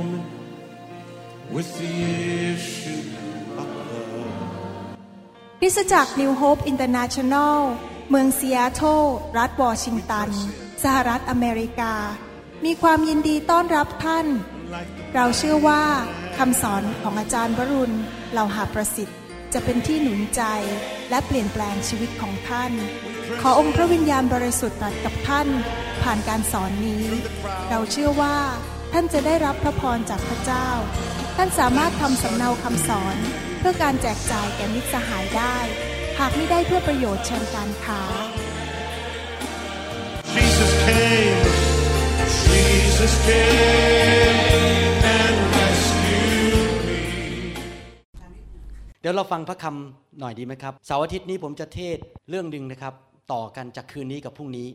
woman with the issue of blood. คริสตจักร New Hope International เมืองซีแอตเทิลรัฐวอชิงตัน สหรัฐอเมริกา มีความยินดีต้อนรับท่าน เราเชื่อว่าคำสอนของอาจารย์วรุณเหล่าหาประสิทธิ์ จะเป็นที่หนุนใจและเปลี่ยนแปลงชีวิตของท่าน ขอองค์พระวิญญาณบริสุทธิ์ตรัสกับท่าน ผ่านการสอนนี้ เราเชื่อว่า ท่านจะได้รับพระพรจากพระเจ้า ท่านสามารถทำสำเนาคำสอน เพื่อการแจกจ่ายแก่มิตรสหายได้ หากไม่ได้เพื่อประโยชน์เชิงการค้า Jesus came, Jesus came and rescued me. เดี๋ยวเราฟังพระคำหน่อยดีไหมครับเสาร์อาทิตย์นี้ผมจะเทศเรื่องหนึ่งนะครับ ต่อกันจากคืนนี้กับพรุ่งนี้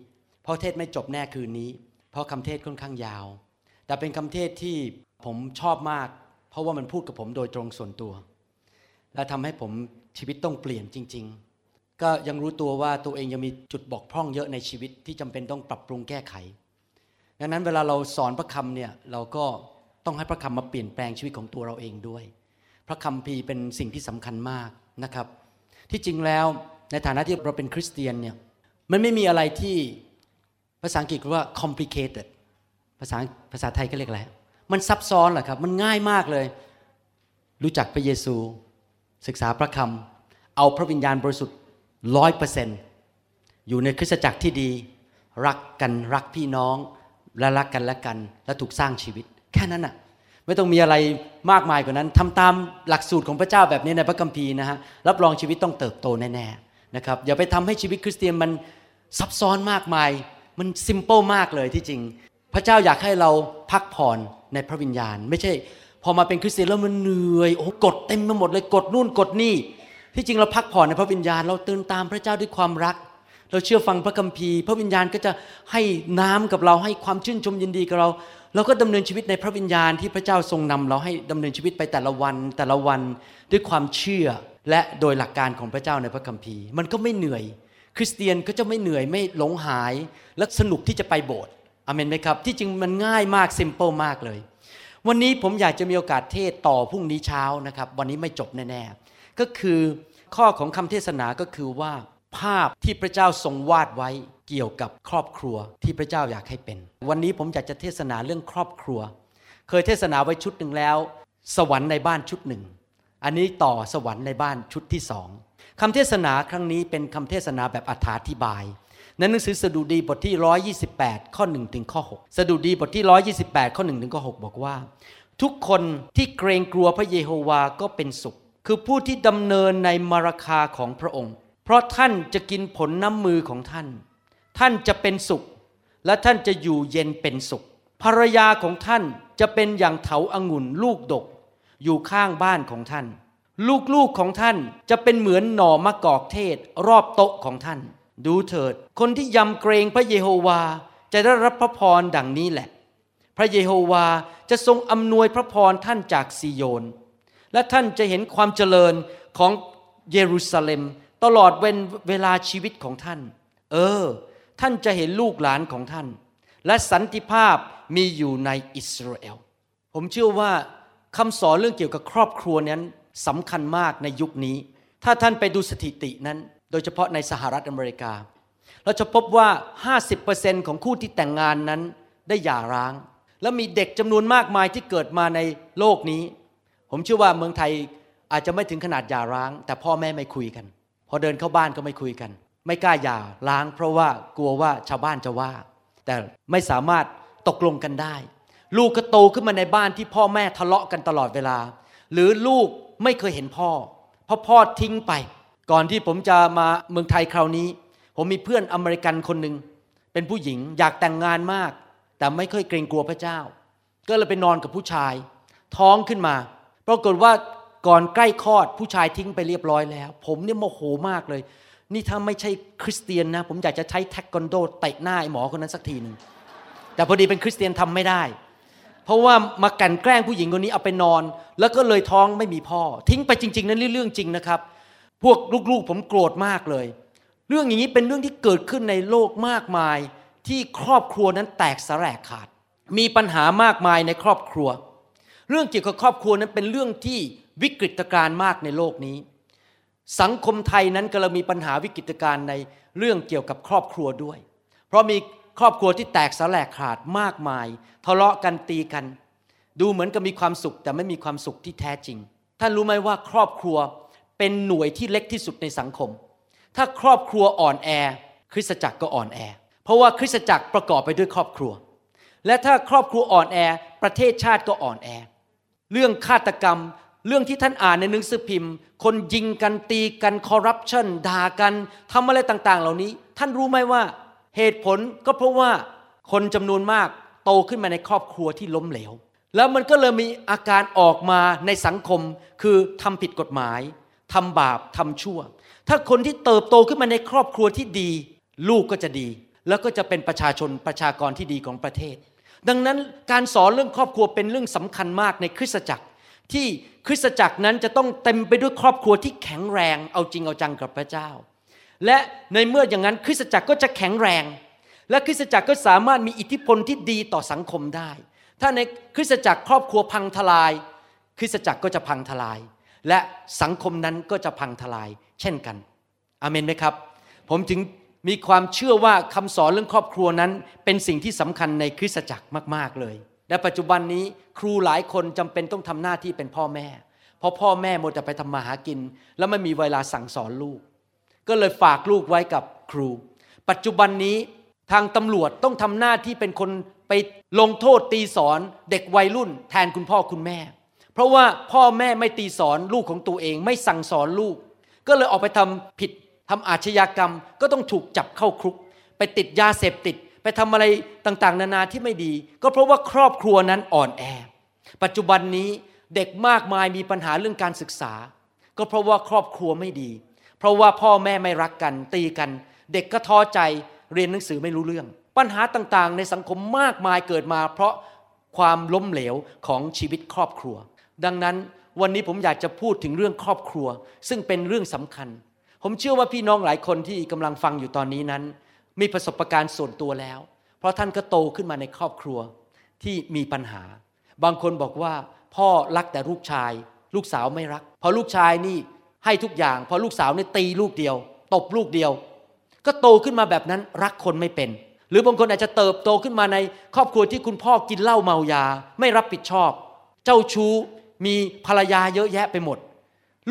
เพราะเทศไม่จบแน่คืนนี้ เพราะคำเทศค่อนข้างยาว แต่เป็นคำเทศที่ผมชอบมาก เพราะว่ามันพูดกับผมโดยตรงส่วนตัว และทำให้ผมชีวิตต้องเปลี่ยนจริง ๆ ก็ยังรู้ตัวว่าตัวเองยังมีจุดบกพร่องเยอะในชีวิตที่จำเป็นต้องปรับปรุงแก้ไข ดังนั้นเวลาเราสอนพระคำเนี่ยเราก็ต้องให้พระคำมาเปลี่ยนแปลงชีวิตของตัวเราเองด้วย พระคัมภีเป็นสิ่งที่สำคัญมากนะครับ ที่จริงแล้วในฐานะที่เราเป็นคริสเตียนเนี่ยมันไม่มีอะไรที่ภาษาอังกฤษว่า complicated ภาษาภาษาไทยก็เรียกอะไรมันซับซ้อนเหรอครับ มันง่ายมากเลย รู้จักพระเยซู ศึกษาพระคำเอาพระวิญญาณบริสุทธิ์ร้อยเปอร์เซนต์อยู่ในคริสตจักรที่ดี รักกันรักพี่น้อง และรักกันและกัน และถูกสร้างชีวิต แค่นั้นน่ะไม่ต้องมีอะไรมากมายกว่านั้นทำตามหลักสูตรของพระเจ้าแบบนี้ในพระคัมภีร์นะฮะรับรองชีวิตต้องเติบโตแน่ๆนะครับอย่าไปทำให้ชีวิตคริสเตียนมันซับซ้อนมากมาย มันซิมเปิลมากเลยที่จริง พระเจ้าอยากให้เราพักผ่อนในพระวิญญาณ ไม่ใช่ พอมาเป็นคริสเตียนแล้วมันเหนื่อยโอ้กดเต็มไปหมดเลยกดนู่นกดนี่ ที่จริงเราพักผ่อนในพระวิญญาณ เราตื่นตามพระเจ้าด้วยความรัก เราเชื่อฟังพระคัมภีร์ พระวิญญาณก็จะให้น้ำกับเราให้ความชื่นชมยินดีกับเราเราก็ดำเนินชีวิตในพระวิญญาณที่พระเจ้าทรงนำเราให้ดำเนินชีวิตไปแต่ละวันแต่ละวันด้วยความเชื่อและโดยหลักการของพระเจ้าในพระคัมภีร์ มันก็ไม่เหนื่อย คริสเตียนก็จะไม่เหนื่อยไม่หลงหายและสนุกที่จะไปโบสถ์ อเมนไหมครับ ที่จริงมันง่ายมากซิมเปิลมากเลย วันนี้ผมอยากจะมีโอกาสเทศต่อพรุ่งนี้เช้านะครับ วันนี้ไม่จบแน่ๆ ก็คือข้อของคำเทศนาก็คือว่าภาพที่พระเจ้าทรงวาดไว้เกี่ยวกับครอบครัวที่พระเจ้าอยากให้เป็น วันนี้ผมอยากจะเทศนาเรื่องครอบครัว เคยเทศนาไว้ชุดหนึ่งแล้ว สวรรค์ในบ้านชุดหนึ่ง อันนี้ต่อสวรรค์ในบ้านชุดที่สองคำเทศนาครั้งนี้เป็นคำเทศนาแบบอธิบาย ในหนังสือสดุดีบทที่ 128 ข้อ1ถึงข้อ6สดุดีบทที่ 128 ข้อ1ถึงข้อ6บอกว่า ทุกคนที่เกรงกลัวพระเยโฮวาก็เป็นสุข คือผู้ที่ดำเนินในมารคาของพระองค์ เพราะท่านจะกินผลน้ำมือของท่าน ท่านจะเป็นสุข และท่านจะอยู่เย็นเป็นสุข ภรรยาของท่านจะเป็นอย่างเถาอางุ่นลูกดก อยู่ข้างบ้านของท่าน ลูกๆของท่านจะเป็นเหมือนหน่อมะกอกเทศ รอบโต๊ะของท่าน ดูเถิด คนที่ยำเกรงพระเยโฮวาจะได้รับพระพรดังนี้แหละ พระเยโฮวาจะทรงอำนวยพระพรท่านจากซีโยน และท่านจะเห็นความเจริญของเยรูซาเล็มตลอดเวลเวลาชีวิตของท่าน เออ ท่านจะเห็นลูกหลานของท่าน และสันติภาพมีอยู่ในอิสราเอล ผมเชื่อว่าคำสอนเรื่องเกี่ยวกับครอบครัวนั้นสำคัญมากในยุคนี้ ถ้าท่านไปดูสถิตินั้น ดยเฉพาะในสหรัฐอเมริกา เราจะพบว่า 50%ของคู่ที่แต่งงานนั้นได้หย่าร้าง แล้วมีเด็กจำนวนมากมายที่เกิดมาในโลกนี้ ผมเชื่อว่าเมืองไทยอาจจะไม่ถึงขนาดหย่าร้าง แต่พ่อแม่ไม่คุยกัน พอเดินเข้าบ้านก็ไม่คุยกัน ไม่กล้าหย่าร้าง เพราะว่ากลัวว่าชาวบ้านจะว่า แต่ไม่สามารถตกลงกันได้ ลูกก็โตขึ้นมาในบ้านที่พ่อแม่ทะเลาะกันตลอดเวลา หรือลูกไม่เคยเห็นพ่อเพราะพ่อทิ้งไป ก่อนที่ผมจะมาเมืองไทยคราวนี้ ผมมีเพื่อนอเมริกันคนหนึ่งเป็นผู้หญิงอยากแต่งงานมาก แต่ไม่เคยเกรงกลัวพระเจ้า ก็เลยไปนอนกับผู้ชาย ท้องขึ้นมาปรากฏว่าก่อนใกล้คลอดผู้ชายทิ้งไปเรียบร้อยแล้ว ผมเนี่ยโมโหมากเลย นี่ถ้าไม่ใช่คริสเตียนนะ ผมอยากจะใช้แท็กกอนโดเตะหน้าไอ้หมอคนนั้นสักทีหนึ่งแต่พอดีเป็นคริสเตียนทำไม่ได้ เพราะว่ามากันแกล้งผู้หญิงคนนี้เอาไปนอน แล้วก็เลยท้องไม่มีพ่อ ทิ้งไปจริง ๆ นั้นเรื่องจริงนะครับ พวกลูกๆผมโกรธมากเลย เรื่องอย่างนี้เป็นเรื่องที่เกิดขึ้นในโลกมากมาย ที่ครอบครัวนั้นแตกสลายขาด มีปัญหามากมายในครอบครัว เรื่องเกี่ยวกับครอบครัวนั้นเป็นเรื่องที่วิกฤตการณ์มากในโลกนี้ สังคมไทยนั้นกำลังมีปัญหาวิกฤตการณ์ในเรื่องเกี่ยวกับครอบครัวด้วย เพราะมีครอบครัวที่แตกสลายขาดมากมาย ทะเลาะกันตีกัน ดูเหมือนกับมีความสุขแต่ไม่มีความสุขที่แท้จริง ท่านรู้ไหมว่าครอบครัว เป็นหน่วยที่เล็กที่สุดในสังคม ถ้าครอบครัวอ่อนแอ คริสตจักรก็อ่อนแอ เพราะว่าคริสตจักรประกอบไปด้วยครอบครัว และถ้าครอบครัวอ่อนแอ ประเทศชาติก็อ่อนแอ เรื่องฆาตกรรม เรื่องที่ท่านอ่านในหนังสือพิมพ์ คนยิงกันตีกันคอร์รัปชันด่ากันทำอะไรต่างๆ เหล่านี้ ท่านรู้ไหมว่าเหตุผลก็เพราะว่าคนจำนวนมากโตขึ้นมาในครอบครัวที่ล้มเหลว แล้วมันก็เลยมีอาการออกมาในสังคมคือทำผิดกฎหมาย ทำบาปทำชั่ว ถ้าคนที่เติบโตขึ้นมาในครอบครัวที่ดี ลูกก็จะดี แล้วก็จะเป็นประชาชนประชากรที่ดีของประเทศ ดังนั้นการสอนเรื่องครอบครัวเป็นเรื่องสำคัญมากในคริสตจักร ที่คริสตจักรนั้นจะต้องเต็มไปด้วยครอบครัวที่แข็งแรงเอาจริงเอาจังกับพระเจ้า และในเมื่ออย่างนั้นคริสตจักรก็จะแข็งแรง และคริสตจักรก็สามารถมีอิทธิพลที่ดีต่อสังคมได้ ถ้าในคริสตจักรครอบครัวพังทลาย คริสตจักรก็จะพังทลาย และสังคมนั้นก็จะพังทลายเช่นกันอเมนไหมครับ ผมถึงมีความเชื่อว่าคำสอนเรื่องครอบครัวนั้น เป็นสิ่งที่สำคัญในคริสตจักรมาก ๆเลย และปัจจุบันนี้ครูหลายคนจำเป็นต้องทำหน้าที่เป็นพ่อแม่ เพราะพ่อแม่หมดแต่ไปทำมาหากิน แล้วไม่มีเวลาสั่งสอนลูก ก็เลยฝากลูกไว้กับครู ปัจจุบันนี้ทางตำรวจต้องทำหน้าที่เป็นคนไปลงโทษตีสอนเด็กวัยรุ่น แทนคุณพ่อคุณแม่ เพราะว่าพ่อแม่ไม่ตีสอนลูกของตัวเอง ไม่สั่งสอนลูก ก็เลยออกไปทำผิดทำอาชญากรรม ก็ต้องถูกจับเข้าคุก ไปติดยาเสพติด ไปทำอะไรต่างๆ นานาที่ไม่ดี ก็เพราะว่าครอบครัวนั้นอ่อนแอ ปัจจุบันนี้เด็กมากมายมีปัญหาเรื่องการศึกษา ก็เพราะว่าครอบครัวไม่ดี เพราะว่าพ่อแม่ไม่รักกัน ตีกัน เด็กก็ท้อใจเรียนหนังสือไม่รู้เรื่อง ปัญหาต่างๆ ในสังคมมากมายเกิดมา เพราะความล้มเหลวของชีวิตครอบครัว ดังนั้นวันนี้ผมอยากจะพูดถึงเรื่องครอบครัว ซึ่งเป็นเรื่องสำคัญ ผมเชื่อว่าพี่น้องหลายคนที่กำลังฟังอยู่ตอนนี้นั้น มีประสบการณ์ส่วนตัวแล้ว เพราะท่านก็โตขึ้นมาในครอบครัวที่มีปัญหา บางคนบอกว่า พ่อรักแต่ลูกชาย ลูกสาวไม่รัก พอลูกชายนี่ให้ทุกอย่างพอลูกสาวนี่ตีลูกเดียว ตบลูกเดียว ก็โตขึ้นมาแบบนั้นรักคนไม่เป็น หรือบางคนอาจจะเติบโตขึ้นมาในครอบครัวที่คุณพ่อกินเหล้าเมายา ไม่รับผิดชอบ เจ้าชู้ มีภรรยาเยอะแยะไปหมด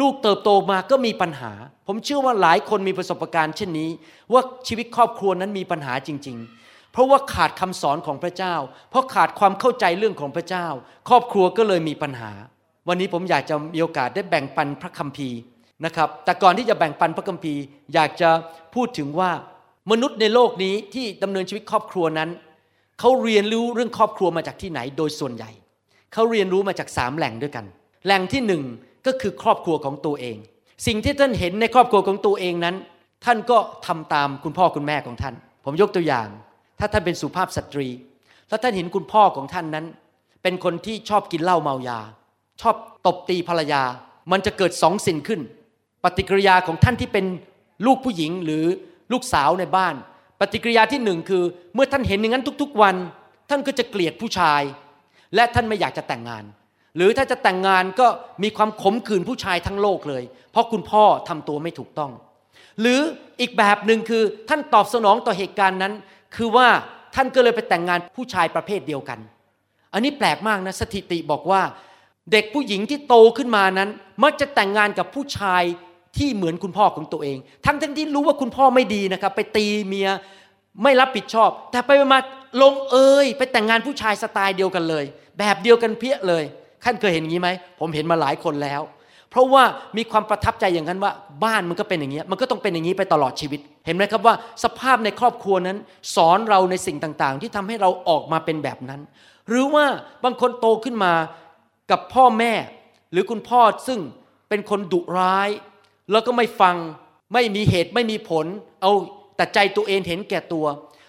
ลูกเติบโตมาก็มีปัญหา ผมเชื่อว่าหลายคนมีประสบการณ์เช่นนี้ ว่าชีวิตครอบครัวนั้นมีปัญหาจริง ๆ เพราะว่าขาดคำสอนของพระเจ้า เพราะขาดความเข้าใจเรื่องของพระเจ้า ครอบครัวก็เลยมีปัญหา วันนี้ผมอยากจะมีโอกาสได้แบ่งปันพระคัมภีร์นะครับ แต่ก่อนที่จะแบ่งปันพระคัมภีร์ อยากจะพูดถึงว่ามนุษย์ในโลกนี้ที่ดำเนินชีวิตครอบครัวนั้นเขาเรียนรู้เรื่องครอบครัวมาจากที่ไหนโดยส่วนใหญ่ เขาเรียนรู้มาจากสามแหล่งด้วยกัน แหล่งที่หนึ่งก็คือครอบครัวของตัวเอง สิ่งที่ท่านเห็นในครอบครัวของตัวเองนั้น ท่านก็ทำตามคุณพ่อคุณแม่ของท่าน ผมยกตัวอย่าง ถ้าท่านเป็นสุภาพสตรีถ้าท่านเห็นคุณพ่อของท่านนั้น เป็นคนที่ชอบกินเหล้าเมายา ชอบตบตีภรรยา มันจะเกิดสองสิ่งขึ้น ปฏิกิริยาของท่านที่เป็นลูกผู้หญิงหรือลูกสาวในบ้าน ปฏิกิริยาที่หนึ่งคือ เมื่อท่านเห็นอย่างนั้นทุก ๆ วัน ท่านก็จะเกลียดผู้ชาย และท่านไม่อยากจะแต่งงาน หรือถ้าจะแต่งงานก็มีความขมขื่นผู้ชายทั้งโลกเลย เพราะคุณพ่อทำตัวไม่ถูกต้อง หรืออีกแบบหนึ่งคือท่านตอบสนองต่อเหตุการณ์นั้น คือว่าท่านก็เลยไปแต่งงานผู้ชายประเภทเดียวกัน อันนี้แปลกมากนะสถิติบอกว่า เด็กผู้หญิงที่โตขึ้นมานั้น มักจะแต่งงานกับผู้ชายที่เหมือนคุณพ่อของตัวเอง ทั้งทั้งที่รู้ว่าคุณพ่อไม่ดีนะครับ ไปตีเมียไม่รับผิดชอบ แต่ไปมา ลงเอยไปแต่งงานผู้ชายสไตล์เดียวกันเลย แบบเดียวกันเพี้ยเลยท่านเคยเห็นอย่างนี้ไหมผมเห็นมาหลายคนแล้ว เพราะว่ามีความประทับใจอย่างนั้นว่า บ้านมันก็เป็นอย่างนี้มันก็ต้องเป็นอย่างนี้ไปตลอดชีวิต เห็นไหมครับว่าสภาพในครอบครัวนั้น สอนเราในสิ่งต่างๆ ที่ทำให้เราออกมาเป็นแบบนั้น หรือว่าบางคนโตขึ้นมากับพ่อแม่ หรือคุณพ่อซึ่งเป็นคนดุร้าย แล้วก็ไม่ฟังไม่มีเหตุไม่มีผล เอาแต่ใจตัวเองเห็นแก่ตัว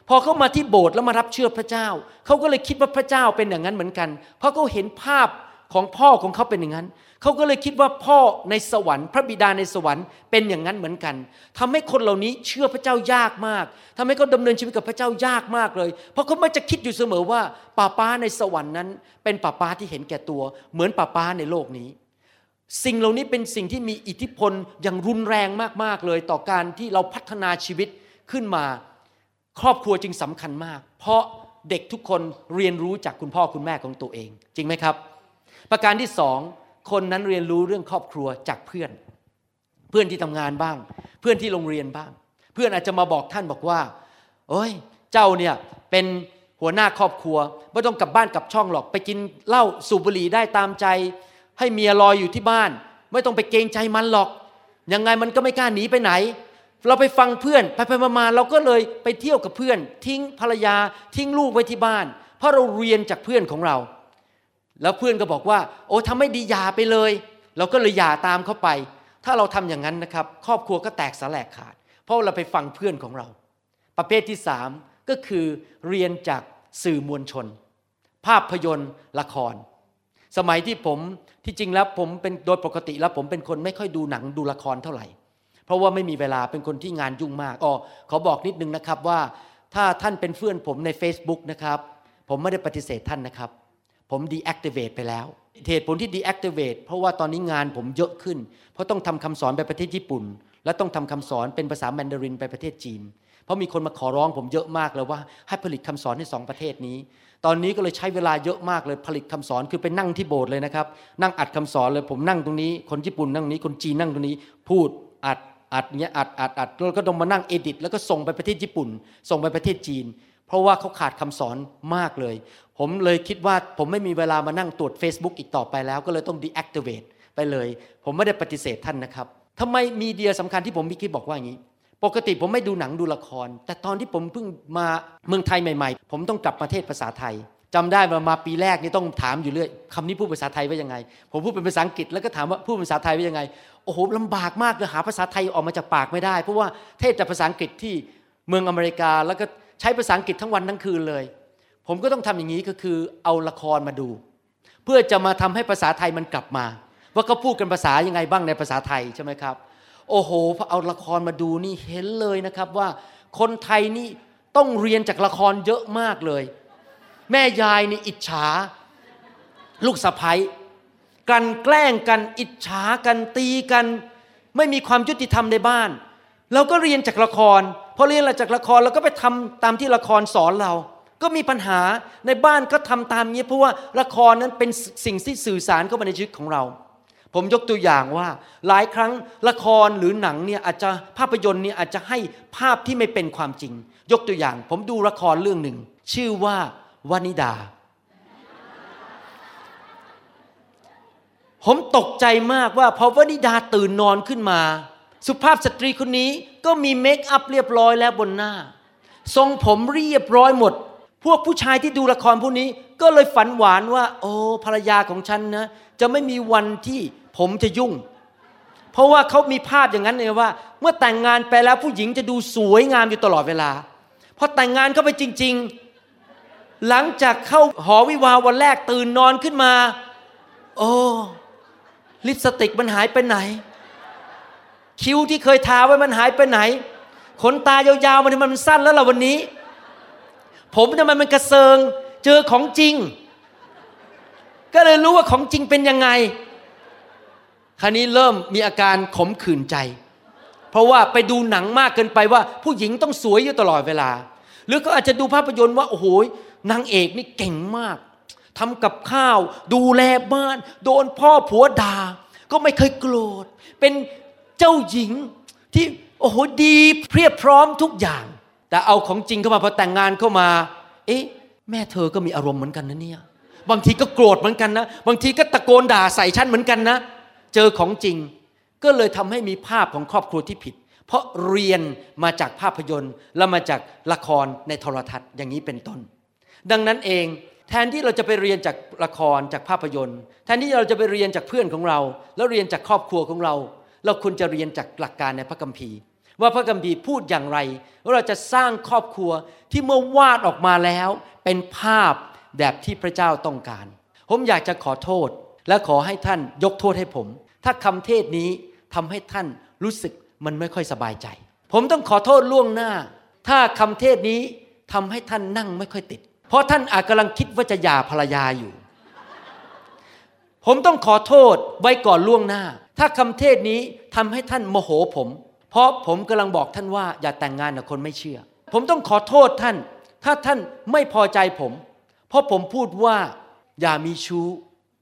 พอเขามาที่โบสถ์แล้วมารับเชื่อพระเจ้า เขาก็เลยคิดว่าพระเจ้าเป็นอย่างนั้นเหมือนกัน เพราะเขาเห็นภาพของพ่อของเขาเป็นอย่างนั้น เขาก็เลยคิดว่าพ่อในสวรรค์ พระบิดาในสวรรค์เป็นอย่างนั้นเหมือนกันทำให้คนเหล่านี้เชื่อพระเจ้ายากมากทำให้เขาดำเนินชีวิตกับพระเจ้ายากมากเลย เพราะเขาไม่จะคิดอยู่เสมอว่าป้าป้าในสวรรค์นั้น เป็นป้าป้าที่เห็นแก่ตัว เหมือนป้าป้าในโลกนี้ สิ่งเหล่านี้เป็นสิ่งที่มีอิทธิพลอย่างรุนแรงมากๆเลย ต่อการที่เราพัฒนาชีวิตขึ้นมา ครอบครัวจึงสำคัญมาก เพราะเด็กทุกคนเรียนรู้จากคุณพ่อคุณแม่ของตัวเอง จริงไหมครับ ประการที่สองคนนั้นเรียนรู้เรื่องครอบครัวจากเพื่อน เพื่อนที่ทำงานบ้าง เพื่อนที่โรงเรียนบ้าง เพื่อนอาจจะมาบอกท่านบอกว่าโอ้ยเจ้าเนี่ยเป็นหัวหน้าครอบครัวไม่ต้องกลับบ้านกลับช่องหรอกไปกินเหล้าสูบบุหรี่ได้ตามใจ ให้เมียรอยอยู่ที่บ้าน ไม่ต้องไปเกรงใจมันหรอก ยังไงมันก็ไม่กล้าหนีไปไหน เราไปฟังเพื่อนไปไปมาๆเราก็เลยไปเที่ยวกับเพื่อน ทิ้งภรรยาทิ้งลูกไว้ที่บ้าน เพราะเราเรียนจากเพื่อนของเรา แล้วเพื่อนก็บอกว่า โอ้ทำไม่ดีหย่าไปเลย เราก็เลยหย่าตามเขาไป ถ้าเราทำอย่างนั้นนะครับ ครอบครัวก็แตกสลายขาด เพราะเราไปฟังเพื่อนของเรา ประเภทที่สามก็คือเรียนจากสื่อมวลชน ภาพยนตร์ละคร สมัยที่ผมที่จริงแล้วผมเป็นโดยปกติแล้วผมเป็นคนไม่ค่อยดูหนังดูละครเท่าไหร่ เพราะว่าไม่มีเวลาเป็นคนที่งานยุ่งมากอ๋อขอบอกนิดนึงนะครับว่าถ้าท่านเป็นเพื่อนผมใน Facebook นะครับ ผมไม่ได้ปฏิเสธท่านนะครับ ผม deactivate ไปแล้วเหตุผลที่ deactivate เพราะว่าตอนนี้งานผมเยอะขึ้น เพราะต้องทำคำสอนไปประเทศญี่ปุ่น และต้องทำคำสอนเป็นภาษาแมนดารินไปประเทศจีน เพราะมีคนมาขอร้องผมเยอะมากเลยว่าให้ผลิตคำสอนในสองประเทศนี้ ตอนนี้ก็เลยใช้เวลาเยอะมากเลยผลิตคำสอนคือไปนั่งที่โบสถ์เลยนะครับ นั่งอัดคำสอนเลยผมนั่งตรงนี้ คนญี่ปุ่นนั่งนี้คนจีนนั่งตรงนี้ พูดอัด อัดเนี้ยอัดอัดอัดแล้วก็ต้องมานั่งเอดิตแล้วก็ส่งไปประเทศญี่ปุ่น ส่งไปประเทศจีน เพราะว่าเขาขาดคำสอนมากเลย ผมเลยคิดว่าผมไม่มีเวลามานั่งตรวจ Facebook อีกต่อไปแล้ว ก็เลยต้อง deactivate ไปเลย ผมไม่ได้ปฏิเสธท่านนะครับทำไมมีเดียสำคัญที่ผมมีคิดบอกว่าอย่างนี้ ปกติผมไม่ดูหนังดูละคร แต่ตอนที่ผมเพิ่งมาเมืองไทยใหม่ ๆ ผมต้องกลับประเทศภาษาไทย จำได้ว่ามาปีแรกนี่ต้องถามอยู่เรื่อยคำนี้พูดภาษาไทยว่ายังไง ผมพูดเป็นภาษาอังกฤษแล้วก็ถามว่าพูดภาษาไทยว่ายังไงโอ้โหลำบากมากเลยหาภาษาไทยออกมาจากปากไม่ได้ เพราะว่าเทศแต่ภาษาอังกฤษที่เมืองอเมริกา แล้วก็ใช้ภาษาอังกฤษทั้งวันทั้งคืนเลย ผมก็ต้องทำอย่างนี้ก็คือเอาละครมาดู เพื่อจะมาทำให้ภาษาไทยมันกลับมา ว่าเขาพูดกันภาษายังไงบ้างในภาษาไทยใช่ไหมครับ โอ้โหพอเอาละครมาดูนี่เห็นเลยนะครับว่าคนไทยนี่ต้องเรียนจากละครเยอะมากเลย แม่ยายนี่อิจฉา ลูกสะพ้ยกันแกล้งกันอิจฉากันตีกัน ไม่มีความยุติธรรมในบ้าน เราก็เรียนจากละครพอเรียนจากละครเราก็ไปทำตามที่ละครสอนเรา ก็มีปัญหาในบ้านก็ทำตามนี้เพราะว่าละครนั้นเป็นสิ่งที่สื่อสารเข้ามาในชีวิตของเรา ผมยกตัวอย่างว่า หลายครั้งละครหรือหนังเนี่ยอาจจะภาพยนตร์เนี่ยอาจจะให้ภาพที่ไม่เป็นความจริง ยกตัวอย่าง ผมดูละครเรื่องหนึ่ง ชื่อว่า วานิดา ผมตกใจมากว่าพอวานิดาตื่นนอนขึ้นมา สุภาพสตรีคนนี้ก็มีเมคอัพเรียบร้อยแล้วบนหน้า ทรงผมเรียบร้อยหมด พวกผู้ชายที่ดูละครพวกนี้ก็เลยฝันหวานว่า โอ้ภรรยาของฉันนะ จะไม่มีวันที่ผมจะยุ่ง เพราะว่าเขามีภาพอย่างนั้นเลยว่า เมื่อแต่งงานไปแล้วผู้หญิงจะดูสวยงามอยู่ตลอดเวลาพอแต่งงานเข้าไปจริง ๆ หลังจากเข้าหอวิวาวันแรกตื่นนอนขึ้นมา โอ้ลิปสติกมันหายไปไหน คิ้วที่เคยทาไว้มันหายไปไหน ขนตายาวๆมันทำไมมันสั้นแล้วล่ะวันนี้ ผมทำไมมันกระเซิง เจอของจริง ก็เลยรู้ว่าของจริงเป็นยังไง คราวนี้เริ่มมีอาการขมขื่นใจ เพราะว่าไปดูหนังมากเกินไปว่า ผู้หญิงต้องสวยอยู่ตลอดเวลา หรือก็อาจจะดูภาพยนตร์ว่าโอ้โห นางเอกนี่เก่งมากทำกับข้าว ดูแลบ้าน โดนพ่อผัวด่า ก็ไม่เคยโกรธ เป็นเจ้าหญิงที่โอ้โหดีเพียบพร้อมทุกอย่าง แต่เอาของจริงเข้ามาพอแต่งงานเข้ามา เอ๊ะ แม่เธอก็มีอารมณ์เหมือนกันนะเนี่ยบางทีก็โกรธเหมือนกันนะ บางทีก็ตะโกนด่าใส่ฉันเหมือนกันนะ เจอของจริง ก็เลยทำให้มีภาพของครอบครัวที่ผิด เพราะเรียนมาจากภาพยนตร์ และมาจากละครในโทรทัศน์อย่างนี้เป็นต้น ดังนั้นเองแทนที่เราจะไปเรียนจากละครจากภาพยนตร์ แทนที่เราจะไปเรียนจากเพื่อนของเรา แล้วเรียนจากครอบครัวของเรา เราควรจะเรียนจากหลักการในพระคัมภีร์ ว่าพระคัมภีร์พูดอย่างไรว่าเราจะสร้างครอบครัวที่เมื่อวาดออกมาแล้ว เป็นภาพแบบที่พระเจ้าต้องการ ผมอยากจะขอโทษ และขอให้ท่านยกโทษให้ผม ถ้าคำเทศนี้ทำให้ท่านรู้สึกมันไม่ค่อยสบายใจ ผมต้องขอโทษล่วงหน้า ถ้าคำเทศนี้ทำให้ท่านนั่งไม่ค่อยติด เพราะท่านอาจกำลังคิดว่าจะหย่าภรรยาอยู่ ผมต้องขอโทษไว้ก่อนล่วงหน้า ถ้าคำเทศนี้ทำให้ท่านโมโหผม เพราะผมกำลังบอกท่านว่าอย่าแต่งงานกับคนไม่เชื่อ ผมต้องขอโทษท่าน ถ้าท่านไม่พอใจผม เพราะผมพูดว่าอย่ามีชู้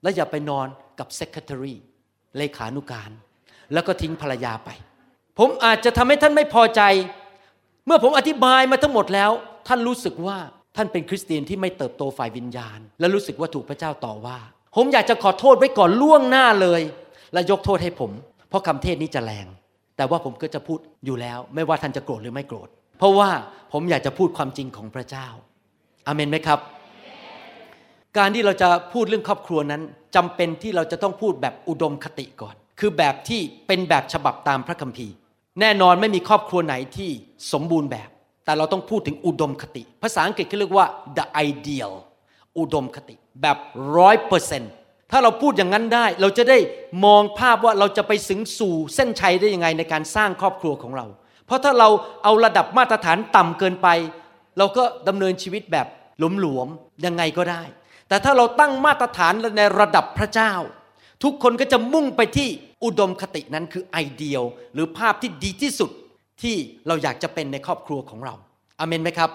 และอย่าไปนอนกับ secretary เลขานุการ แล้วก็ทิ้งภรรยาไป ผมอาจจะทำให้ท่านไม่พอใจ เมื่อผมอธิบายมาทั้งหมดแล้ว ท่านรู้สึกว่า ท่านเป็นคริสเตียนที่ไม่เติบโตฝ่ายวิญญาณ และรู้สึกว่าถูกพระเจ้าต่อว่า ผมอยากจะขอโทษไว้ก่อนล่วงหน้าเลย และยกโทษให้ผม เพราะคำเทศนี้จะแรง แต่ว่าผมก็จะพูดอยู่แล้ว ไม่ว่าท่านจะโกรธหรือไม่โกรธ เพราะว่าผมอยากจะพูดความจริงของพระเจ้าอาเมนไหมครับ การที่เราจะพูดเรื่องครอบครัวนั้นจำเป็นที่เราจะต้องพูดแบบอุดมคติก่อน คือแบบที่เป็นแบบฉบับตามพระคัมภีร์ แน่นอนไม่มีครอบครัวไหนที่สมบูรณ์แบบ แต่เราต้องพูดถึงอุดมคติ ภาษาอังกฤษเขาเรียกว่า the ideal อุดมคติแบบร้อยเปอร์เซนถ้าเราพูดอย่างนั้นได้ เราจะได้มองภาพว่าเราจะไปสึงสู่เส้นชัยได้ยังไงในการสร้างครอบครัวของเรา เพราะถ้าเราเอาระดับมาตรฐานต่ำเกินไป เราก็ดำเนินชีวิตแบบหลวมๆยังไงก็ได้ แต่ถ้าเราตั้งมาตรฐานในระดับพระเจ้า ทุกคนก็จะมุ่งไปที่อุดมคตินั้นคือไอเดียลหรือภาพที่ดีที่สุด ที่เราอยากจะเป็นในครอบครัวของเราอเมนไหมครับ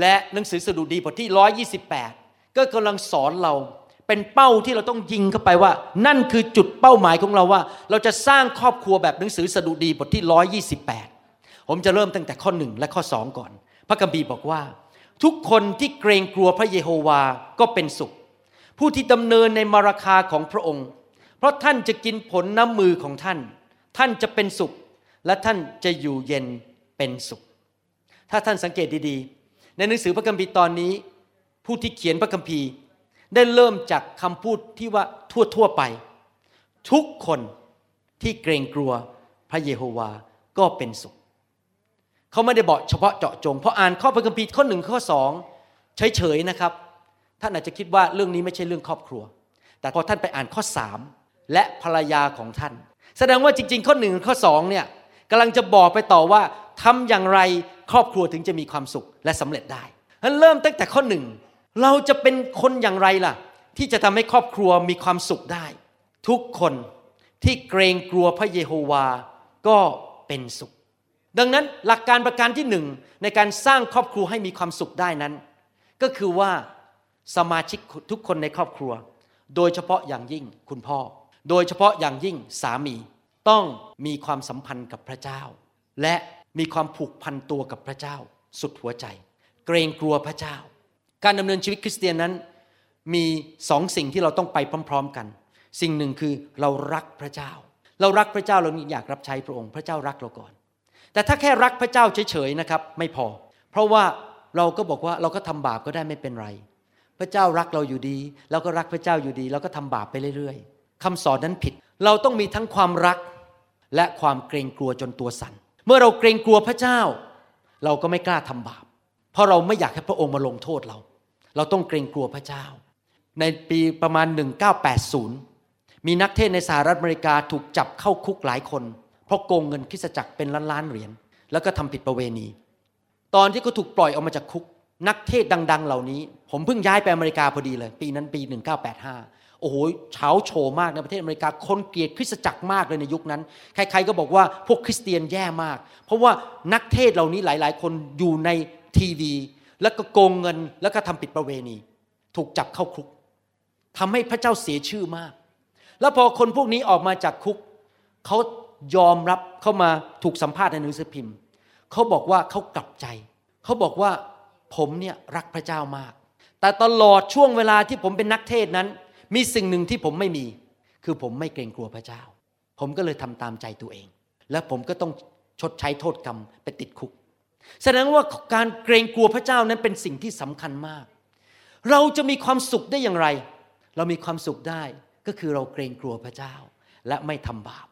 และหนังสือสดุดีบทที่ 128 ก็กำลังสอนเราเป็นเป้าที่เราต้องยิงเข้าไปว่า นั่นคือจุดเป้าหมายของเราว่า เราจะสร้างครอบครัวแบบหนังสือสดุดีบทที่ 128 ผมจะเริ่มตั้งแต่ข้อหนึ่งและข้อสองก่อน พระคัมภีบอกว่า ทุกคนที่เกรงกลัวพระเยโฮวาก็เป็นสุข ผู้ที่ดำเนินในมาราคาของพระองค์ เพราะท่านจะกินผลน้ำมือของท่าน ท่านจะเป็นสุข และท่านจะอยู่เย็นเป็นสุข ถ้าท่านสังเกตดีๆ ในหนังสือพระคัมภีร์ตอนนี้ ผู้ที่เขียนพระคัมภีร์ ได้เริ่มจากคำพูดที่ว่าทั่วๆไป ทุกคนที่เกรงกลัวพระเยโฮวาก็เป็นสุข เขาไม่ได้บอกเฉพาะเจาะจงเพราะอ่านข้อพระคัมภีร์ข้อหนึ่งข้อสองเฉยๆนะครับ ท่านอาจจะคิดว่าเรื่องนี้ไม่ใช่เรื่องครอบครัว แต่พอท่านไปอ่านข้อสามและภรรยาของท่าน แสดงว่าจริง ๆ ข้อหนึ่งข้อสองเนี่ย กำลังจะบอกไปต่อว่าทำอย่างไรครอบครัวถึงจะมีความสุขและสำเร็จได้ฉะนั้นเริ่มตั้งแต่ข้อหนึ่งเราจะเป็นคนอย่างไรล่ะ ที่จะทำให้ครอบครัวมีความสุขได้ ทุกคนที่เกรงกลัวพระเยโฮวาก็เป็นสุข ดังนั้นหลักการประการที่หนึ่งในการสร้างครอบครัวให้มีความสุขได้นั้น ก็คือว่าสมาชิกทุกคนในครอบครัว โดยเฉพาะอย่างยิ่งคุณพ่อ โดยเฉพาะอย่างยิ่งสามี ต้องมีความสัมพันธ์กับพระเจ้า และมีความผูกพันตัวกับพระเจ้า สุดหัวใจ เกรงกลัวพระเจ้า การดำเนินชีวิตคริสเตียนนั้น มีสองสิ่งที่เราต้องไปพร้อม ๆกัน สิ่งหนึ่งคือเรารักพระเจ้า เรารักพระเจ้าเราอยากรับใช้พระองค์ พระเจ้ารักเราก่อน แต่ถ้าแค่รักพระเจ้าเฉยๆนะครับไม่พอ เพราะว่าเราก็บอกว่าเราก็ทำบาปก็ได้ไม่เป็นไร พระเจ้ารักเราอยู่ดีเราก็รักพระเจ้าอยู่ดีเราก็ทำบาปไปเรื่อย ๆคำสอนนั้นผิด เราต้องมีทั้งความรัก และความเกรงกลัวจนตัวสั่น เมื่อเราเกรงกลัวพระเจ้า เราก็ไม่กล้าทำบาป เพราะเราไม่อยากให้พระองค์มาลงโทษเรา เราต้องเกรงกลัวพระเจ้า ในปีประมาณ 1980 มีนักเทศในสหรัฐอเมริกาถูกจับเข้าคุกหลายคน เพราะโกงเงินคริสจักรเป็นล้านล้านเหรียญแล้วก็ทำผิดประเวณี ตอนที่เขาถูกปล่อยออกมาจากคุก นักเทศดัง ๆ เหล่านี้ ผมเพิ่งย้ายไปอเมริกาพอดีเลย ปีนั้นปี 1985 โอ้โหเฉาโฉมากในประเทศอเมริกาคนเกลียดคริสตจักรมากเลยในยุคนั้น ใครๆก็บอกว่าพวกคริสเตียนแย่มาก เพราะว่านักเทศเหล่านี้หลาย ๆ คนอยู่ในทีวี แล้วก็โกงเงินแล้วก็ทำผิดประเวณี ถูกจับเข้าคุกทำให้พระเจ้าเสียชื่อมาก แล้วพอคนพวกนี้ออกมาจากคุกเขายอมรับเข้ามาถูกสัมภาษณ์ในหนังสือพิมพ์เขาบอกว่าเขากลับใจเขาบอกว่าผมเนี่ยรักพระเจ้ามาก แต่ตลอดช่วงเวลาที่ผมเป็นนักเทศนั้น มีสิ่งหนึ่งที่ผมไม่มี คือผมไม่เกรงกลัวพระเจ้า ผมก็เลยทำตามใจตัวเอง และผมก็ต้องชดใช้โทษกรรมไปติดคุก แสดงว่าการเกรงกลัวพระเจ้านั้นเป็นสิ่งที่สำคัญมาก เราจะมีความสุขได้อย่างไร เรามีความสุขได้ก็คือเราเกรงกลัวพระเจ้าและไม่ทำบาป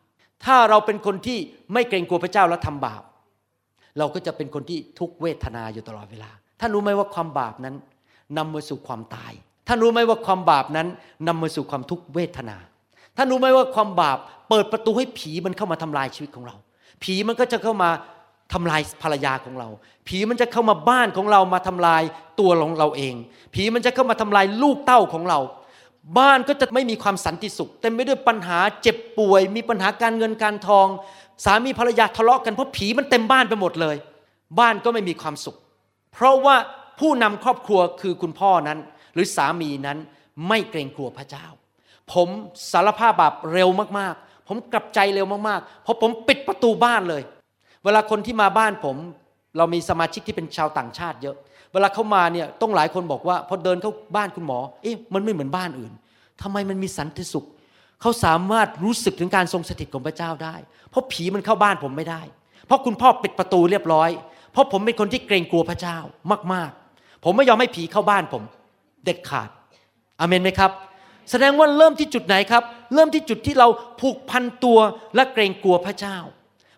ถ้าเราเป็นคนที่ไม่เกรงกลัวพระเจ้าและทำบาป เราก็จะเป็นคนที่ทุกเวทนาอยู่ตลอดเวลาท่านรู้ไหมว่าความบาปนั้นนำมาสู่ความตาย ท่านรู้ไหมว่าความบาปนั้นนำมาสู่ความทุกขเวทนา ท่านรู้ไหมว่าความบาปเปิดประตูให้ผีมันเข้ามาทำลายชีวิตของเรา ผีมันก็จะเข้ามาทำลายภรรยาของเรา ผีมันจะเข้ามาบ้านของเรามาทำลายตัวของเราเอง ผีมันจะเข้ามาทำลายลูกเต้าของเรา บ้านก็จะไม่มีความสันติสุขเต็มไปด้วยปัญหาเจ็บป่วย มีปัญหาการเงินการทอง สามีภรรยาทะเลาะกันเพราะผีมันเต็มบ้านไปหมดเลย บ้านก็ไม่มีความสุข เพราะว่าผู้นำครอบครัวคือคุณพ่อนั้น หรือสามีนั้นไม่เกรงกลัวพระเจ้า ผมสารภาพบาปเร็วมากๆ ผมกลับใจเร็วมากๆ เพราะผมปิดประตูบ้านเลย เวลาคนที่มาบ้านผม เรามีสมาชิกที่เป็นชาวต่างชาติเยอะ เวลาเขามาเนี่ยต้องหลายคนบอกว่าพอเดินเข้าบ้านคุณหมอ เอ๊ะมันไม่เหมือนบ้านอื่นทำไมมันมีสันติสุข เขาสามารถรู้สึกถึงการทรงสถิตของพระเจ้าได้ เพราะผีมันเข้าบ้านผมไม่ได้ เพราะคุณพ่อปิดประตูเรียบร้อย เพราะผมเป็นคนที่เกรงกลัวพระเจ้ามากๆ ผมไม่ยอมให้ผีเข้าบ้านผม เด็ดขาดอเมนไหมครับ แสดงว่าเริ่มที่จุดไหนครับ เริ่มที่จุดที่เราผูกพันตัวและเกรงกลัวพระเจ้า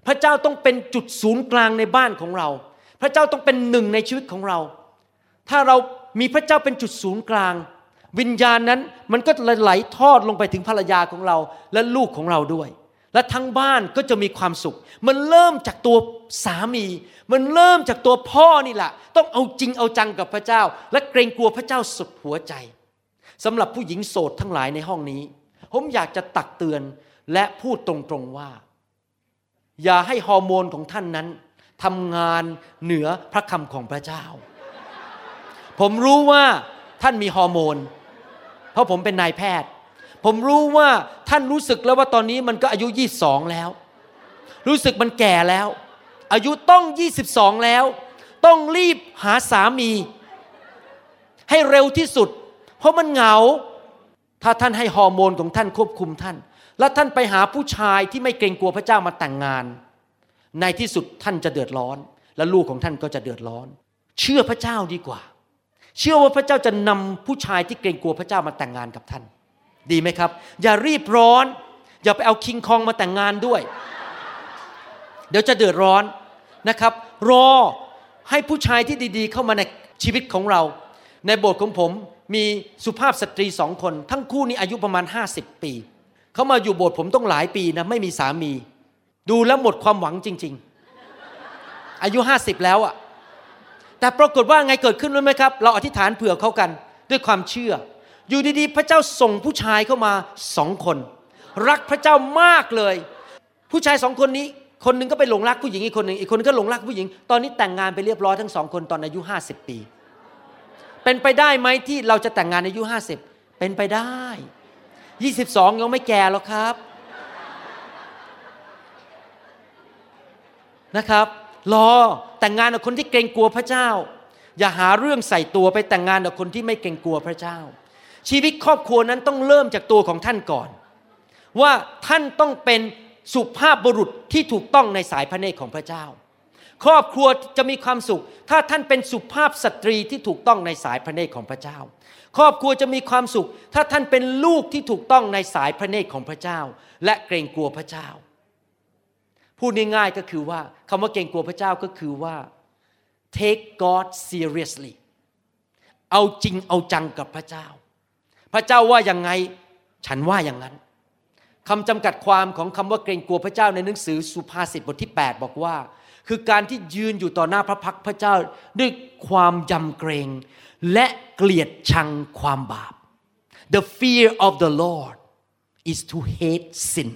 พระเจ้าต้องเป็นจุดศูนย์กลางในบ้านของเรา พระเจ้าต้องเป็นหนึ่งในชีวิตของเรา ถ้าเรามีพระเจ้าเป็นจุดศูนย์กลาง วิญญาณนั้นมันก็ไหลทอดลงไปถึงภรรยาของเราและลูกของเราด้วย และทั้งบ้านก็จะมีความสุข มันเริ่มจากตัวสามี มันเริ่มจากตัวพ่อนี่แหละ ต้องเอาจริงเอาจังกับพระเจ้า และเกรงกลัวพระเจ้าสุดหัวใจสำหรับผู้หญิงโสดทั้งหลายในห้องนี้ ผมอยากจะตักเตือนและพูดตรงๆว่า อย่าให้ฮอร์โมนของท่านนั้นทำงานเหนือพระคำของพระเจ้า ผมรู้ว่าท่านมีฮอร์โมน เพราะผมเป็นนายแพทย์ ผมรู้ว่าท่านรู้สึกแล้วว่าตอนนี้มันก็อายุ 22 แล้ว รู้สึกมันแก่แล้ว อายุต้อง 22 แล้ว ต้องรีบหาสามี ให้เร็วที่สุด เพราะมันเหงา ถ้าท่านให้ฮอร์โมนของท่านควบคุมท่าน แล้วท่านไปหาผู้ชายที่ไม่เกรงกลัวพระเจ้ามาแต่งงาน ในที่สุดท่านจะเดือดร้อน และลูกของท่านก็จะเดือดร้อน เชื่อพระเจ้าดีกว่า เชื่อว่าพระเจ้าจะนำผู้ชายที่เกรงกลัวพระเจ้ามาแต่งงานกับท่าน ดีไหมครับ อย่ารีบร้อน อย่าไปเอาคิงคองมาแต่งงานด้วย เดี๋ยวจะเดือดร้อนนะครับ รอให้ผู้ชายที่ดีๆ เข้ามาในชีวิตของเรา ในโบสถ์ของผมมีสุภาพสตรีสองคน ทั้งคู่นี้อายุประมาณ 50 ปี เขามาอยู่โบสถ์ผมต้องหลายปีนะไม่มีสามี ดูแล้วหมดความหวังจริง ๆ อายุ 50 แล้วอะ่ะแต่ปรากฏว่าไงเกิดขึ้นรู้ไหมครับ เราอธิษฐานเผื่อเขากันด้วยความเชื่อ อยู่ดีๆ พระเจ้าส่งผู้ชายเข้ามาสองคน รักพระเจ้ามากเลย ผู้ชายสองคนนี้ คนหนึ่งก็ไปหลงรักผู้หญิงอีกคนหนึ่งอีกคนนึงก็หลงรักผู้หญิง ตอนนี้แต่งงานไปเรียบร้อยทั้งสองคนตอนอายุ 50 ปี เป็นไปได้ไหมที่เราจะแต่งงานอายุ 50 เป็นไปได้ 22 ยังไม่แก่หรอกครับนะครับรอแต่งงานกับคนที่เกรงกลัวพระเจ้า อย่าหาเรื่องใส่ตัวไปแต่งงานกับคนที่ไม่เกรงกลัวพระเจ้า ชีวิตครอบครัวนั้นต้องเริ่มจากตัวของท่านก่อน ว่าท่านต้องเป็นสุภาพบุรุษที่ถูกต้องในสายพระเนตรของพระเจ้า ครอบครัวจะมีความสุข ถ้าท่านเป็นสุภาพสตรีที่ถูกต้องในสายพระเนตรของพระเจ้า ครอบครัวจะมีความสุข ถ้าท่านเป็นลูกที่ถูกต้องในสายพระเนตรของพระเจ้า และเกรงกลัวพระเจ้า พูดง่ายๆก็คือว่าคำว่าเกรงกลัวพระเจ้าก็คือว่า take God seriously เอาจริงเอาจังกับพระเจ้า พระเจ้าว่าอยังไง ฉันว่าอย่างนั้นคำจำกัดความของคำว่าเกรงกลัวพระเจ้าในหนังสือสุภาษิตบทที่ 8 บอกว่า คือการที่ยืนอยู่ต่อหน้าพระพักพระเจ้าด้วยความยำเกรง และเกลียดชังความบาป The fear of the Lord is to hate sin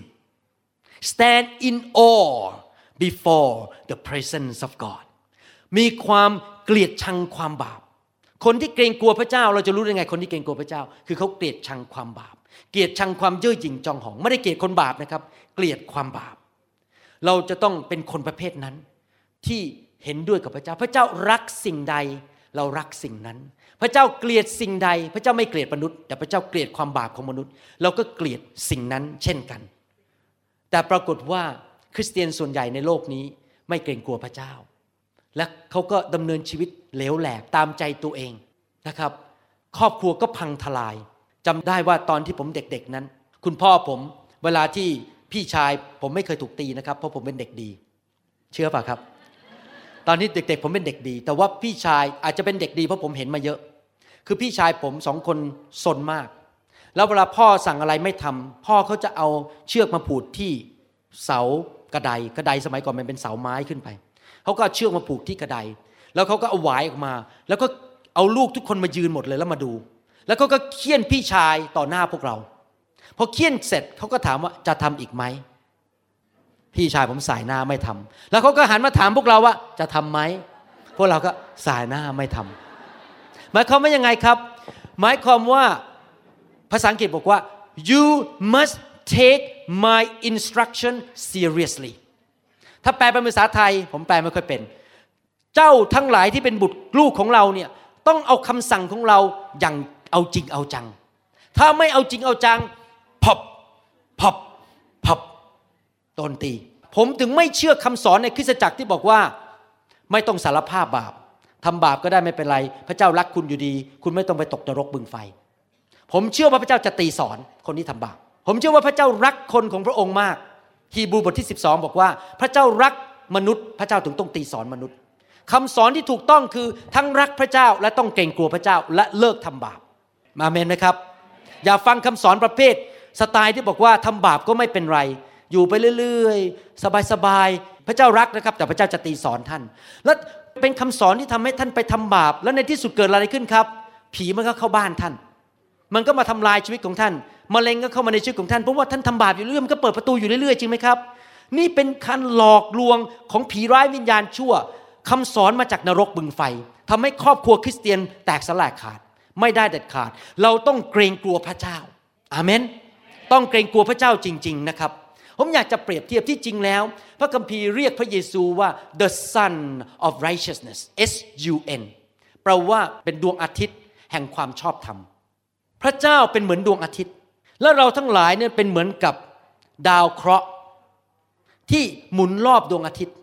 stand in awe before the presence of God มีความเกลียดชังความบาป คนที่เกรงกลัวพระเจ้า เราจะรู้ได้ไงคนที่เกรงกลัวพระเจ้า คือเขาเกลียดชังความบาป เกลียดชังความเย่อหยิ่งจองหอง ไม่ได้เกลียดคนบาปนะครับ เกลียดความบาป เราจะต้องเป็นคนประเภทนั้น ที่เห็นด้วยกับพระเจ้า พระเจ้ารักสิ่งใด เรารักสิ่งนั้น พระเจ้าเกลียดสิ่งใด พระเจ้าไม่เกลียดมนุษย์ แต่พระเจ้าเกลียดความบาปของมนุษย์ เราก็เกลียดสิ่งนั้น เช่นกัน แต่ปรากฏว่าคริสเตียนส่วนใหญ่ในโลกนี้ไม่เกรงกลัวพระเจ้า และเขาก็ดำเนินชีวิตเหลวแหลกตามใจตัวเองนะครับ ครอบครัวก็พังทลายจำได้ว่าตอนที่ผมเด็กๆนั้น คุณพ่อผมเวลาที่พี่ชายผมไม่เคยถูกตีนะครับ เพราะผมเป็นเด็กดี เชื่อป่ะครับ ตอนนี้เด็กๆ ผมเป็นเด็กดี แต่ว่าพี่ชายอาจจะเป็นเด็กดีเพราะผมเห็นมาเยอะ คือพี่ชายผมสองคนสนมาก แล้วเวลาพ่อสั่งอะไรไม่ทำพ่อเขาจะเอาเชือกมาผูกที่เสากระไดกระไดสมัยก่อนมันเป็นเสาไม้ขึ้นไป เขาก็เชือกมาผูกที่กระได แล้วเขาก็เอาหวายออกมา แล้วก็เอาลูกทุกคนมายืนหมดเลยแล้วมาดู แล้วเขาก็เคี่ยนพี่ชายต่อหน้าพวกเรา พอเคี่ยนเสร็จเขาก็ถามว่าจะทำอีกไหม พี่ชายผมสายหน้าไม่ทำแล้วเขาก็หันมาถามพวกเราว่าจะทำไหม พวกเราก็สายหน้าไม่ทำหมายความว่ายังไงครับ หมายความว่าภาษาอังกฤษบอกว่า you must take my instruction seriously ถ้าแปลเป็นภาษาไทย ผมแปลไม่ค่อยเป็น เจ้าทั้งหลายที่เป็นบุตรลูกของเราเนี่ยต้องเอาคำสั่งของเราอย่างเอาจริงเอาจัง ถ้าไม่เอาจริงเอาจังพบพบพบโดนตี ผมถึงไม่เชื่อคำสอนในคริสตจักรที่บอกว่าไม่ต้องสารภาพบาปทำบาปก็ได้ไม่เป็นไร พระเจ้ารักคุณอยู่ดี คุณไม่ต้องไปตกนรกบึงไฟ ผมเชื่อว่าพระเจ้าจะตีสอนคนที่ทำบาปผมเชื่อว่าพระเจ้ารักคนของพระองค์มาก ฮีบรูบทที่ 12 บอกว่า พระเจ้ารักมนุษย์ พระเจ้าถึงต้องตีสอนมนุษย์คำสอนที่ถูกต้องคือทั้งรักพระเจ้าและต้องเกรงกลัวพระเจ้าและเลิกทำบาป มาเมนไหมครับ อย่าฟังคำสอนประเภท สไตล์ที่บอกว่าทำบาปก็ไม่เป็นไร อยู่ไปเรื่อยๆ สบายๆ พระเจ้ารักนะครับ แต่พระเจ้าจะตีสอนท่าน และเป็นคำสอนที่ทำให้ท่านไปทำบาป แล้วในที่สุดเกิดอะไรขึ้นครับ ผีมันก็เข้าบ้านท่าน มันก็มาทำลายชีวิตของท่าน มะเร็งก็เข้ามาในชีวิตของท่านเพราะว่าท่านทำบาปอยู่เรื่อยมันก็เปิดประตูอยู่เรื่อยๆจริงไหมครับ นี่เป็นการหลอกลวงของผีร้ายวิญญาณชั่วคำสอนมาจากนรกบึงไฟทำให้ครอบครัวคริสเตียนแตกสลายขาด ไม่ได้เด็ดขาด เราต้องเกรงกลัวพระเจ้าอาเมน ต้องเกรงกลัวพระเจ้าจริง ๆ นะครับ ผมอยากจะเปรียบเทียบที่จริงแล้ว พระคัมภีร์เรียกพระเยซูว่า the son of righteousness S U N แปลว่าเป็นดวงอาทิตย์แห่งความชอบธรรม พระเจ้าเป็นเหมือนดวงอาทิตย์ และเราทั้งหลายเนี่ยเป็นเหมือนกับดาวเคราะห์ที่หมุนรอบดวงอาทิตย์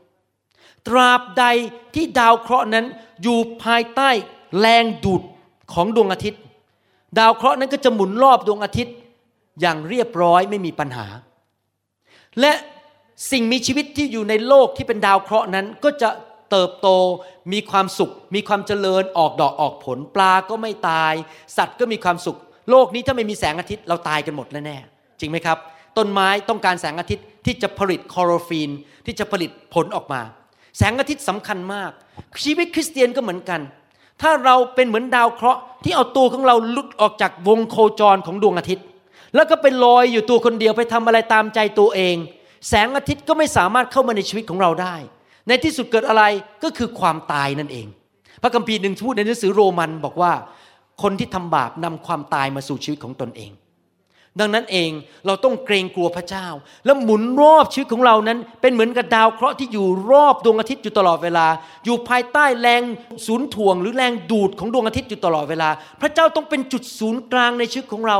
ตราบใดที่ดาวเคราะห์นั้นอยู่ภายใต้แรงดูดของดวงอาทิตย์ ดาวเคราะห์นั้นก็จะหมุนรอบดวงอาทิตย์อย่างเรียบร้อยไม่มีปัญหา และสิ่งมีชีวิตที่อยู่ในโลกที่เป็นดาวเคราะห์นั้นก็จะเติบโตมีความสุข มีความเจริญออกดอกออกผล ปลาก็ไม่ตาย สัตว์ก็มีความสุข โลกนี้ถ้าไม่มีแสงอาทิตย์เราตายกันหมดแน่ๆจริงไหมครับ ต้นไม้ต้องการแสงอาทิตย์ที่จะผลิตคลอโรฟีนที่จะผลิตผลออกมา แสงอาทิตย์สำคัญมาก ชีวิตคริสเตียนก็เหมือนกัน ถ้าเราเป็นเหมือนดาวเคราะห์ที่เอาตัวของเราหลุดออกจากวงโคจรของดวงอาทิตย์ แล้วก็ไปลอยอยู่ตัวคนเดียวไปทำอะไรตามใจตัวเอง แสงอาทิตย์ก็ไม่สามารถเข้ามาในชีวิตของเราได้ ในที่สุดเกิดอะไรก็คือความตายนั่นเอง พระคัมภีร์หนึ่งพูดในหนังสือโรมันบอกว่า คนที่ทำบาปนำความตายมาสู่ชีวิตของตนเอง ดังนั้นเองเราต้องเกรงกลัวพระเจ้า และหมุนรอบชีวิตของเรานั้น เป็นเหมือนกับดาวเคราะห์ที่อยู่รอบดวงอาทิตย์อยู่ตลอดเวลา อยู่ภายใต้แรงศูนย์ถ่วง หรือแรงดูดของดวงอาทิตย์อยู่ตลอดเวลา พระเจ้าต้องเป็นจุดศูนย์กลางในชีวิตของเรา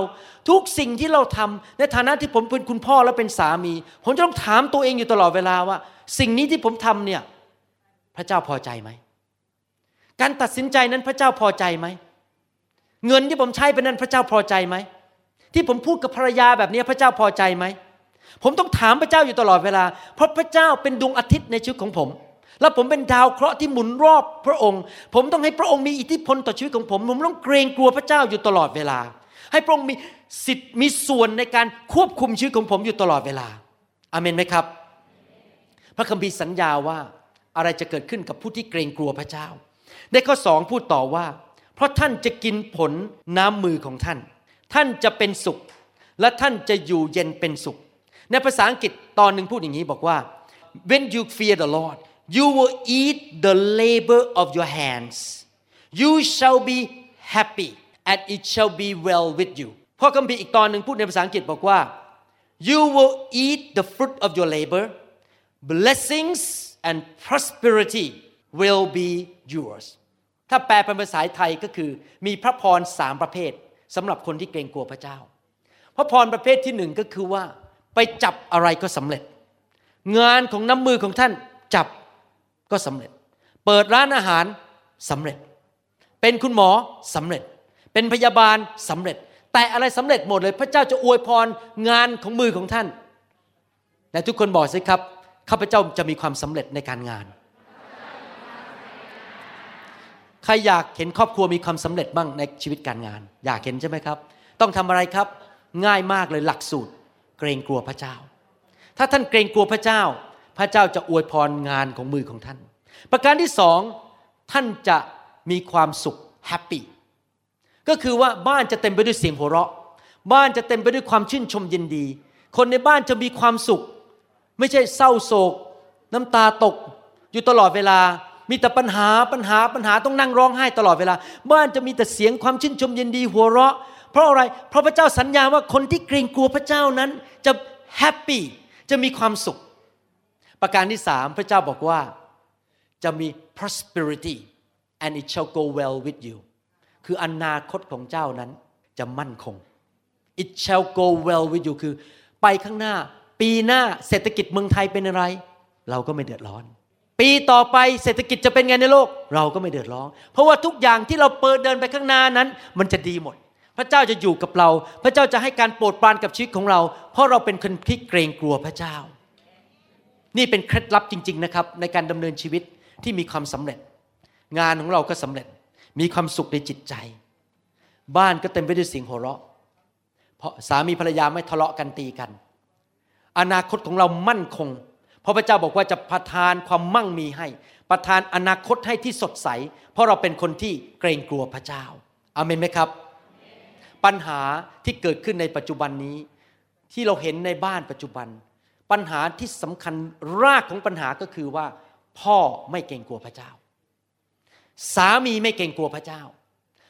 ทุกสิ่งที่เราทำในฐานะที่ผมเป็นคุณพ่อและเป็นสามี ผมจะต้องถามตัวเองอยู่ตลอดเวลาว่า สิ่งนี้ที่ผมทำเนี่ยพระเจ้าพอใจไหมการตัดสินใจนั้นพระเจ้าพอใจไหม เงินที่ผมใช้ไปนั้นพระเจ้าพอใจไหม ที่ผมพูดกับภรรยาแบบนี้พระเจ้าพอใจไหม ผมต้องถามพระเจ้าอยู่ตลอดเวลา เพราะพระเจ้าเป็นดวงอาทิตย์ในชีวิตของผม แล้วผมเป็นดาวเคราะห์ที่หมุนรอบพระองค์ ผมต้องให้พระองค์มีอิทธิพลต่อชีวิตของผม ผมต้องเกรงกลัวพระเจ้าอยู่ตลอดเวลา ให้พระองค์มีสิทธิ์มีส่วนในการควบคุมชีวิตของผมอยู่ตลอดเวลา อาเมนไหมครับ พระคัมภีร์สัญญาว่าอะไรจะเกิดขึ้นกับผู้ที่เกรงกลัวพระเจ้า ในข้อสองพูดต่อว่า เพราะท่านจะกินผลน้ำมือของท่าน ท่านจะเป็นสุข และท่านจะอยู่เย็นเป็นสุข ในภาษาอังกฤษตอนหนึ่งพูดอย่างนี้บอกว่า when you fear the Lord you will eat the labor of your hands you shall be happy and it shall be well with you พ่อคัมภีร์อีกตอนหนึ่งพูดในภาษาอังกฤษบอกว่า you will eat the fruit of your labor blessings and prosperity will be yours ถ้าแปลเป็นภาษาไทยก็คือ มีพระพรสามประเภทสำหรับคนที่เกรงกลัวพระเจ้า พระพรประเภทที่หนึ่งก็คือว่าไปจับอะไรก็สำเร็จ งานของน้ำมือของท่านจับก็สำเร็จ เปิดร้านอาหารสำเร็จ เป็นคุณหมอสำเร็จ เป็นพยาบาลสำเร็จ แต่อะไรสำเร็จหมดเลย พระเจ้าจะอวยพรงานของมือของท่านแต่ทุกคนบอกสิครับข้าพเจ้าจะมีความสำเร็จในการงาน ใครอยากเห็นครอบครัวมีความสำเร็จบ้างในชีวิตการงาน อยากเห็นใช่ไหมครับ ต้องทำอะไรครับ ง่ายมากเลยหลักสูตร เกรงกลัวพระเจ้า ถ้าท่านเกรงกลัวพระเจ้า พระเจ้าจะอวยพรงานของมือของท่าน ประการที่สองท่านจะมีความสุขแฮปปี้ก็คือว่าบ้านจะเต็มไปด้วยเสียงหัวเราะ บ้านจะเต็มไปด้วยความชื่นชมยินดี คนในบ้านจะมีความสุข ไม่ใช่เศร้าโศก น้ำตาตก อยู่ตลอดเวลา มีแต่ปัญหาปัญหาปัญหาต้องนั่งร้องไห้ตลอดเวลา บ้านจะมีแต่เสียงความชื่นชมยินดีหัวเราะ เพราะอะไร เพราะพระเจ้าสัญญาว่าคนที่เกรงกลัวพระเจ้านั้นจะแฮปปี้จะมีความสุข ประการที่สามพระเจ้าบอกว่าจะมี prosperity and it shall go well with you คืออนาคตของเจ้านั้นจะมั่นคง it shall go well with you คือ ไปข้างหน้า ปีหน้าเศรษฐกิจเมืองไทยเป็นอะไร เราก็ไม่เดือดร้อน ปีต่อไปเศรษฐกิจจะเป็นไงในโลก เราก็ไม่เดือดร้อน เพราะว่าทุกอย่างที่เราเปิดเดินไปข้างหน้านั้น มันจะดีหมด พระเจ้าจะอยู่กับเรา พระเจ้าจะให้การโปรดปรานกับชีวิตของเรา เพราะเราเป็นคนที่เกรงกลัวพระเจ้า นี่เป็นเคล็ดลับจริง ๆนะครับ ในการดำเนินชีวิตที่มีความสำเร็จ งานของเราก็สำเร็จ มีความสุขในจิตใจ บ้านก็เต็มไปด้วยเสียงหัวเราะ เพราะสามีภรรยาไม่ทะเลาะกันตีกัน อนาคตของเรามั่นคง เพราะพระเจ้าบอกว่าจะประทานความมั่งมีให้ ประทานอนาคตให้ที่สดใส เพราะเราเป็นคนที่เกรงกลัวพระเจ้าอาเมนไหมครับ ปัญหาที่เกิดขึ้นในปัจจุบันนี้ ที่เราเห็นในบ้านปัจจุบัน ปัญหาที่สำคัญรากของปัญหาก็คือว่า พ่อไม่เกรงกลัวพระเจ้า สามีไม่เกรงกลัวพระเจ้า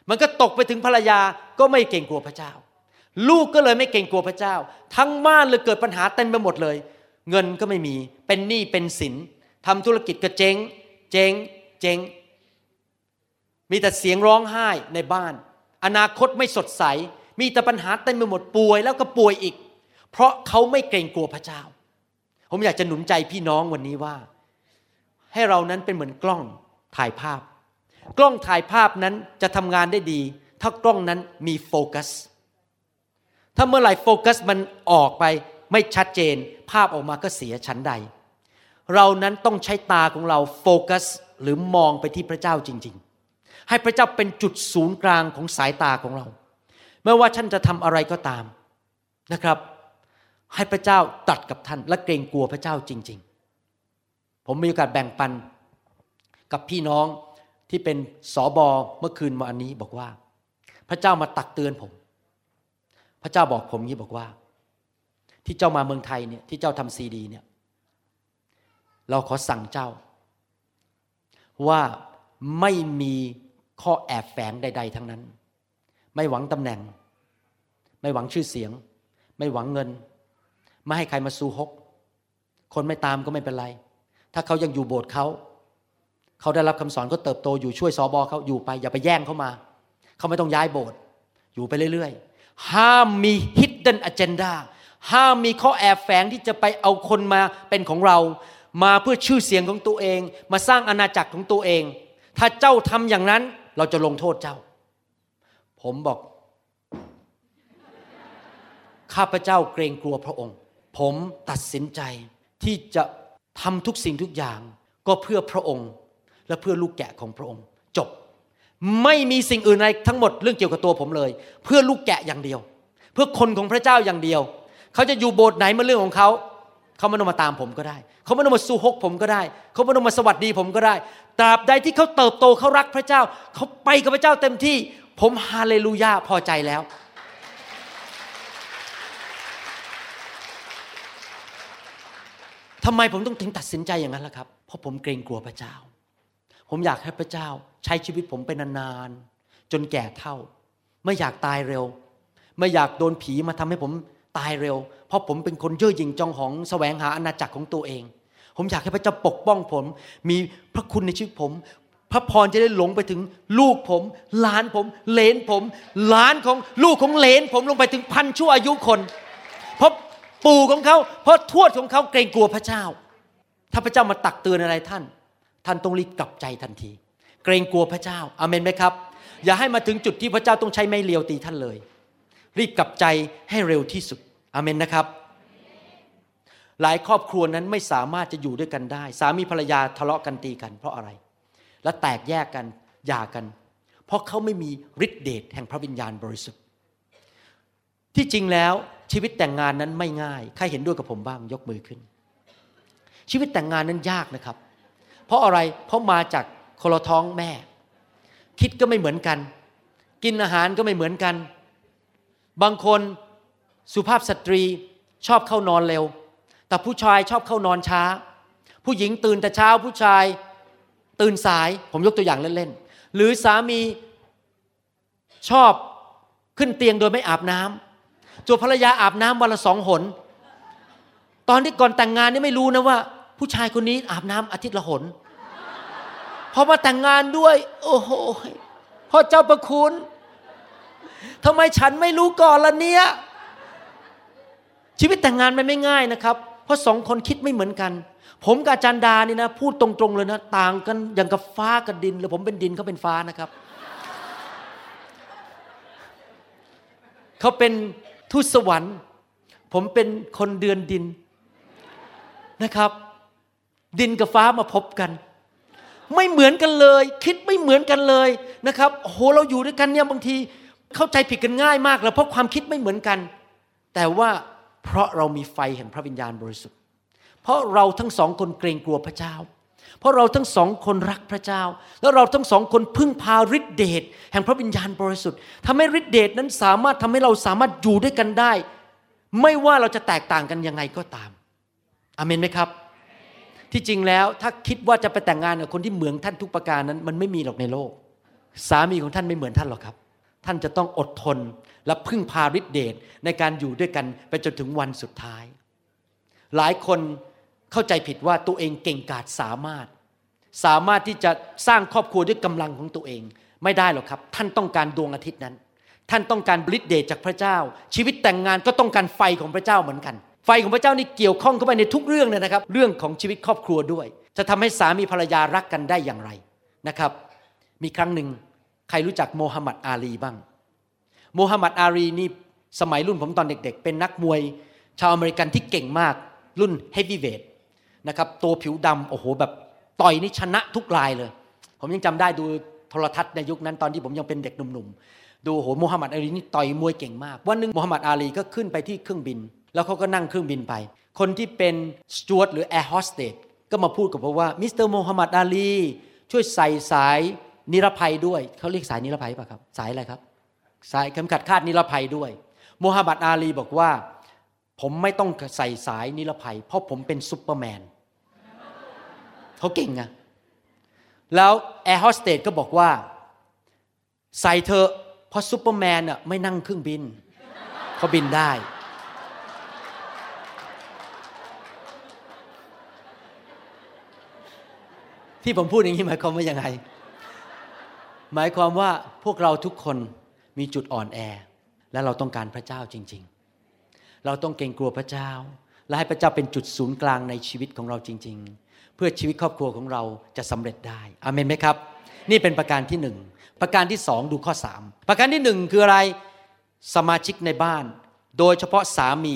มันก็ตกไปถึงภรรยาก็ไม่เกรงกลัวพระเจ้า ลูกก็เลยไม่เกรงกลัวพระเจ้า ทั้งบ้านเลยเกิดปัญหาเต็มไปหมดเลย เงินก็ไม่มี เป็นหนี้เป็นสินทำธุรกิจก็เจ๊ง เจ๊ง เจ๊ง มีแต่เสียงร้องไห้ในบ้าน อนาคตไม่สดใส มีแต่ปัญหาเต็มไปหมดป่วยแล้วก็ป่วยอีก เพราะเขาไม่เกรงกลัวพระเจ้า ผมอยากจะหนุนใจพี่น้องวันนี้ว่า ให้เรานั้นเป็นเหมือนกล้องถ่ายภาพ กล้องถ่ายภาพนั้นจะทำงานได้ดี ถ้ากล้องนั้นมีโฟกัส ถ้าเมื่อไหร่โฟกัสมันออกไป ไม่ชัดเจนภาพออกมาก็เสียชั้นใด เรานั้นต้องใช้ตาของเราโฟกัสหรือมองไปที่พระเจ้าจริง ๆ ให้พระเจ้าเป็นจุดศูนย์กลางของสายตาของเรา ไม่ว่าท่านจะทำอะไรก็ตามนะครับ ให้พระเจ้าตัดกับท่านและเกรงกลัวพระเจ้าจริง ๆ ผมมีโอกาสแบ่งปันกับพี่น้องที่เป็นสอบอเมื่อคืนมาอันนี้บอกว่า พระเจ้ามาตักเตือนผม พระเจ้าบอกผมงี้บอกว่า ที่เจ้ามาเมืองไทยเนี่ยที่เจ้าทำซีดีเนี่ยเราขอสั่งเจ้า ว่าไม่มีข้อแอบแฝงใด ๆ ทั้งนั้น ไม่หวังตำแหน่ง ไม่หวังชื่อเสียง ไม่หวังเงิน ไม่ให้ใครมาซูฮก คนไม่ตามก็ไม่เป็นไร ถ้าเขายังอยู่โบสถ์เขาเขาได้รับคำสอนก็เติบโตอยู่ช่วยสอบอเขาอยู่ไป อย่าไปแย่งเขามา เขาไม่ต้องย้ายโบสถ์อยู่ไปเรื่อยๆ ห้ามมี hidden agenda ห้ามมีข้อแอบแฝงที่จะไปเอาคนมาเป็นของเรา มาเพื่อชื่อเสียงของตัวเอง มาสร้างอาณาจักรของตัวเอง ถ้าเจ้าทำอย่างนั้นเราจะลงโทษเจ้า ผมบอก ข้าพเจ้าเกรงกลัวพระองค์ ผมตัดสินใจที่จะทำทุกสิ่งทุกอย่าง ก็เพื่อพระองค์ และเพื่อลูกแกะของพระองค์ จบ ไม่มีสิ่งอื่นใดทั้งหมดเรื่องเกี่ยวกับตัวผมเลย เพื่อลูกแกะอย่างเดียว เพื่อคนของพระเจ้าอย่างเดียว เขาจะอยู่โบสถ์ไหนมาเรื่องของเขา เขาไม่ต้องมาตามผมก็ได้ เขาไม่ต้องมาสู้ฮกผมก็ได้ เขาไม่ต้องมาสวัสดีผมก็ได้ตราบใดที่เขาเติบโตเขารักพระเจ้า เขาไปกับพระเจ้าเต็มที่ ผมฮาเลลูยาพอใจแล้ว ทำไมผมต้องถึงตัดสินใจอย่างนั้นล่ะครับ เพราะผมเกรงกลัวพระเจ้า ผมอยากให้พระเจ้าใช้ชีวิตผมไปนานๆจนแก่เท่า ไม่อยากตายเร็ว ไม่อยากโดนผีมาทำให้ผม ตายเร็ว เพราะผมเป็นคนเย่อหยิ่งจองหองแสวงหาอาณาจักรของตัวเอง ผมอยากให้พระเจ้าปกป้องผม มีพระคุณในชีวิตผม พระพรจะได้หลงไปถึงลูกผมหลานผมเลนผมหลานของลูกของเลนผมลงไปถึงพันชั่วอายุคน เพราะปู่ของเขา เพราะทวดของเขาเกรงกลัวพระเจ้า ถ้าพระเจ้ามาตักเตือนอะไรท่าน ท่านต้องรีบกลับใจทันที เกรงกลัวพระเจ้าอาเมนไหมครับ อย่าให้มาถึงจุดที่พระเจ้าต้องใช้ไม้เลียวตีท่านเลย รีบกลับใจให้เร็วที่สุดอาเมนนะครับ หลายครอบครัวนั้นไม่สามารถจะอยู่ด้วยกันได้ สามีภรรยาทะเลาะกันตีกัน เพราะอะไร และแตกแยกกันหย่ากัน เพราะเขาไม่มีฤทธิเดชแห่งพระวิญญาณบริสุทธิ์ ที่จริงแล้วชีวิตแต่งงานนั้นไม่ง่าย ใครเห็นด้วยกับผมบ้างยกมือขึ้น ชีวิตแต่งงานนั้นยากนะครับ เพราะอะไรเพราะมาจากคนละท้องแม่ คิดก็ไม่เหมือนกัน กินอาหารก็ไม่เหมือนกัน บางคนสุภาพสตรีชอบเข้านอนเร็ว แต่ผู้ชายชอบเข้านอนช้า ผู้หญิงตื่นแต่เช้าผู้ชายตื่นสายผมยกตัวอย่างเล่นๆหรือสามีชอบขึ้นเตียงโดยไม่อาบน้ำตัวภรรยาอาบน้ำวันละสองหน ตอนที่ก่อนแต่งงานนี่ไม่รู้นะว่า ผู้ชายคนนี้อาบน้ำอาทิตย์ละหนพอมาแต่งงานด้วย โอ้โหพ่อเจ้าประคุณ ทำไมฉันไม่รู้ก่อนล่ะเนี่ย ชีวิตแต่งงานมันไม่ง่ายนะครับ เพราะสองคนคิดไม่เหมือนกัน ผมกับอาจารย์ดานี่นะ พูดตรงๆเลยนะ ต่างกันอย่างกับฟ้ากับดินเลยผมเป็นดินเขาเป็นฟ้านะครับ เขาเป็นทูตสวรรค์ ผมเป็นคนเดือนดินนะครับ ดินกับฟ้ามาพบกันไม่เหมือนกันเลย คิดไม่เหมือนกันเลยนะครับโหเราอยู่ด้วยกันเนี่ยบางที เข้าใจผิดกันง่ายมากเลยเพราะความคิดไม่เหมือนกัน แต่ว่าเพราะเรามีไฟแห่งพระวิญญาณบริสุทธิ์ เพราะเราทั้งสองคนเกรงกลัวพระเจ้า เพราะเราทั้งสองคนรักพระเจ้า แล้วเราทั้งสองคนพึ่งพาฤทธิเดชแห่งพระวิญญาณบริสุทธิ์ทำให้ฤทธิเดชนั้นสามารถทำให้เราสามารถอยู่ด้วยกันได้ ไม่ว่าเราจะแตกต่างกันยังไงก็ตามอเมนไหมครับ ที่จริงแล้วถ้าคิดว่าจะไปแต่งงานกับคนที่เหมือนท่านทุกประการนั้น มันไม่มีหรอกในโลก สามีของท่านไม่เหมือนท่านหรอกครับ ท่านจะต้องอดทนและพึ่งพาฤทธิเดชในการอยู่ด้วยกันไปจนถึงวันสุดท้าย หลายคนเข้าใจผิดว่าตัวเองเก่งกาจสามารถ สามารถที่จะสร้างครอบครัวด้วยกำลังของตัวเองไม่ได้หรอกครับ ท่านต้องการดวงอาทิตย์นั้น ท่านต้องการฤทธิเดชจากพระเจ้า ชีวิตแต่งงานก็ต้องการไฟของพระเจ้าเหมือนกัน ไฟของพระเจ้านี่เกี่ยวข้องเข้าไปในทุกเรื่องเลยนะครับ เรื่องของชีวิตครอบครัวด้วย จะทำให้สามีภรรยารักกันได้อย่างไรนะครับ มีครั้งหนึ่ง ใครรู้จักโมฮัมหมัดอาลีบ้าง โมฮัมหมัดอาลีนี่สมัยรุ่นผมตอนเด็ก ๆ เป็นนักมวย ชาวอเมริกันที่เก่งมาก รุ่นเฮฟวีเวทนะครับตัวผิวดำโอ้โหแบบต่อยนี่ชนะทุกรายเลย ผมยังจำได้ดูโทรทัศน์ในยุคนั้นตอนที่ผมยังเป็นเด็กหนุ่มๆ ดูโอ้โหโมฮัมหมัดอาลีนี่ต่อยมวยเก่งมาก วันหนึ่งโมฮัมหมัดอาลีก็ขึ้นไปที่เครื่องบิน แล้วเขาก็นั่งเครื่องบินไป คนที่เป็นสจ๊วตหรือแอร์โฮสเตสก็มาพูดกับเขาว่ามิสเตอร์โมฮัมหมัดอาลีช่วยใส่สาย นิรภัยด้วยเขาเรียกสายนิรภัยป่ะครับ สายอะไรครับ สายเข็มขัดคาดนิรภัยด้วยโมฮัมหมัดอาลีบอกว่า ผมไม่ต้องใส่สายนิรภัย เพราะผมเป็นซูเปอร์แมนเขาเก่งอะแล้วแอร์โฮสเตสก็บอกว่า ใส่เถอะเพราะซูเปอร์แมนอะไม่นั่งเครื่องบินเขาบินได้ ที่ผมพูดอย่างนี้หมายความว่ายังไง หมายความว่าพวกเราทุกคนมีจุดอ่อนแอ และเราต้องการพระเจ้าจริง ๆ เราต้องเกรงกลัวพระเจ้า และให้พระเจ้าเป็นจุดศูนย์กลางในชีวิตของเราจริง ๆ เพื่อชีวิตครอบครัวของเราจะสำเร็จได้อเมนไหมครับ นี่เป็นประการที่หนึ่งประการที่สองดูข้อสามประการที่หนึ่งคืออะไรสมาชิกในบ้าน โดยเฉพาะสามี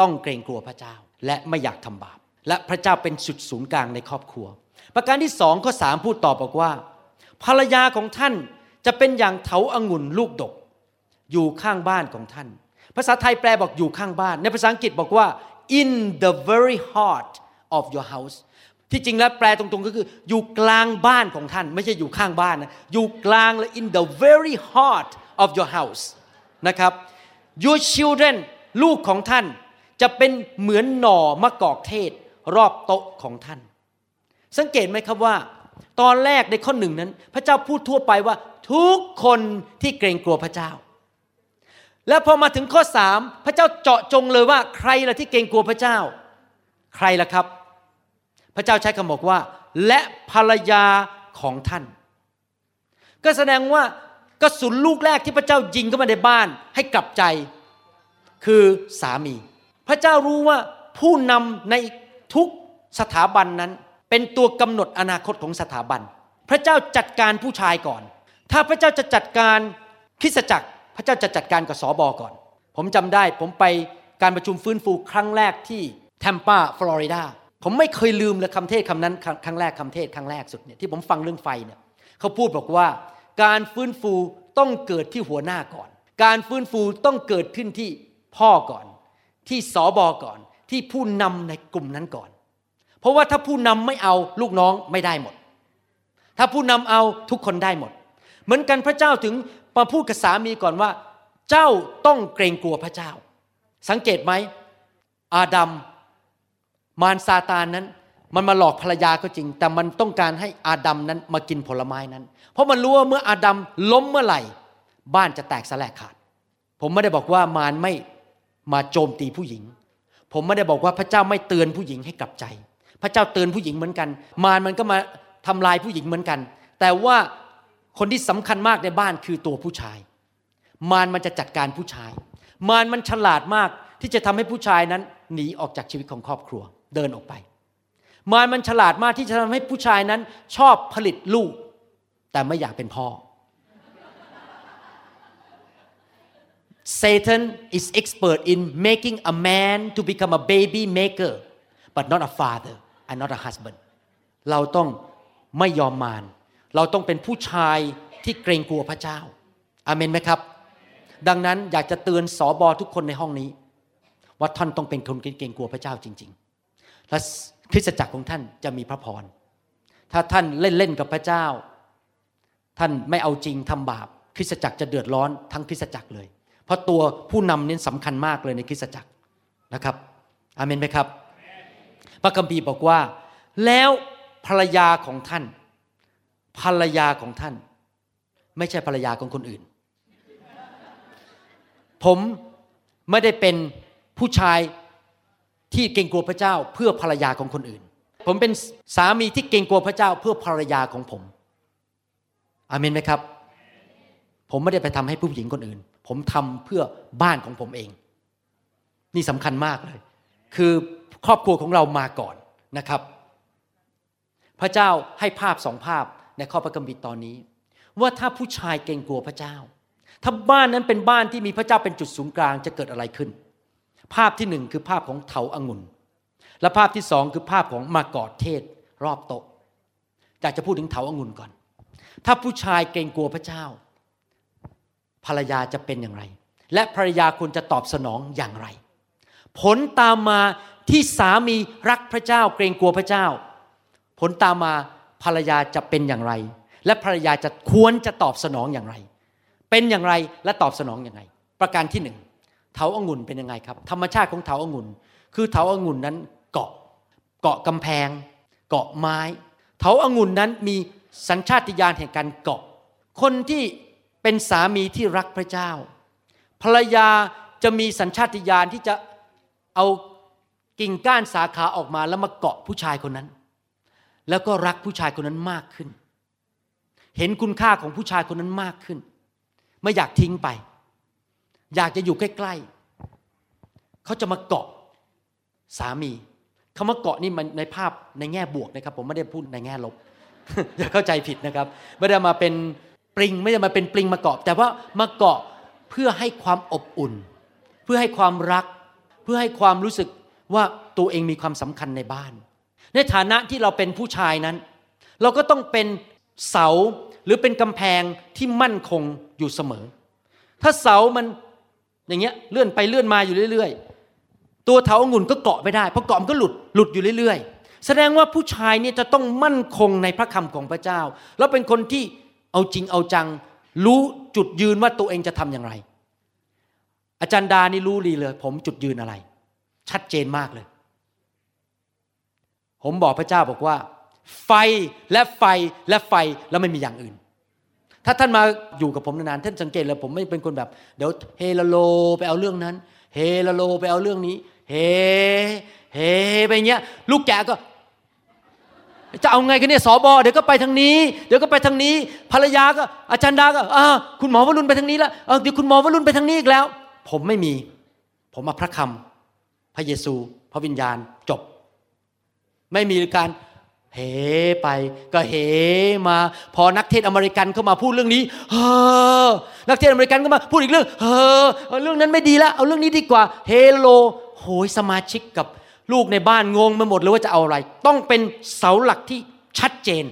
ต้องเกรงกลัวพระเจ้า และไม่อยากทำบาปและพระเจ้าเป็นจุดศูนย์กลางในครอบครัว ประการที่สองข้อสามพูดต่อบอกว่า ภรรยาของท่านจะเป็นอย่างเถาองุ่นลูกดก อยู่ข้างบ้านของท่าน ภาษาไทยแปลบอกอยู่ข้างบ้าน ในภาษาอังกฤษบอกว่า in the very heart of your house ที่จริงแล้วแปลตรงๆก็คือ อยู่กลางบ้านของท่าน ไม่ใช่อยู่ข้างบ้านนะอยู่กลางและ in the very heart of your house นะครับ your children ลูกของท่านจะเป็นเหมือนหน่อมะกอกเทศ รอบโต๊ะของท่าน สังเกตไหมครับว่า ตอนแรกในข้อหนึ่งนั้น พระเจ้าพูดทั่วไปว่า ทุกคนที่เกรงกลัวพระเจ้า และพอมาถึงข้อสามพระเจ้าเจาะจงเลยว่าใครล่ะที่เกรงกลัวพระเจ้า ใครล่ะครับ พระเจ้าใช้คำบอกว่า และภรรยาของท่าน ก็แสดงว่ากระสุนลูกแรกที่พระเจ้ายิงเข้ามาในบ้านให้กลับใจ คือสามี พระเจ้ารู้ว่าผู้นำในทุกสถาบันนั้น เป็นตัวกำหนดอนาคตของสถาบัน พระเจ้าจัดการผู้ชายก่อน ถ้าพระเจ้าจะจัดการคริสจักร พระเจ้าจะจัดการกับสอบอก่อน ผมจำได้ผมไปการประชุมฟื้นฟูครั้งแรกที่แทมปาฟลอริดาผมไม่เคยลืมเลยคำเทศคำนั้นครั้งแรกคำเทศครั้งแรกสุดเนี่ยที่ผมฟังเรื่องไฟเนี่ยเขาพูดบอกว่า การฟื้นฟูต้องเกิดที่หัวหน้าก่อน การฟื้นฟูต้องเกิดขึ้นที่พ่อก่อน ที่สอบอก่อน ที่ผู้นำในกลุ่มนั้นก่อน เพราะว่าถ้าผู้นำไม่เอาลูกน้องไม่ได้หมด ถ้าผู้นำเอาทุกคนได้หมด เหมือนกันพระเจ้าถึงมาพูดกับสามีก่อนว่า เจ้าต้องเกรงกลัวพระเจ้า สังเกตไหม อาดัมมารซาตานนั้น มันมาหลอกภรรยาก็จริง แต่มันต้องการให้อาดัมนั้นมากินผลไม้นั้น เพราะมันรู้ว่าเมื่ออาดัมล้มเมื่อไหร่ บ้านจะแตกสลายขาด ผมไม่ได้บอกว่ามารไม่มาโจมตีผู้หญิง ผมไม่ได้บอกว่าพระเจ้าไม่เตือนผู้หญิงให้กลับใจ พระเจ้าเตือนผู้หญิงเหมือนกัน มารมันก็มาทำลายผู้หญิงเหมือนกัน แต่ว่าคนที่สำคัญมากในบ้านคือตัวผู้ชาย มารมันจะจัดการผู้ชาย มารมันฉลาดมากที่จะทำให้ผู้ชายนั้นหนีออกจากชีวิตของครอบครัวเดินออกไป มารมันฉลาดมากที่จะทำให้ผู้ชายนั้น ชอบผลิตลูก แต่ไม่อยากเป็นพ่อ Satan is expert in making a man to become a baby maker but not a father and not a husband เราต้องไม่ยอมมารเราต้องเป็นผู้ชายที่เกรงกลัวพระเจ้าอาเมนไหมครับ ดังนั้นอยากจะเตือนสอบอทุกคนในห้องนี้ ว่าท่านต้องเป็นคนเกรงกลัวพระเจ้าจริง ๆ และคริสตจักรของท่านจะมีพระพร ถ้าท่านเล่นเล่นกับพระเจ้า ท่านไม่เอาจริงทำบาป คริสตจักรจะเดือดร้อนทั้งคริสตจักรเลย เพราะตัวผู้นำนี่สำคัญมากเลยในคริสตจักรนะครับอาเมนไหมครับ พระคัมภีร์บอกว่า แล้วภรรยาของท่าน ภรรยาของท่าน ไม่ใช่ภรรยาของคนอื่น ผมไม่ได้เป็นผู้ชายที่เกรงกลัวพระเจ้าเพื่อภรรยาของคนอื่น ผมเป็นสามีที่เกรงกลัวพระเจ้าเพื่อภรรยาของผม อาเมนไหมครับ ผมไม่ได้ไปทำให้ผู้หญิงคนอื่น ผมทำเพื่อบ้านของผมเอง นี่สำคัญมากเลย คือ ครอบครัวของเรามาก่อนนะครับ พระเจ้าให้ภาพสองภาพในข้อพระคัมภีร์ตอนนี้ ว่าถ้าผู้ชายเกรงกลัวพระเจ้า ถ้าบ้านนั้นเป็นบ้านที่มีพระเจ้าเป็นจุดศูนย์กลางจะเกิดอะไรขึ้น ภาพที่หนึ่งคือภาพของเถาอางุ่นและภาพที่สองคือภาพของมากอดเทศรอบโต๊ะอยากจะพูดถึงเถาอางุ่นก่อน ถ้าผู้ชายเกรงกลัวพระเจ้า ภรรยาจะเป็นอย่างไร และภรรยาควรจะตอบสนองอย่างไร ผลตามมา ที่สามีรักพระเจ้าเกรงกลัวพระเจ้า ผลตามมาภรรยาจะเป็นอย่างไร และภรรยาจะควรจะตอบสนองอย่างไร เป็นอย่างไรและตอบสนองอย่างไร ประการที่หนึ่งเถาอางุ่นเป็นยังไงครับ ธรรมชาติของเถาอางุ่น คือเถาอางุ่นนั้นเกาะเกาะกำแพง เกาะไม้ เถาอางุ่นนั้นมีสัญชาติญาณแห่งการเกาะ คนที่เป็นสามีที่รักพระเจ้า ภรรยาจะมีสัญชาติญาณที่จะเอา กิ่งก้านสาขาออกมาแล้วมาเกาะผู้ชายคนนั้น แล้วก็รักผู้ชายคนนั้นมากขึ้น เห็นคุณค่าของผู้ชายคนนั้นมากขึ้น ไม่อยากทิ้งไป อยากจะอยู่ใกล้ๆเขาจะมาเกาะสามีคำว่าเกาะนี่มันในภาพในแง่บวกนะครับ ผมไม่ได้พูดในแง่ลบอย่าเข้าใจผิดนะครับ ไม่ได้มาเป็นปริงไม่ได้มาเป็นปริงมาเกาะ แต่ว่ามาเกาะเพื่อให้ความอบอุ่น เพื่อให้ความรัก เพื่อให้ความรู้สึก ว่าตัวเองมีความสำคัญในบ้าน ในฐานะที่เราเป็นผู้ชายนั้น เราก็ต้องเป็นเสาหรือเป็นกำแพงที่มั่นคงอยู่เสมอ ถ้าเสามันอย่างเงี้ยเลื่อนไปเลื่อนมาอยู่เรื่อย ๆ ตัวเถาองุ่นก็เกาะไม่ได้เพราะเกาะมันก็หลุดหลุดอยู่เรื่อย ๆ แสดงว่าผู้ชายเนี่ยจะต้องมั่นคงในพระคำของพระเจ้า แล้วเป็นคนที่เอาจริงเอาจัง รู้จุดยืนว่าตัวเองจะทำอย่างไร อาจารย์ดานี่รู้ดีเลย ผมจุดยืนอะไร ชัดเจนมากเลย ผมบอกพระเจ้าบอกว่า ไฟและไฟและไฟแล้วไม่มีอย่างอื่น ถ้าท่านมาอยู่กับผมนานๆท่านสังเกตเลยผมไม่เป็นคนแบบ เดี๋ยวเฮลโลไปเอาเรื่องนั้น เฮลโลไปเอาเรื่องนี้ เฮเฮไปเงี้ย ลูกแกก็จะเอาไงกันเนี่ยสอบอเดี๋ยวก็ไปทางนี้ เดี๋ยวก็ไปทางนี้ ภรรยาก็ อาจารย์ดาก็อ่าคุณหมอวรุณไปทางนี้แล้วเดี๋ยวคุณหมอวรุณไปทางนี้อีกแล้ว ผมไม่มี ผมมาพระคำ ระเยซู พระวิญญาณจบ ไม่มีการเฮไปก็เฮมา พอนักเทศอเมริกันเข้ามาพูดเรื่องนี้เฮ้อนักเทศอเมริกันก็มาพูดอีกเรื่องเฮ้อเรื่องนั้นไม่ดีแล้วเอาเรื่องนี้ดีกว่าเฮโลโหยสมาชิกกับลูกในบ้านงงไปหมดเลยว่าจะเอาอะไร ต้องเป็นเสาหลักที่ชัดเจน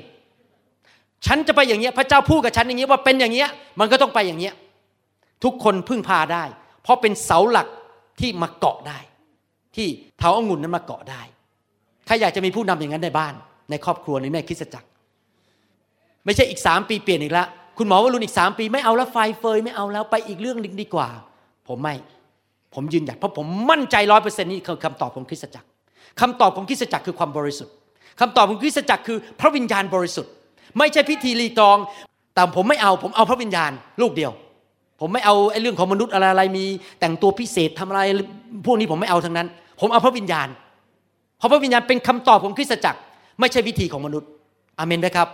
ฉันจะไปอย่างเงี้ยพระเจ้าพูดกับฉันอย่างเงี้ยว่าเป็นอย่างเงี้ยมันก็ต้องไปอย่างเงี้ยทุกคนพึ่งพาได้ เพราะเป็นเสาหลักที่มาเกาะได้ ที่เถาองุ่นนั้นมาเกาะได้ใครอยากจะมีผู้นำอย่างนั้นในบ้าน ในครอบครัวหรือในคริสตจักร ไม่ใช่อีกสามปีเปลี่ยนอีกแล้วคุณหมอว่ารุนอีกสามปีไม่เอาแล้วไฟเฟยไม่เอาแล้วไปอีกเรื่องนึงดีกว่า ผมไม่ ผมยืนหยัดเพราะผมมั่นใจร้อยเปอร์เซ็นต์นี่คือคำตอบของคริสตจักรคำตอบของคริสตจักรคือความบริสุทธิ์คำตอบของคริสตจักรคือพระวิญญาณบริสุทธิ์ ไม่ใช่พิธีรีตรองแต่ผมไม่เอาผมเอาพระวิญญาณลูกเดียว ผมไม่เอาไอ้เรื่องของมนุษย์อะไรอะไรมี แต่งตัวพิเศษทำอะไรพวกนี้ผมไม่เอาทั้งนั้น ผมเอาพระวิญญาณ เพราะพระวิญญาณเป็นคำตอบของคริสตจักร ไม่ใช่วิธีของมนุษย์อเมนไหมครับ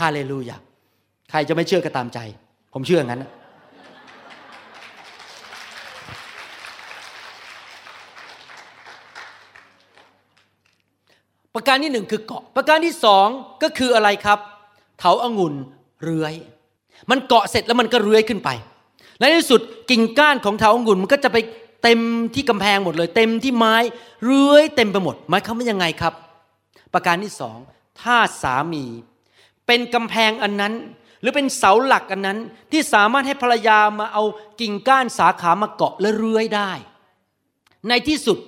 ฮาเลลูยาใครจะไม่เชื่อก็ตามใจ ผมเชื่องั้น ประการที่หนึ่งคือเกาะ ประการที่สองก็คืออะไรครับ เถาอางุ่นเรื้อย มันเกาะเสร็จแล้วมันก็เรื้อยขึ้นไป และในที่สุดกิ่งก้านของเถาอางุ่นมันก็จะไป เต็มที่กำแพงหมดเลย เต็มที่ไม้เรื้อยเต็มไปหมดหมายความว่ายังไงครับ ประการที่สองถ้าสามี เป็นกำแพงอันนั้น หรือเป็นเสาหลักอันนั้นที่สามารถให้ภรรยามาเอากิ่งก้านสาขามาเกาะและเรื้อยได้ ในที่สุด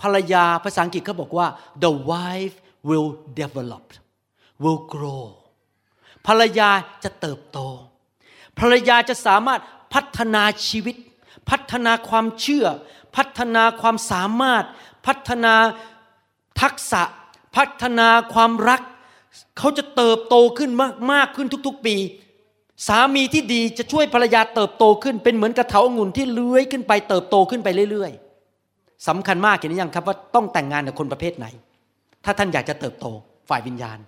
ภรรยาภาษาอังกฤษเขาบอกว่า the wife will develop will grow ภรรยาจะเติบโต ภรรยาจะสามารถพัฒนาชีวิต พัฒนาความเชื่อ พัฒนาความสามารถ พัฒนาทักษะ พัฒนาความรัก เขาจะเติบโตขึ้นมากมากขึ้นทุก ๆ ปี สามีที่ดีจะช่วยภรรยาเติบโตขึ้นเป็นเหมือนกระเถาองุ่นที่เลื้อยขึ้นไปเติบโตขึ้นไปเรื่อย ๆสำคัญมากเห็นหรือยังครับว่าต้องแต่งงานกับคนประเภทไหน ถ้าท่านอยากจะเติบโตฝ่ายวิญญาณ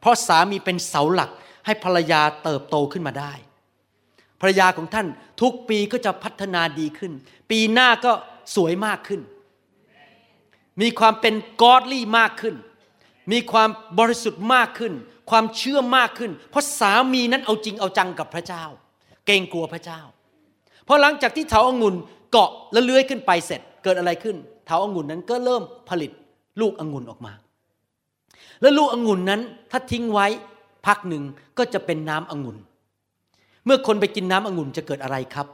เพราะสามีเป็นเสาหลักให้ภรรยาเติบโตขึ้นมาได้ ภรรยาของท่านทุกปีก็จะพัฒนาดีขึ้น ปีหน้าก็สวยมากขึ้น มีความเป็นกอดลี่มากขึ้น มีความบริสุทธิ์มากขึ้น ความเชื่อมากขึ้น เพราะสามีนั้นเอาจริงเอาจังกับพระเจ้า เกรงกลัวพระเจ้า เพราะหลังจากที่เถาองุ่นเกาะและเลื้อยขึ้นไปเสร็จเกิดอะไรขึ้น เถาองุ่นนั้นก็เริ่มผลิตลูกองุ่นออกมา แล้วลูกองุ่นนั้นถ้าทิ้งไว้พักหนึ่งก็จะเป็นน้ำองุ่น เมื่อคนไปกินน้ำองุ่นจะเกิดอะไรครับ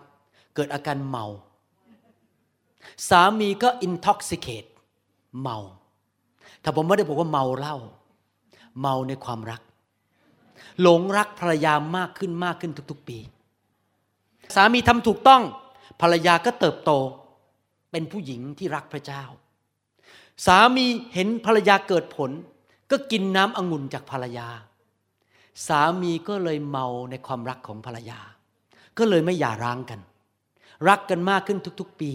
เกิดอาการเมา สามีก็ intoxicate เมา ถ้าผมไม่ได้บอกว่าเมาเหล้าเมาในความรัก หลงรักภรรยามากขึ้นมากขึ้นทุก ๆ ปี สามีทำถูกต้อง ภรรยาก็เติบโต เป็นผู้หญิงที่รักพระเจ้า สามีเห็นภรรยาเกิดผล ก็กินน้ำองุ่นจากภรรยา สามีก็เลยเมาในความรักของภรรยา ก็เลยไม่หย่าร้างกัน รักกันมากขึ้นทุกๆปี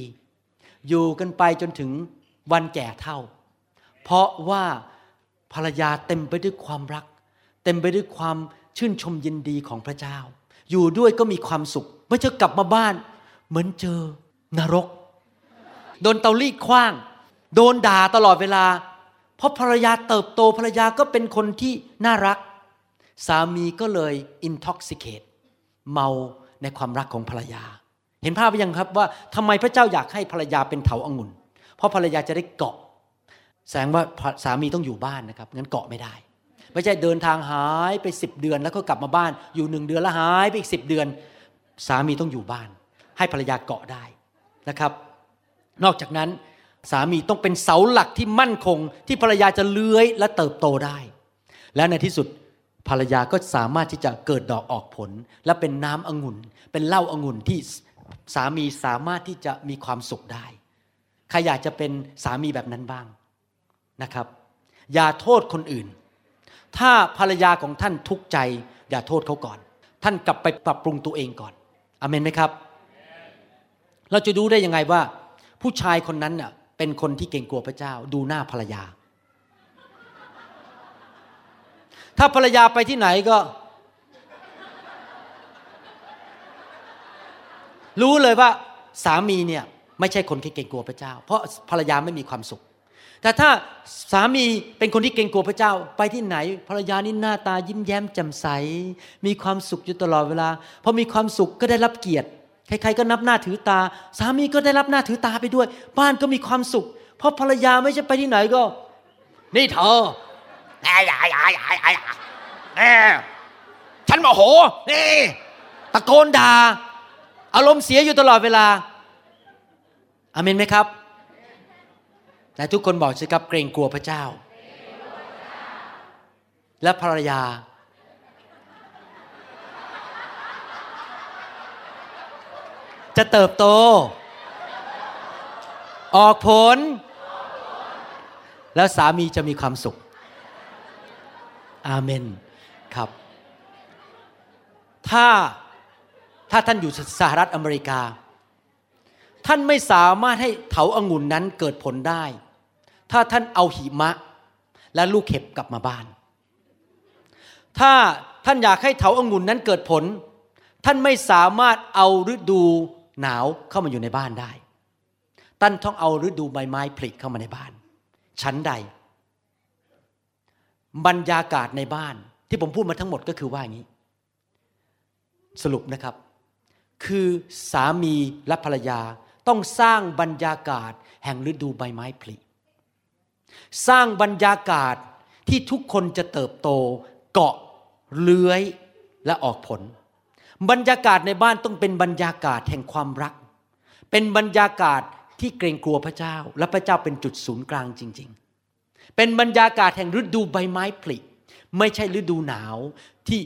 อยู่กันไปจนถึงวันแก่เท่า เพราะว่าภรรยาเต็มไปด้วยความรัก เต็มไปด้วยความชื่นชมยินดีของพระเจ้า อยู่ด้วยก็มีความสุขเมื่อเธอกลับมาบ้าน เหมือนเจอนรก โดนเตารีดคว้าง โดนด่าตลอดเวลา เพราะภรรยาเติบโตภรรยาก็เป็นคนที่น่ารัก สามีก็เลย intoxicate เมาในความรักของภรรยา เห็นภาพหรือยังครับว่าทำไมพระเจ้าอยากให้ภรรยาเป็นเถาองุ่น เพราะภรรยาจะได้เกาะ แสดงว่าสามีต้องอยู่บ้านนะครับงั้นเกาะไม่ได้ไม่ใช่เดินทางหายไปสิบเดือนแล้วก็กลับมาบ้านอยู่หนึ่งเดือนแล้วหายไปอีกสิบเดือน สามีต้องอยู่บ้าน ให้ภรรยาเกาะได้นะครับ นอกจากนั้นสามีต้องเป็นเสาหลักที่มั่นคงที่ภรรยาจะเลื้อยและเติบโตได้ และในที่สุด ภรรยาก็สามารถที่จะเกิดดอกออกผล และเป็นน้ำองุ่น เป็นเหล้าองุ่นที่สามีสามารถที่จะมีความสุขได้ ใครอยากจะเป็นสามีแบบนั้นบ้างนะครับ อย่าโทษคนอื่น ถ้าภรรยาของท่านทุกข์ใจ อย่าโทษเขาก่อน ท่านกลับไปปรับปรุงตัวเองก่อนอเมนไหมครับ เราจะดูได้ยังไงว่า ผู้ชายคนนั้นน่ะเป็นคนที่เก่งกลัวพระเจ้า ดูหน้าภรรยา ถ้าภรรยาไปที่ไหนก็ รู้เลยว่าสามีเนี่ยไม่ใช่คนที่เก่งกลัวพระเจ้า เพราะภรรยาไม่มีความสุข แต่ถ้าสามีเป็นคนที่เก่งกลัวพระเจ้า ไปที่ไหน ภรรยานี่หน้าตายิ้มแย้มแจ่มใส มีความสุขอยู่ตลอดเวลาพอมีความสุขก็ได้รับเกียรติใครๆก็นับหน้าถือตา สามีก็ได้รับหน้าถือตาไปด้วย บ้านก็มีความสุข เพราะภรรยาไม่ใช่ไปที่ไหนก็ นี่เธอ ฉันโมโหนี่ตะโกนด่าอารมณ์เสียอยู่ตลอดเวลาอาเมนไหมครับ แต่ทุกคนบอกสิครับเกรงกลัวพระเจ้า และภรรยา จะเติบโต ออกผล แล้วสามีจะมีความสุข อาเมนครับ ถ้าถ้าท่านอยู่สหรัฐอเมริกา ท่านไม่สามารถให้เถาอางุ่นนั้นเกิดผลได้ ถ้าท่านเอาหิมะและลูกเห็บกลับมาบ้าน ถ้าท่านอยากให้เถาอางุ่นนั้นเกิดผล ท่านไม่สามารถเอาฤดูหนาวเข้ามาอยู่ในบ้านได้ ท่านต้องเอาฤดูใบไม้ผลิเข้ามาในบ้าน ชั้นใด บรรยากาศในบ้านที่ผมพูดมาทั้งหมดก็คือว่าอย่างนี้ สรุปนะครับ คือสามีและภรรยาต้องสร้างบรรยากาศแห่งฤดูใบไม้ผลิสร้างบรรยากาศที่ทุกคนจะเติบโต เกาะเลื้อยและออกผล บรรยากาศในบ้านต้องเป็นบรรยากาศแห่งความรัก เป็นบรรยากาศที่เกรงกลัวพระเจ้า และพระเจ้าเป็นจุดศูนย์กลางจริง ๆ เป็นบรรยากาศแห่งฤดูใบไม้ผลิไม่ใช่ฤดูหนาวที่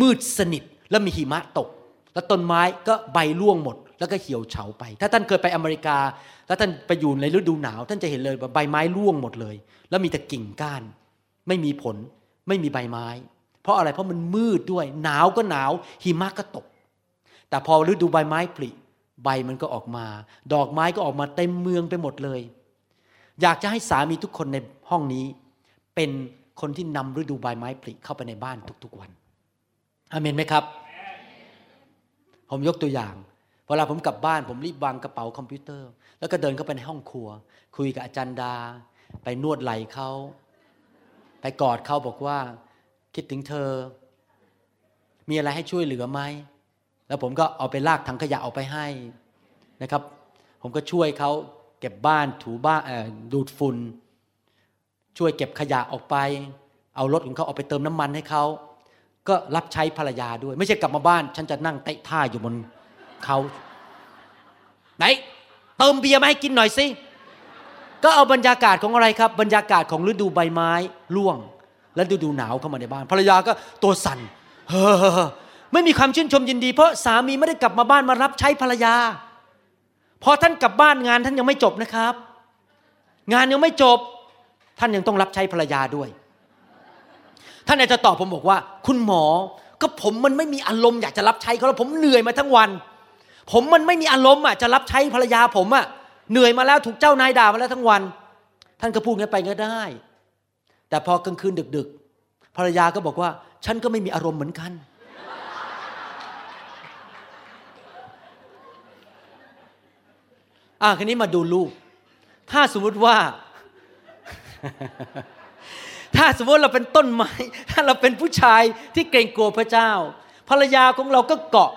มืดสนิทและมีหิมะตก แล้วต้นไม้ก็ใบร่วงหมด แล้วก็เหี่ยวเฉาไป ถ้าท่านเคยไปอเมริกา แล้วท่านไปอยู่ในฤดูหนาว ท่านจะเห็นเลยว่าใบไม้ร่วงหมดเลย แล้วมีแต่กิ่งก้าน ไม่มีผล ไม่มีใบไม้ เพราะอะไรเพราะมันมืดด้วย หนาวก็หนาว หิมะก็ตก แต่พอฤดูใบไม้ผลิใบมันก็ออกมา ดอกไม้ก็ออกมาเต็มเมืองไปหมดเลย อยากจะให้สามีทุกคนในห้องนี้ เป็นคนที่นำฤดูใบไม้ผลิเข้าไปในบ้านทุกๆวันอาเมนไหมครับ ผมยกตัวอย่าง เวลาผมกลับบ้านผมรีบวางกระเป๋าคอมพิวเตอร์ แล้วก็เดินเข้าไปในห้องครัว คุยกับอาจารย์ดา ไปนวดไหล่เขาไปกอดเขาบอกว่า คิดถึงเธอ มีอะไรให้ช่วยเหลือไหมแล้วผมก็เอาไปลากถังขยะออกไปให้นะครับ ผมก็ช่วยเขา เก็บบ้านถูบ้านดูดฝุ่นช่วยเก็บขยะออกไป เอารถของเขาออกไปเติมน้ำมันให้เขาก็รับใช้ภรรยาด้วย ไม่ใช่กลับมาบ้าน ฉันจะนั่งเตะท่าอยู่บนเขาไหนเติมเบียร์มาให้กินหน่อยสิก็เอาบรรยากาศของอะไรครับ บรรยากาศของฤดูใบไม้ร่วง และฤดูหนาวเข้ามาในบ้าน ภรรยาก็ตัวสั่นเฮ้อไม่มีความชื่นชมยินดี เพราะสามีไม่ได้กลับมาบ้านมารับใช้ภรรยา พอท่านกลับบ้านงานท่านยังไม่จบนะครับ งานยังไม่จบ ท่านยังต้องรับใช้ภรรยาด้วย ท่านอาจจะตอบผมบอกว่า คุณหมอก็ผมมันไม่มีอารมณ์อยากจะรับใช้เขาแล้วผมเหนื่อยมาทั้งวัน ผมมันไม่มีอารมณ์อะจะรับใช้ภรรยาผมอะเหนื่อยมาแล้วถูกเจ้านายด่ามาแล้วทั้งวัน ท่านก็พูดงั้นไปก็ได้ แต่พอกลางคืนดึก ๆ ภรรยาก็บอกว่า ฉันก็ไม่มีอารมณ์เหมือนกัน อะคันนี้มาดูลูก ถ้าสมมุติว่า ถ้าสมมติเราเป็นต้นไม้ ถ้าเราเป็นผู้ชายที่เกรงกลัวพระเจ้า ภรรยาของเราก็เกาะ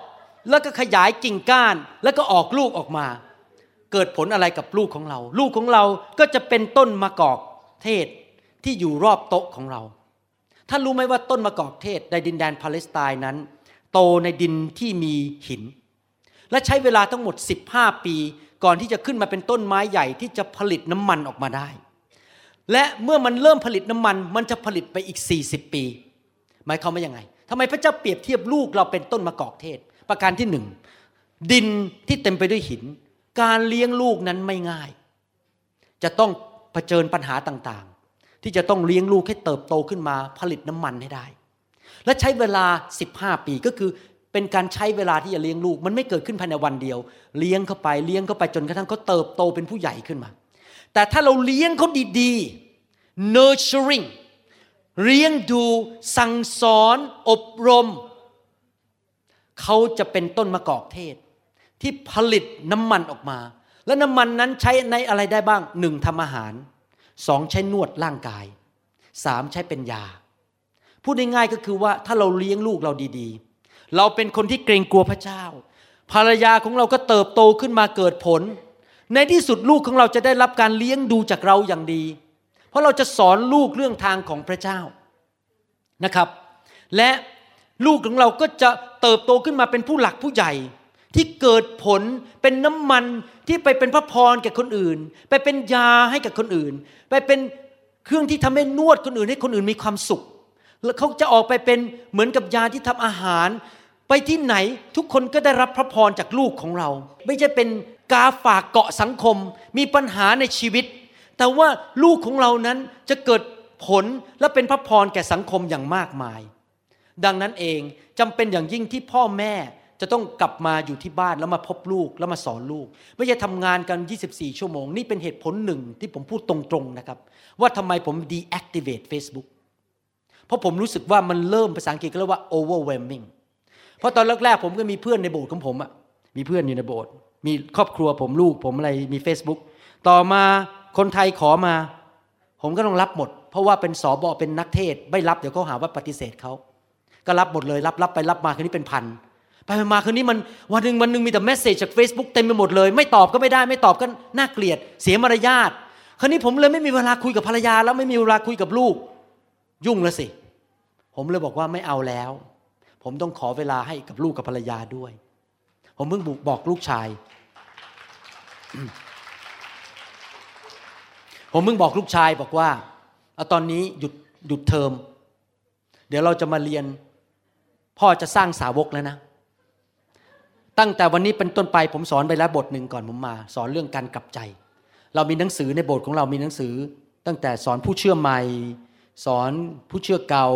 แล้วก็ขยายกิ่งก้าน แล้วก็ออกลูกออกมา เกิดผลอะไรกับลูกของเรา ลูกของเราก็จะเป็นต้นมะกอกเทศที่อยู่รอบโต๊ะของเราท่านรู้ไหมว่าต้นมะกอกเทศในดินแดนปาเลสไตน์นั้น โตในดินที่มีหิน และใช้เวลาทั้งหมด 15 ปี ก่อนที่จะขึ้นมาเป็นต้นไม้ใหญ่ที่จะผลิตน้ำมันออกมาได้ และเมื่อมันเริ่มผลิตน้ำมัน มันจะผลิตไปอีก 40 ปี หมายความว่ายังไงทำไมพระเจ้าเปรียบเทียบลูกเราเป็นต้นมะกอกเทศ ประการที่หนึ่งดินที่เต็มไปด้วยหิน การเลี้ยงลูกนั้นไม่ง่าย จะต้องเผชิญปัญหาต่างๆ ที่จะต้องเลี้ยงลูกให้เติบโตขึ้นมาผลิตน้ำมันให้ได้ และใช้เวลา 15 ปีก็คือ เป็นการใช้เวลาที่จะเลี้ยงลูก มันไม่เกิดขึ้นภายในวันเดียว เลี้ยงเข้าไปเลี้ยงเข้าไปจนกระทั่งเขาเติบโตเป็นผู้ใหญ่ขึ้นมา แต่ถ้าเราเลี้ยงเขาดีๆ nurturing เลี้ยงดูสั่งสอนอบรม เขาจะเป็นต้นมะกอกเทศ ที่ผลิตน้ำมันออกมา และน้ำมันนั้นใช้ในอะไรได้บ้างหนึ่งทำอาหารสองใช้นวดร่างกายสามใช้เป็นยา พูดง่ายๆก็คือว่าถ้าเราเลี้ยงลูกเราดีๆ เราเป็นคนที่เกรงกลัวพระเจ้า ภรรยาของเราก็เติบโตขึ้นมาเกิดผล ในที่สุดลูกของเราจะได้รับการเลี้ยงดูจากเราอย่างดี เพราะเราจะสอนลูกเรื่องทางของพระเจ้านะครับ และลูกของเราก็จะเติบโตขึ้นมาเป็นผู้หลักผู้ใหญ่ที่เกิดผลเป็นน้ำมันที่ไปเป็นพระพรแก่คนอื่น ไปเป็นยาให้กับคนอื่น ไปเป็นเครื่องที่ทำให้นวดคนอื่นให้คนอื่นมีความสุข แล้วเขาจะออกไปเป็นเหมือนกับยาที่ทำอาหาร ไปที่ไหนทุกคนก็ได้รับพระพรจากลูกของเรา ไม่ใช่เป็นกาฝากเกาะสังคม มีปัญหาในชีวิต แต่ว่าลูกของเรานั้นจะเกิดผลและเป็นพระพรแก่สังคมอย่างมากมาย ดังนั้นเองจำเป็นอย่างยิ่งที่พ่อแม่จะต้องกลับมาอยู่ที่บ้านแล้วมาพบลูกแล้วมาสอนลูก ไม่ใช่ทำงานกัน 24 ชั่วโมง นี่เป็นเหตุผลหนึ่งที่ผมพูดตรงๆนะครับ ว่าทำไมผม deactivate Facebook เพราะผมรู้สึกว่ามันเริ่มภาษาอังกฤษก็เรียกว่า overwhelming เพราะตอนแรกๆผมก็มีเพื่อนในโบสถ์ของผมอะมีเพื่อนอยู่ในโบสถ์มีครอบครัวผมลูกผมอะไรมี Facebook ต่อมาคนไทยขอมา ผมก็ต้องรับหมด เพราะว่าเป็นสอบอเป็นนักเทศ ไม่รับเดี๋ยวเขาหาว่าปฏิเสธเขาก็รับหมดเลยรับรับไปรับมาคืนนี้เป็นพันไปมาคืนนี้มันวันหนึ่งวันหนึ่งมีแต่เมสเซจจาก Facebook เต็มไปหมดเลย ไม่ตอบก็ไม่ได้ไม่ตอบก็น่าเกลียด เสียมารยาทคราวนี้ผมเลยไม่มีเวลาคุยกับภรรยา แล้วไม่มีเวลาคุยกับลูก ยุ่งแล้วสิ ผมเลยบอกว่าไม่เอาแล้ว ผมต้องขอเวลาให้กับลูกกับภรรยาด้วย ผมเพิ่งบอกลูกชาย ผมเพิ่งบอกลูกชายบอกว่าเอาตอนนี้หยุดหยุดเทอม เดี๋ยวเราจะมาเรียน พ่อจะสร้างสาวกแล้วนะ ตั้งแต่วันนี้เป็นต้นไปผมสอนไปแล้วบทหนึ่งก่อนผมมา สอนเรื่องการกลับใจ เรามีหนังสือในโบสถ์ของเรามีหนังสือ ตั้งแต่สอนผู้เชื่อใหม่ สอนผู้เชื่อเก่า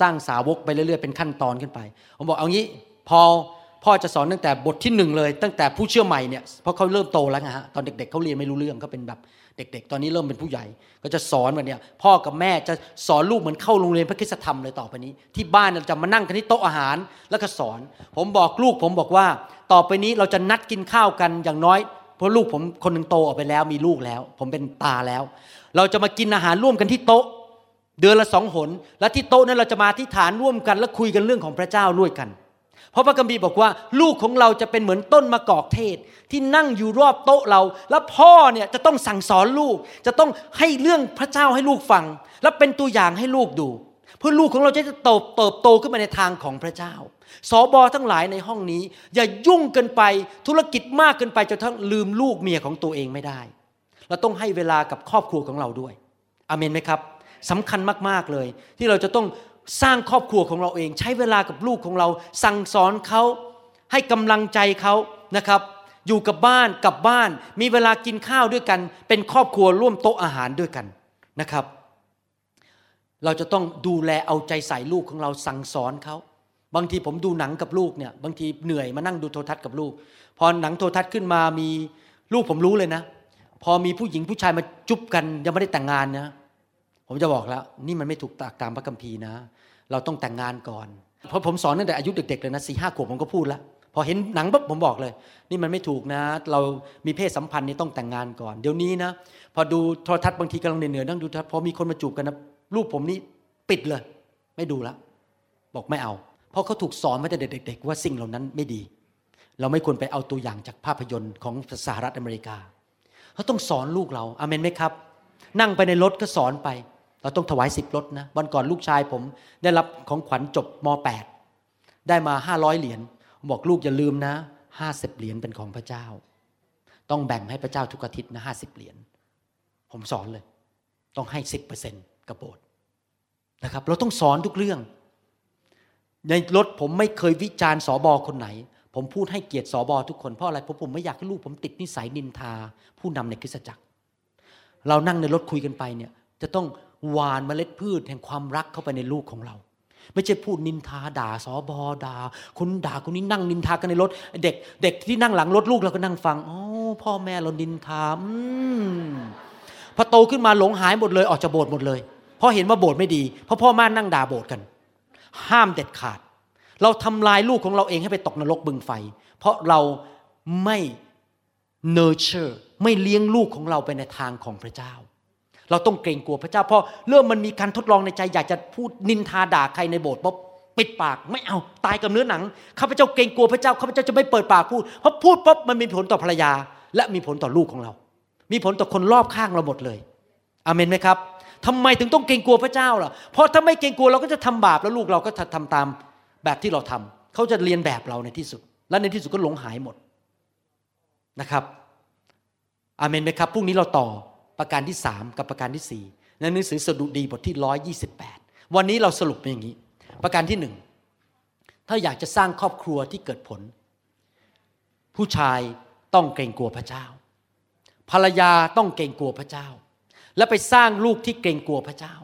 สร้างสาวกไปเรื่อยๆเป็นขั้นตอนขึ้นไป ผมบอกเอางี้พอพ่อจะสอนตั้งแต่บทที่หนึ่งเลย ตั้งแต่ผู้เชื่อใหม่เนี่ยเพราะเขาเริ่มโตแล้วไงฮะตอนเด็กๆเขาเรียนไม่รู้เรื่องเขาเป็นแบบเด็ก ๆ ตอนนี้เริ่มเป็นผู้ใหญ่ ก็จะสอนแบบเนี้ยพ่อกับแม่จะสอนลูกเหมือนเข้าโรงเรียนพระคุณธรรมเลยต่อไปนี้ ที่บ้านเราจะมานั่งกันที่โต๊ะอาหารแล้วก็สอน ผมบอกลูกผมบอกว่า ต่อไปนี้เราจะนัดกินข้าวกันอย่างน้อย เพราะลูกผมคนหนึ่งโตออกไปแล้วมีลูกแล้ว ผมเป็นตาแล้ว เราจะมากินอาหารร่วมกันที่โต๊ะ เดือนละสองหน และที่โต๊ะนั้นเราจะมาที่ฐานร่วมกัน และคุยกันเรื่องของพระเจ้าด้วยกัน เพราะพระคัมภีร์บอกว่า ลูกของเราจะเป็นเหมือนต้นมะกอกเทศ ที่นั่งอยู่รอบโต๊ะเรา แล้วพ่อเนี่ยจะต้องสั่งสอนลูก จะต้องให้เรื่องพระเจ้าให้ลูกฟัง และเป็นตัวอย่างให้ลูกดู เพื่อลูกของเราจะเติบเติบโตขึ้นมาในทางของพระเจ้าสอบอทั้งหลายในห้องนี้ อย่ายุ่งเกินไปธุรกิจมากเกินไปจนทั้งลืมลูกเมียของตัวเองไม่ได้ เราต้องให้เวลากับครอบครัวของเราด้วยอเมนไหมครับ สำคัญมากๆเลย ที่เราจะต้องสร้างครอบครัวของเราเอง ใช้เวลากับลูกของเรา สั่งสอนเขาให้กำลังใจเขานะครับ อยู่กับบ้านกลับบ้าน มีเวลากินข้าวด้วยกัน เป็นครอบครัวร่วมโต๊ะอาหารด้วยกันนะครับ เราจะต้องดูแลเอาใจใส่ลูกของเราสั่งสอนเขาบางทีผมดูหนังกับลูกเนี่ยบางทีเหนื่อยมานั่งดูโทรทัศน์กับลูก พอหนังโทรทัศน์ขึ้นมามีลูกผมรู้เลยนะ พอมีผู้หญิงผู้ชายมาจุ๊บกันยังไม่ได้แต่งงานนะ ผมจะบอกแล้ว นี่มันไม่ถูกตามพระคัมภีร์นะ เราต้องแต่งงานก่อน เพราะผมสอนตั้งแต่อายุเด็กๆเลยนะสี่ห้าขวบผมก็พูดแล้วพอเห็นหนังปุ๊บผมบอกเลย นี่มันไม่ถูกนะ เรามีเพศสัมพันธ์นี่ต้องแต่งงานก่อน เดี๋ยวนี้นะ พอดูโทรทัศน์บางทีกำลังเหนื่อยๆนั่งดูโทรทัศน์พอมีคนมาจูบกันนะลูกผมนี่ปิดเลย ไม่ดูละบอกไม่เอา เพราะเขาถูกสอนมาแต่เด็ก ๆ ว่าสิ่งเหล่านั้นไม่ดี เราไม่ควรไปเอาตัวอย่างจากภาพยนตร์ของสหรัฐอเมริกาเขาต้องสอนลูกเราอาเมนไหมครับ นั่งไปในรถก็สอนไป เราต้องถวายสิบรถนะวันก่อนลูกชายผมได้รับของขวัญจบม .8 ได้มาห้าร้อยเหรียญบอกลูกอย่าลืมนะห้าสิบเหรียญเป็นของพระเจ้า ต้องแบ่งให้พระเจ้าทุกอาทิตย์นะห้าสิบเหรียญผมสอนเลย ต้องให้สิบเปอร์เซ็นต์กระโบสนะครับ เราต้องสอนทุกเรื่อง ในรถผมไม่เคยวิจารณ์สอบอคนไหน ผมพูดให้เกียรติสอบอทุกคนเพราะอะไรเพราะผมไม่อยากให้ลูกผมติดนิสัยนินทา ผู้นำในคริสตจักร เรานั่งในรถคุยกันไปเนี่ยจะต้อง หวานเมล็ดพืชแห่งความรักเข้าไปในลูกของเรา ไม่ใช่พูดนินทาด่าสอบอด่าคนด่าคนนี้นั่งนินทากันในรถเด็ก เด็กที่นั่งหลังรถลูกเราก็นั่งฟังอ๋อพ่อแม่เรานินทาอืมพอโตขึ้นมาหลงหายหมดเลยออกจากโบสถ์หมดเลย เพราะเห็นว่าโบสถ์ไม่ดี เพราะพ่อแม่นั่งด่าโบสถ์กัน ห้ามเด็ดขาด เราทำลายลูกของเราเองให้ไปตกนรกบึงไฟ เพราะเราไม่ nurture ไม่เลี้ยงลูกของเราไปในทางของพระเจ้า เราต้องเกรงกลัวพระเจ้าเพราะเริ่มมันมีการทดลองในใจอยากจะพูดนินทาด่าใครในโบสถ์ปุ๊บปิดปากไม่เอาตายกับเนื้อหนังข้าพเจ้าเกรงกลัวพระเจ้าข้าพเจ้าจะไม่เปิดปากพูดเพราะพูดปุ๊บมันมีผลต่อภรรยา และมีผลต่อลูกของเรา มีผลต่อคนรอบข้างเราหมดเลยอเมนไหมครับทำไมถึงต้องเกรงกลัวพระเจ้าล่ะเพราะถ้าไม่เกรงกลัวเราก็จะทำบาปแล้วลูกเราก็จะทำตามแบบที่เราทำเขาจะเรียนแบบเราในที่สุด และในที่สุดก็หลงหายหมดนะครับอเมนไหมครับพรุ่งนี้เราต่อ ประการที่สามกับประการที่สี่ในหนังสือสดุดีบทที่ร้อยยี่สิบแปดวันนี้เราสรุปเป็นอย่างนี้ ประการที่หนึ่งถ้าอยากจะสร้างครอบครัวที่เกิดผล ผู้ชายต้องเกรงกลัวพระเจ้า ภรรยาต้องเกรงกลัวพระเจ้า และไปสร้างลูกที่เกรงกลัวพระเจ้า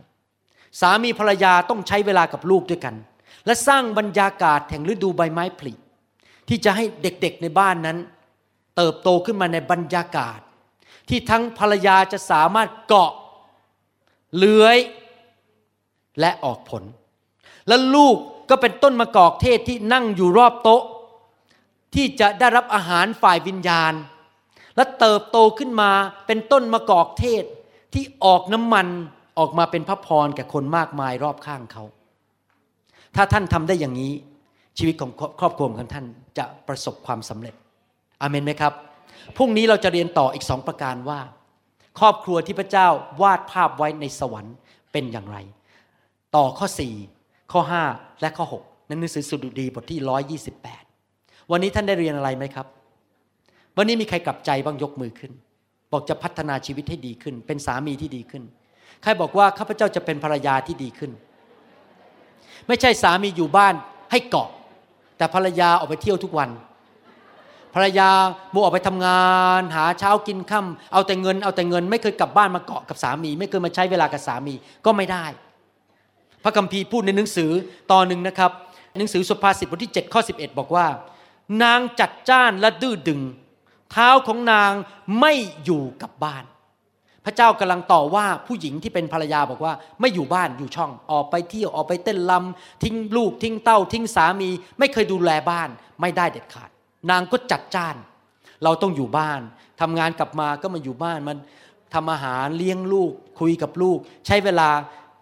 สามีภรรยาต้องใช้เวลากับลูกด้วยกัน และสร้างบรรยากาศแห่งฤดูใบไม้ผลิที่จะให้เด็กๆในบ้านนั้น เติบโตขึ้นมาในบรรยากาศ ที่ทั้งภรรยาจะสามารถเกาะเลื้อยและออกผล และลูกก็เป็นต้นมะกอกเทศที่นั่งอยู่รอบโต๊ะ ที่จะได้รับอาหารฝ่ายวิญญาณ และเติบโตขึ้นมาเป็นต้นมะกอกเทศที่ออกน้ำมันออกมาเป็นพระพรแก่คนมากมายรอบข้างเขา ถ้าท่านทำได้อย่างนี้ชีวิตของครอบครัวของท่านจะประสบความสำเร็จอเมนไหมครับ พรุ่งนี้เราจะเรียนต่ออีกสองประการว่า ครอบครัวที่พระเจ้าวาดภาพไว้ในสวรรค์เป็นอย่างไร ต่อข้อ 4 ข้อ 5 และข้อ 6 ในหนังสือสุดุดีบทที่ 128 วันนี้ท่านได้เรียนอะไรไหมครับ วันนี้มีใครกลับใจบ้างยกมือขึ้น บอกจะพัฒนาชีวิตให้ดีขึ้น เป็นสามีที่ดีขึ้น ใครบอกว่าข้าพเจ้าจะเป็นภรรยาที่ดีขึ้น ไม่ใช่สามีอยู่บ้านให้เกาะ แต่ภรรยาออกไปเที่ยวทุกวัน ภรรยามัวออกไปทำงาน หาเช้ากินค่ำเอาแต่เงินเอาแต่เงิน ไม่เคยกลับบ้านมาเกาะกับสามี ไม่เคยมาใช้เวลากับสามีก็ไม่ได้ พระคัมภีร์พูดในหนังสือตอนหนึ่งนะครับ หนังสือสุภาษิตบทที่7ข้อ11 บอกว่า นางจัดจ้านและดื้อดึง เท้าของนางไม่อยู่กับบ้าน พระเจ้ากำลังต่อว่าผู้หญิงที่เป็นภรรยาบอกว่า ไม่อยู่บ้านอยู่ช่องออกไปเที่ยวออกไปเต้นลำทิ้งลูกทิ้งเต้าทิ้งสามี ไม่เคยดูแลบ้านไม่ได้เด็ดขาด นางก็จัดจ้าน เราต้องอยู่บ้านทำงานกลับมาก็มาอยู่บ้านมันทำอาหารเลี้ยงลูก คุยกับลูก ใช้เวลา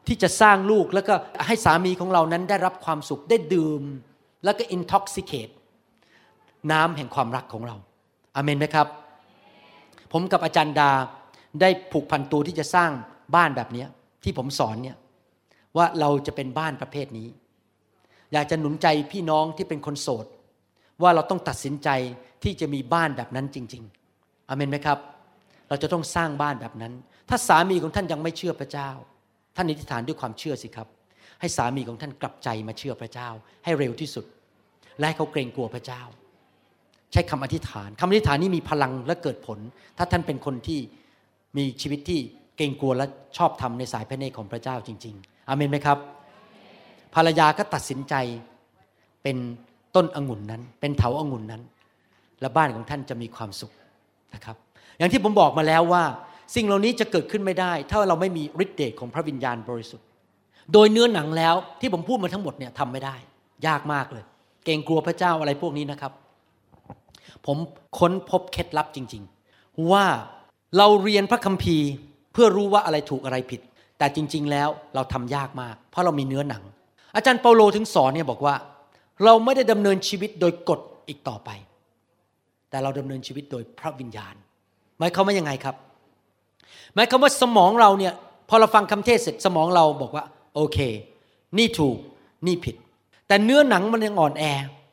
ที่จะสร้างลูกแล้วก็ให้สามีของเรานั้นได้รับความสุขได้ดื่ม แล้วก็ intoxicate น้ำแห่งความรักของเราอาเมนไหมครับ ผมกับอาจารย์ดาได้ผูกพันตัวที่จะสร้างบ้านแบบนี้ที่ผมสอนเนี่ยว่าเราจะเป็นบ้านประเภทนี้ อยากจะหนุนใจพี่น้องที่เป็นคนโสด ว่าเราต้องตัดสินใจที่จะมีบ้านแบบนั้นจริง ๆอเมนไหมครับ เราจะต้องสร้างบ้านแบบนั้น ถ้าสามีของท่านยังไม่เชื่อพระเจ้า ท่านอธิษฐานด้วยความเชื่อสิครับ ให้สามีของท่านกลับใจมาเชื่อพระเจ้า ให้เร็วที่สุด และให้เขาเกรงกลัวพระเจ้า ใช้คำอธิษฐานคำอธิษฐานนี้มีพลังและเกิดผล ถ้าท่านเป็นคนที่มีชีวิตที่เกรงกลัวและชอบทำในสายพระเนตรของพระเจ้าจริง ๆอเมนไหมครับ ภรรยาก็ตัดสินใจเป็น ต้นองุ่นนั้น เป็นเถาองุ่นนั้น และบ้านของท่านจะมีความสุขนะครับ อย่างที่ผมบอกมาแล้วว่า สิ่งเหล่านี้จะเกิดขึ้นไม่ได้ ถ้าเราไม่มีฤทธิ์เดชของพระวิญญาณบริสุทธิ์ โดยเนื้อหนังแล้วที่ผมพูดมาทั้งหมดเนี่ยทำไม่ได้ ยากมากเลย เกรงกลัวพระเจ้าอะไรพวกนี้นะครับ ผมค้นพบเคล็ดลับจริง ๆ ว่าเราเรียนพระคัมภีร์เพื่อรู้ว่าอะไรถูกอะไรผิด แต่จริง ๆ แล้วเราทำยากมาก เพราะเรามีเนื้อหนัง อาจารย์เปาโลถึงสอนเนี่ยบอกว่า เราไม่ได้ดำเนินชีวิตโดยกฎอีกต่อไป แต่เราดำเนินชีวิตโดยพระวิญญาณ หมายความว่ายังไงครับ หมายความว่าสมองเราเนี่ยพอเราฟังคำเทศเสร็จสมองเราบอกว่า โอเค นี่ถูกนี่ผิด แต่เนื้อหนังมันยังอ่อนแอ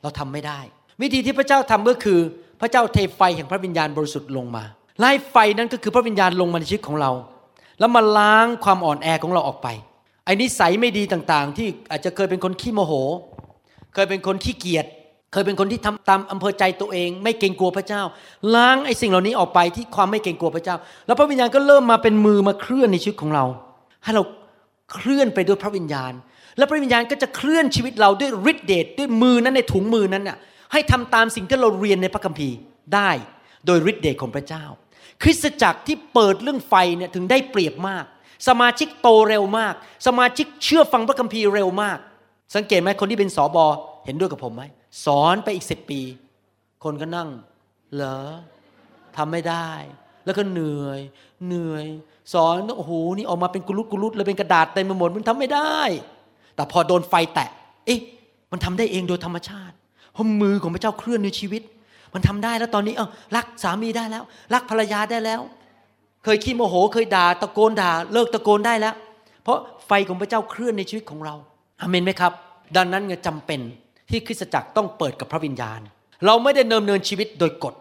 เราทำไม่ได้ วิธีที่พระเจ้าทำก็คือ พระเจ้าเทไฟแห่งพระวิญญาณบริสุทธิ์ลงมาไล่ไฟนั้นก็คือพระวิญญาณลงมาในชีวิตของเรา แล้วมาล้างความอ่อนแอของเราออกไปไอ้นิสัยไม่ดีต่างๆ ที่อาจจะเคยเป็นคนขี้โมโห เคยเป็นคนขี้เกียจเคยเป็นคนที่ทำตามอำเภอใจตัวเอง ไม่เกรงกลัวพระเจ้า ล้างไอ้สิ่งเหล่านี้ออกไปที่ความไม่เกรงกลัวพระเจ้า แล้วพระวิญญาณก็เริ่มมาเป็นมือมาเคลื่อนในชีวิตของเรา ให้เราเคลื่อนไปด้วยพระวิญญาณ แล้วพระวิญญาณก็จะเคลื่อนชีวิตเราด้วยฤทธิเดชด้วยมือนั้นในถุงมือนั้นน่ะให้ทำตามสิ่งที่เราเรียนในพระคัมภีร์ได้ โดยฤทธิเดชของพระเจ้า คริสตจักรที่เปิดเรื่องไฟเนี่ยถึงได้เปรียบมาก สมาชิกโตเร็วมาก สมาชิกเชื่อฟังพระคัมภีร์เร็วมาก สังเกตไหมคนที่เป็นสอบอเห็นด้วยกับผมไหมสอนไปอีกสิบปี คนก็นั่ง เหรอทำไม่ได้ แล้วก็เหนื่อย เหนื่อย สอนโอ้โหนี่ออกมาเป็นกุลุตกุลุตเลยเป็นกระดาษเต็มไปหมดมันทำไม่ได้ แต่พอโดนไฟแตะเอ๊ะมันทำได้เองโดยธรรมชาติเพราะมือของพระเจ้าเคลื่อนในชีวิต มันทำได้แล้วตอนนี้เออรักสามีได้แล้ว รักภรรยาได้แล้ว เคยขี้โมโห เคยด่าตะโกนด่า เลิกตะโกนได้แล้ว เพราะไฟของพระเจ้าเคลื่อนในชีวิตของเรา อเมนไหมครับ ดังนั้นไงจำเป็นที่คริสตจักรต้องเปิดกับพระวิญญาณ เราไม่ได้เนิมเนินชีวิตโดยกฎ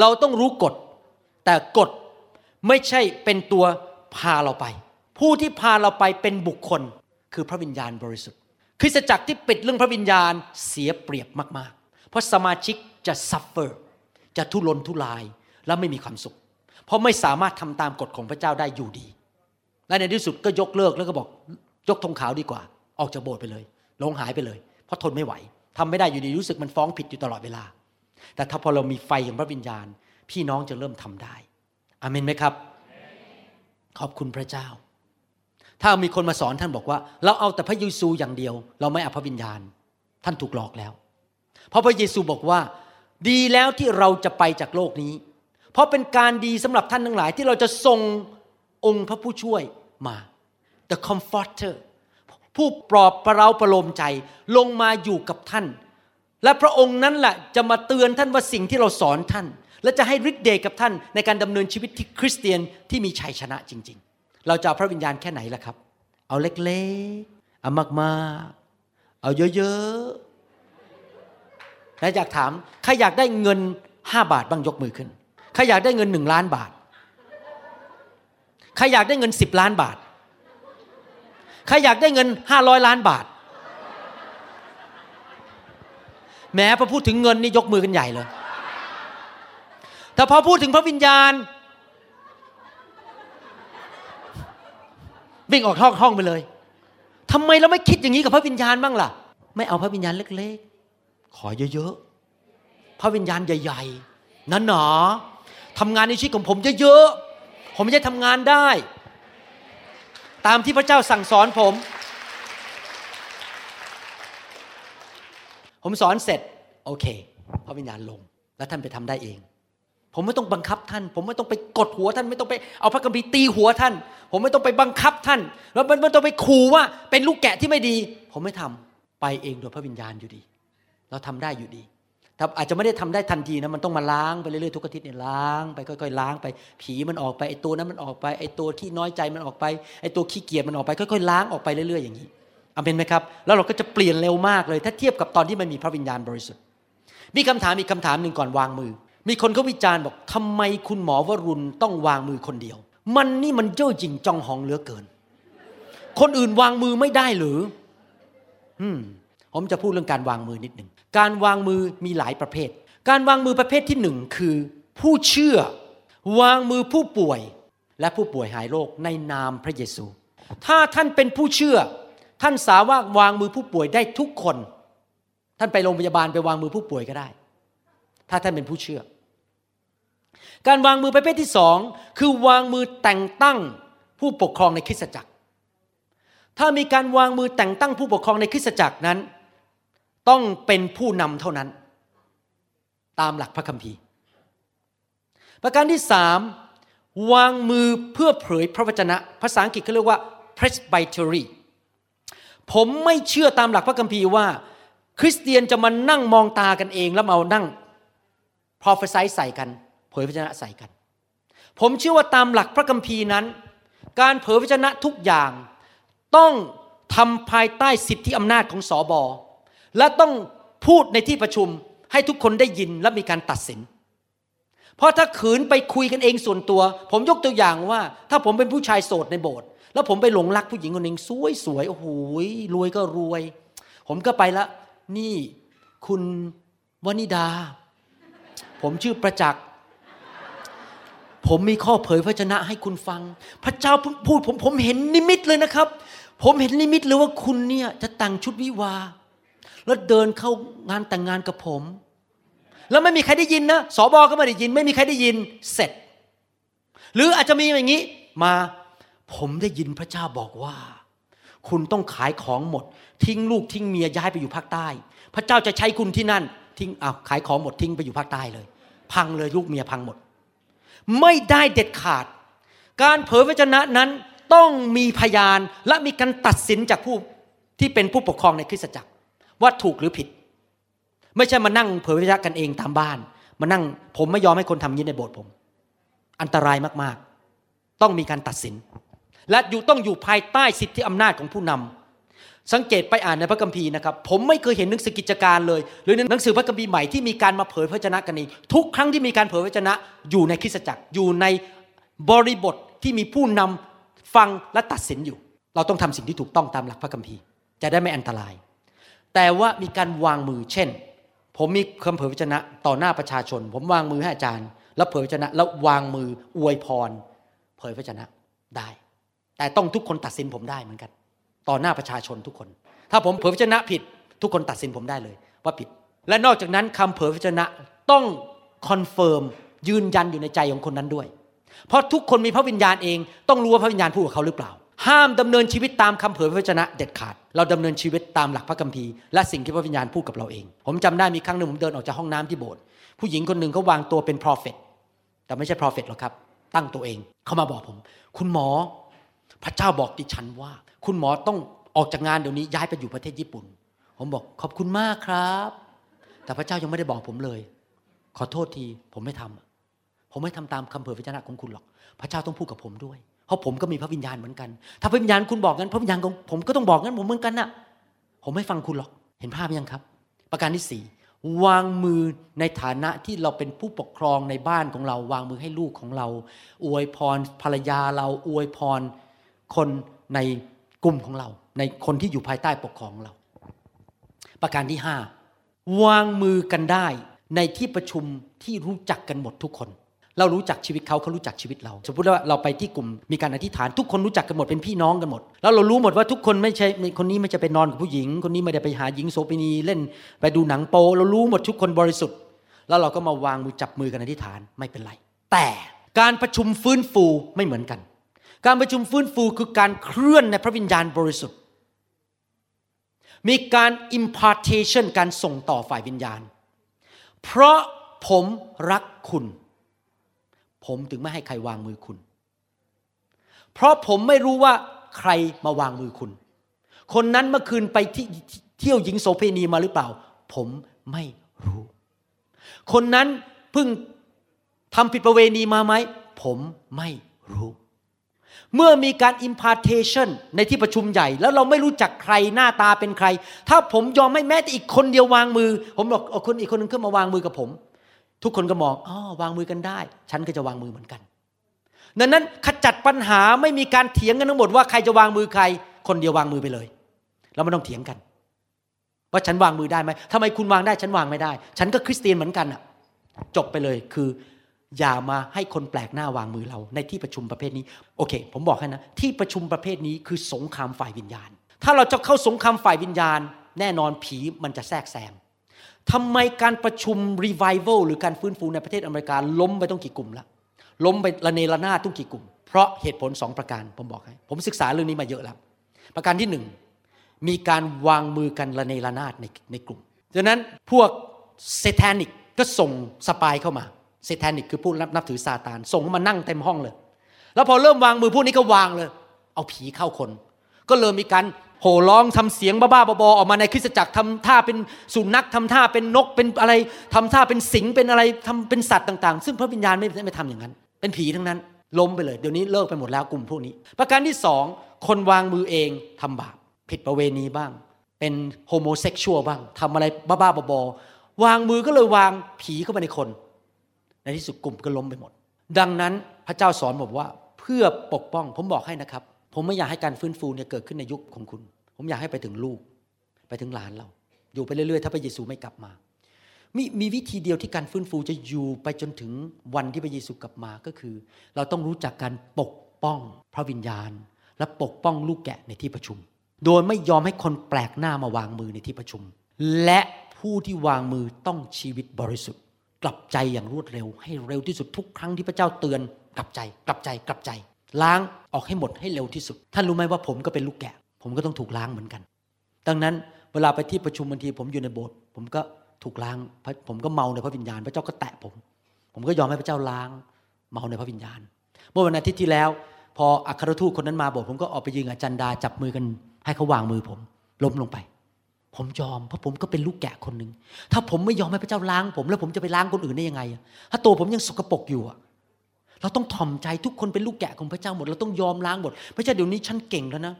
เราต้องรู้กฎ แต่กฎไม่ใช่เป็นตัวพาเราไป ผู้ที่พาเราไปเป็นบุคคลคือพระวิญญาณบริสุทธิ์ คริสตจักรที่ปิดเรื่องพระวิญญาณเสียเปรียบมากๆ เพราะสมาชิกจะ suffer จะทุรนทุรายและไม่มีความสุข เพราะไม่สามารถทำตามกฎของพระเจ้าได้อยู่ดี และในที่สุดก็ยกเลิกแล้วก็บอกยกธงขาวดีกว่า ออกจากโบสถ์ไปเลย ลงหายไปเลย เพราะทนไม่ไหวทำไม่ได้อยู่ดีรู้สึกมันฟ้องผิดอยู่ตลอดเวลา แต่ถ้าพอเรามีไฟของพระวิญญาณ พี่น้องจะเริ่มทำได้อาเมนไหมครับ ขอบคุณพระเจ้า ถ้ามีคนมาสอนท่านบอกว่า เราเอาแต่พระเยซูอย่างเดียว เราไม่เอาพระวิญญาณ ท่านถูกหลอกแล้ว เพราะพระเยซูบอกว่า ดีแล้วที่เราจะไปจากโลกนี้ เพราะเป็นการดีสำหรับท่านทั้งหลายที่เราจะส่งองค์พระผู้ช่วยมา the comforter ผู้ปลอบประเราประโลมใจลงมาอยู่กับท่าน และพระองค์นั้นแหละจะมาเตือนท่านว่าสิ่งที่เราสอนท่าน และจะให้ฤทธิ์เดชกับท่านในการดำเนินชีวิตที่คริสเตียนที่มีชัยชนะจริง ๆ เราจะเอาพระวิญญาณแค่ไหนล่ะครับ เอาเล็กๆเอามากๆ เอาเยอะๆและอยากถามใครอยากได้เงินห้าบาทบ้างยกมือขึ้นใครอยากได้เงินหนึ่งล้านบาทใครอยากได้เงินสิบล้านบาท ใครอยากได้เงินห้าร้อยล้านบาท แม้พอพูดถึงเงินนี่ยกมือกันใหญ่เลยแต่พอพูดถึงพระวิญญาณ วิ่งออกห้องห้องไปเลยทำไมเราไม่คิดอย่างนี้กับพระวิญญาณบ้างล่ะ ไม่เอาพระวิญญาณเล็กๆ ขอเยอะๆ พระวิญญาณใหญ่ๆนั้นหนาทำงานในชีวิตของผมเยอะๆ ผมจะทำงานได้ ตามที่พระเจ้าสั่งสอนผม ผมสอนเสร็จโอเคพระวิญญาณลง แล้วท่านไปทำได้เอง ผมไม่ต้องบังคับท่าน ผมไม่ต้องไปกดหัวท่าน ไม่ต้องไปเอาพระคัมภีร์ตีหัวท่าน ผมไม่ต้องไปบังคับท่าน แล้วมันไม่ต้องไปขู่ว่าเป็นลูกแกะที่ไม่ดี ผมไม่ทำไปเองโดยพระวิญญาณอยู่ดี เราทำได้อยู่ดี แต่อาจจะไม่ได้ทำได้ทันทีนะมันต้องมาล้างไปเรื่อยๆทุกอาทิตย์เนี่ยล้างไปค่อยๆล้างไป ผีมันออกไปไอ้ตัวนั้นมันออกไปไอ้ตัวที่น้อยใจมันออกไปไอ้ตัวขี้เกียจมันออกไปค่อยๆล้างออกไปเรื่อย ๆอย่างนี้อาเป็นไหมครับแล้วเราก็จะเปลี่ยนเร็วมากเลย ถ้าเทียบกับตอนที่มันมีพระวิญญาณบริสุทธิ์ มีคำถามอีกคำถามหนึ่งก่อนวางมือ มีคนเขาวิจารณ์บอกทำไมคุณหมอวรุณต้องวางมือคนเดียว มันนี่มันเจ้าจริงจองหองเหลือเกิน คนอื่นวางมือไม่ได้หรือ อืมผมจะพูดเรื่องการวางมือนิดหนึ่ง การวางมือมีหลายประเภท การวางมือประเภทที่หนึ่งคือ ผู้เชื่อวางมือผู้ป่วย และผู้ป่วยหายโรคในนามพระเยซู ถ้าท่านเป็นผู้เชื่อ ท่านสามารถวางมือผู้ป่วยได้ทุกคน ท่านไปโรงพยาบาลไปวางมือผู้ป่วยก็ได้ ถ้าท่านเป็นผู้เชื่อ การวางมือประเภทที่สองคือวางมือแต่งตั้งผู้ปกครองในคริสตจักร ถ้ามีการวางมือแต่งตั้งผู้ปกครองในคริสตจักรนั้น ต้องเป็นผู้นำเท่านั้น ตามหลักพระคัมภีร์ ประการที่สามวางมือเพื่อเผยพระวจนะ ภาษาอังกฤษเขาเรียกว่า presbytery ผมไม่เชื่อตามหลักพระคัมภีร์ว่า คริสเตียนจะมานั่งมองตากันเองแล้วมานั่ง prophesy ใส่กัน เผยพระวจนะใส่กัน ผมเชื่อว่าตามหลักพระคัมภีร์นั้น การเผยพระวจนะทุกอย่าง ต้องทำภายใต้สิทธิอำนาจของสอบอ และต้องพูดในที่ประชุมให้ทุกคนได้ยินและมีการตัดสิน เพราะถ้าขืนไปคุยกันเองส่วนตัว ผมยกตัวอย่างว่า ถ้าผมเป็นผู้ชายโสดในโบสถ์แล้วผมไปหลงรักผู้หญิงคนหนึ่งสวยๆโอ้โหรวยก็รวย ผมก็ไปละนี่คุณวนิดา ผมชื่อประจักษ์ผมมีข้อเผยพระชนะให้คุณฟัง พระเจ้าพูดผมผมเห็นนิมิตเลยนะครับ ผมเห็นนิมิตเลยว่าคุณเนี่ยจะแต่งชุดวิวา แล้วเดินเข้างานแต่งงานกับผม แล้วไม่มีใครได้ยินนะสอบอก็ไม่ได้ยิน ไม่มีใครได้ยินเสร็จ หรืออาจจะมีอย่างนี้มาผมได้ยินพระเจ้าบอกว่า คุณต้องขายของหมด ทิ้งลูกทิ้งเมียย้ายไปอยู่ภาคใต้ พระเจ้าจะใช้คุณที่นั่น ทิ้งอ้าวขายของหมดทิ้งไปอยู่ภาคใต้เลย พังเลยลูกเมียพังหมด ไม่ได้เด็ดขาด การเผยพระชนะนั้นต้องมีพยานและมีการตัดสินจากผู้ที่เป็นผู้ปกครองในคริสตจักร ว่าถูกหรือผิด ไม่ใช่มานั่งเผยพระชนะกันเองตามบ้าน มานั่งผมไม่ยอมให้คนทำย่างนี้ในโบสถ์ผม อันตรายมากๆ ต้องมีการตัดสิน และอยู่ต้องอยู่ภายใต้สิทธิอำนาจของผู้นสังเกตไปอ่านในพระคัมภีร์นะครับ ผมไม่เคยเห็นหนังสือกิจการเลย หรือหนังสือพระคัมภีร์ใหม่ที่มีการมาเผยพระวจนะกันเองทุกครั้งที่มีการเผยพระวจนะอยู่ในคริสตจักรอยู่ในบริบทที่มีผู้นำฟังและตัดสินอยู่ เราต้องทำสิ่งที่ถูกต้องตามหลักพระคัมภีร์ จะได้ไม่อันตราย แต่ว่ามีการวางมือเช่น ผมมีคำเผยพระวจนะต่อหน้าประชาชน ผมวางมือให้อาจารย์ แล้วเผยพระวจนะ แล้ววางมืออวยพร เผยพระวจนะได้ แต่ต้องทุกคนตัดสินผมได้เหมือนกัน ต่อหน้าประชาชนทุกคน ถ้าผมเผยพระวจนะผิด ทุกคนตัดสินผมได้เลยว่าผิด และนอกจากนั้นคำเผยพระวจนะต้อง confirm ยืนยันอยู่ในใจของคนนั้นด้วย เพราะทุกคนมีพระวิญญาณเองต้องรู้ว่าพระวิญญาณพูดกับเขาหรือเปล่า ห้ามดำเนินชีวิตตามคำเผยพระวจนะเด็ดขาด เราดำเนินชีวิตตามหลักพระคัมภีร์และสิ่งที่พระวิญญาณพูดกับเราเอง ผมจำได้มีครั้งหนึ่งผมเดินออกจากห้องน้ำที่โบสถ์ผู้หญิงคนหนึ่งเขาวางตัวเป็นพรอเฟตแต่ไม่ใช่พรอเฟตหรอกครับ ตั้งตัวเองเขามาบอกผม คุณหมอ พระเจ้าบอกดิฉันว่า คุณหมอต้องออกจากงานเดี๋ยวนี้ย้ายไปอยู่ประเทศญี่ปุ่น ผมบอกขอบคุณมากครับ แต่พระเจ้ายังไม่ได้บอกผมเลย ขอโทษทีผมไม่ทำผมไม่ทำตามคำเผยพระวจนะของคุณหรอก พระเจ้าต้องพูดกับผมด้วย เพราะผมก็มีพระวิญญาณเหมือนกัน ถ้าพระวิญญาณคุณบอกงั้นพระวิญญาณของผมก็ต้องบอกงั้นผมเหมือนกันนะผมไม่ฟังคุณหรอก เห็นภาพยังครับ ประการที่สี่วางมือในฐานะที่เราเป็นผู้ปกครองในบ้านของเรา วางมือให้ลูกของเรา อวยพรภรรยาเราอวยพรคนในกลุ่มของเรา ในคนที่อยู่ภายใต้ปกครองเรา ประการที่ห้าวางมือกันได้ในที่ประชุมที่รู้จักกันหมดทุกคน เรารู้จักชีวิตเขาเขารู้จักชีวิตเรา สมมติว่าเราไปที่กลุ่มมีการอธิษฐานทุกคนรู้จักกันหมดเป็นพี่น้องกันหมด แล้วเรารู้หมดว่าทุกคนไม่ใช่คนนี้ไม่จะไปนอนกับผู้หญิง คนนี้ไม่ได้ไปหาหญิงโสเภณีเล่น ไปดูหนังโป เรารู้หมดทุกคนบริสุทธิ์ แล้วเราก็มาวางมือจับมือกันอธิษฐานไม่เป็นไร แต่การประชุมฟื้นฟูไม่เหมือนกัน การประชุมฟื้นฟูคือการเคลื่อนในพระวิญญาณบริสุทธิ์ มีการ impartation การส่งต่อฝ่ายวิญญาณ เพราะผมรักคุณ ผมถึงไม่ให้ใครวางมือคุณ เพราะผมไม่รู้ว่าใครมาวางมือคุณ คนนั้นเมื่อคืนไปที่เที่ยวหญิงโสเภณีมาหรือเปล่า ผมไม่รู้ คนนั้นเพิ่งทำผิดประเวณีมาไหม ผมไม่รู้ เมื่อมีการ impartation ในที่ประชุมใหญ่ แล้วเราไม่รู้จักใครหน้าตาเป็นใคร ถ้าผมยอมให้แม้แต่อีกคนเดียววางมือ ผมบอกเอาคนอีกคนนึงขึ้นมาวางมือกับผม ทุกคนก็มองอ๋อวางมือกันได้ ฉันก็จะวางมือเหมือนกัน ดังนั้นขจัดปัญหาไม่มีการเถียงกันทั้งหมดว่าใครจะวางมือใคร คนเดียววางมือไปเลยแล้วไม่ต้องเถียงกัน ว่าฉันวางมือได้ไหมทำไมคุณวางได้ฉันวางไม่ได้ ฉันก็คริสเตียนเหมือนกันอะจบไปเลยคือ อย่ามาให้คนแปลกหน้าวางมือเรา ในที่ประชุมประเภทนี้โอเค ผมบอกให้นะ ที่ประชุมประเภทนี้คือสงครามฝ่ายวิญญาณ ถ้าเราจะเข้าสงครามฝ่ายวิญญาณ แน่นอนผีมันจะแทรกแซง ทำไมการประชุมรีไวเวลหรือการฟื้นฟูในประเทศอเมริกาล้มไปตั้งกี่กลุ่มละล้มไประเนระนาดตั้งกี่กลุ่ม เพราะเหตุผลสองประการผมบอกให้ผมศึกษาเรื่องนี้มาเยอะแล้วประการที่หนึ่งมีการวางมือกันระเนระนาดในในกลุ่มดังนั้นพวกเซ t านิกก็ส่ง spy เข้ามาเซ t านิกคือผู้นับนับถือซาตานส่งมานั่งเต็มห้องเลย แล้วพอเริ่มวางมือพวกนี้ก็วางเลย เอาผีเข้าคน ก็เริ่มมีการ โห่ร้องทำเสียงบ้าๆบอๆออกมาในคริสตจักรทำท่าเป็นสุนัขทำท่าเป็นนกเป็นอะไรทำท่าเป็นสิงเป็นอะไรทำเป็นสัตว์ต่างๆ ซึ่งพระวิญญาณไม่ไม่ทำอย่างนั้น เป็นผีทั้งนั้น ล้มไปเลยเดี๋ยวนี้เลิกไปหมดแล้วกลุ่มพวกนี้ ประการที่สองคนวางมือเองทำบาปผิดประเวณีบ้าง เป็นโฮโมเซ็กชวลบ้างทำอะไรบ้าๆบอๆวางมือก็เลยวางผีเข้าไปในคน ในที่สุดกลุ่มก็ล้มไปหมด ดังนั้นพระเจ้าสอนผมว่าเพื่อปกป้องผมบอกให้นะครับ ผมไม่อยากให้การฟื้นฟูเนี่ยเกิดขึ้นในยุคของคุณ ผมอยากให้ไปถึงลูก ไปถึงหลานเรา อยู่ไปเรื่อยๆ ถ้าพระเยซูไม่กลับมา มีมีวิธีเดียวที่การฟื้นฟูจะอยู่ไปจนถึงวันที่พระเยซูกลับมาก็คือ เราต้องรู้จักการปกป้องพระวิญญาณ และปกป้องลูกแกะในที่ประชุม โดยไม่ยอมให้คนแปลกหน้ามาวางมือในที่ประชุม และผู้ที่วางมือต้องชีวิตบริสุทธิ์ กลับใจอย่างรวดเร็ว ให้เร็วที่สุดทุกครั้งที่พระเจ้าเตือน กลับใจ กลับใจ กลับใจ ล้างออกให้หมดให้เร็วที่สุด ท่านรู้ไหมว่าผมก็เป็นลูกแกะ ผมก็ต้องถูกล้างเหมือนกัน ดังนั้นเวลาไปที่ประชุมบางที ผมอยู่ในโบสถ์ผมก็ถูกล้าง ผมก็เมาในพระวิญญาณ พระเจ้าก็แตะผม ผมก็ยอมให้พระเจ้าล้าง เมาในพระวิญญาณ เมื่อวันอาทิตย์ที่แล้ว พออัครทูตคนนั้นมาโบสถ์ผมก็ออกไปยืนกับจันดาจับมือกันให้เขาวางมือผมล้มลงไป ผมยอมเพราะผมก็เป็นลูกแกะคนหนึ่งถ้าผมไม่ยอมให้พระเจ้าล้างผม แล้วผมจะไปล้างคนอื่นได้ยังไงถ้าตัวผมยังสกปรกอยู่เราต้องถ่อมใจทุกคนเป็นลูกแกะของพระเจ้าหมดเราต้องยอมล้างหมดไม่ใช่เดี๋ยวนี้ฉันเก่งแล้วนะ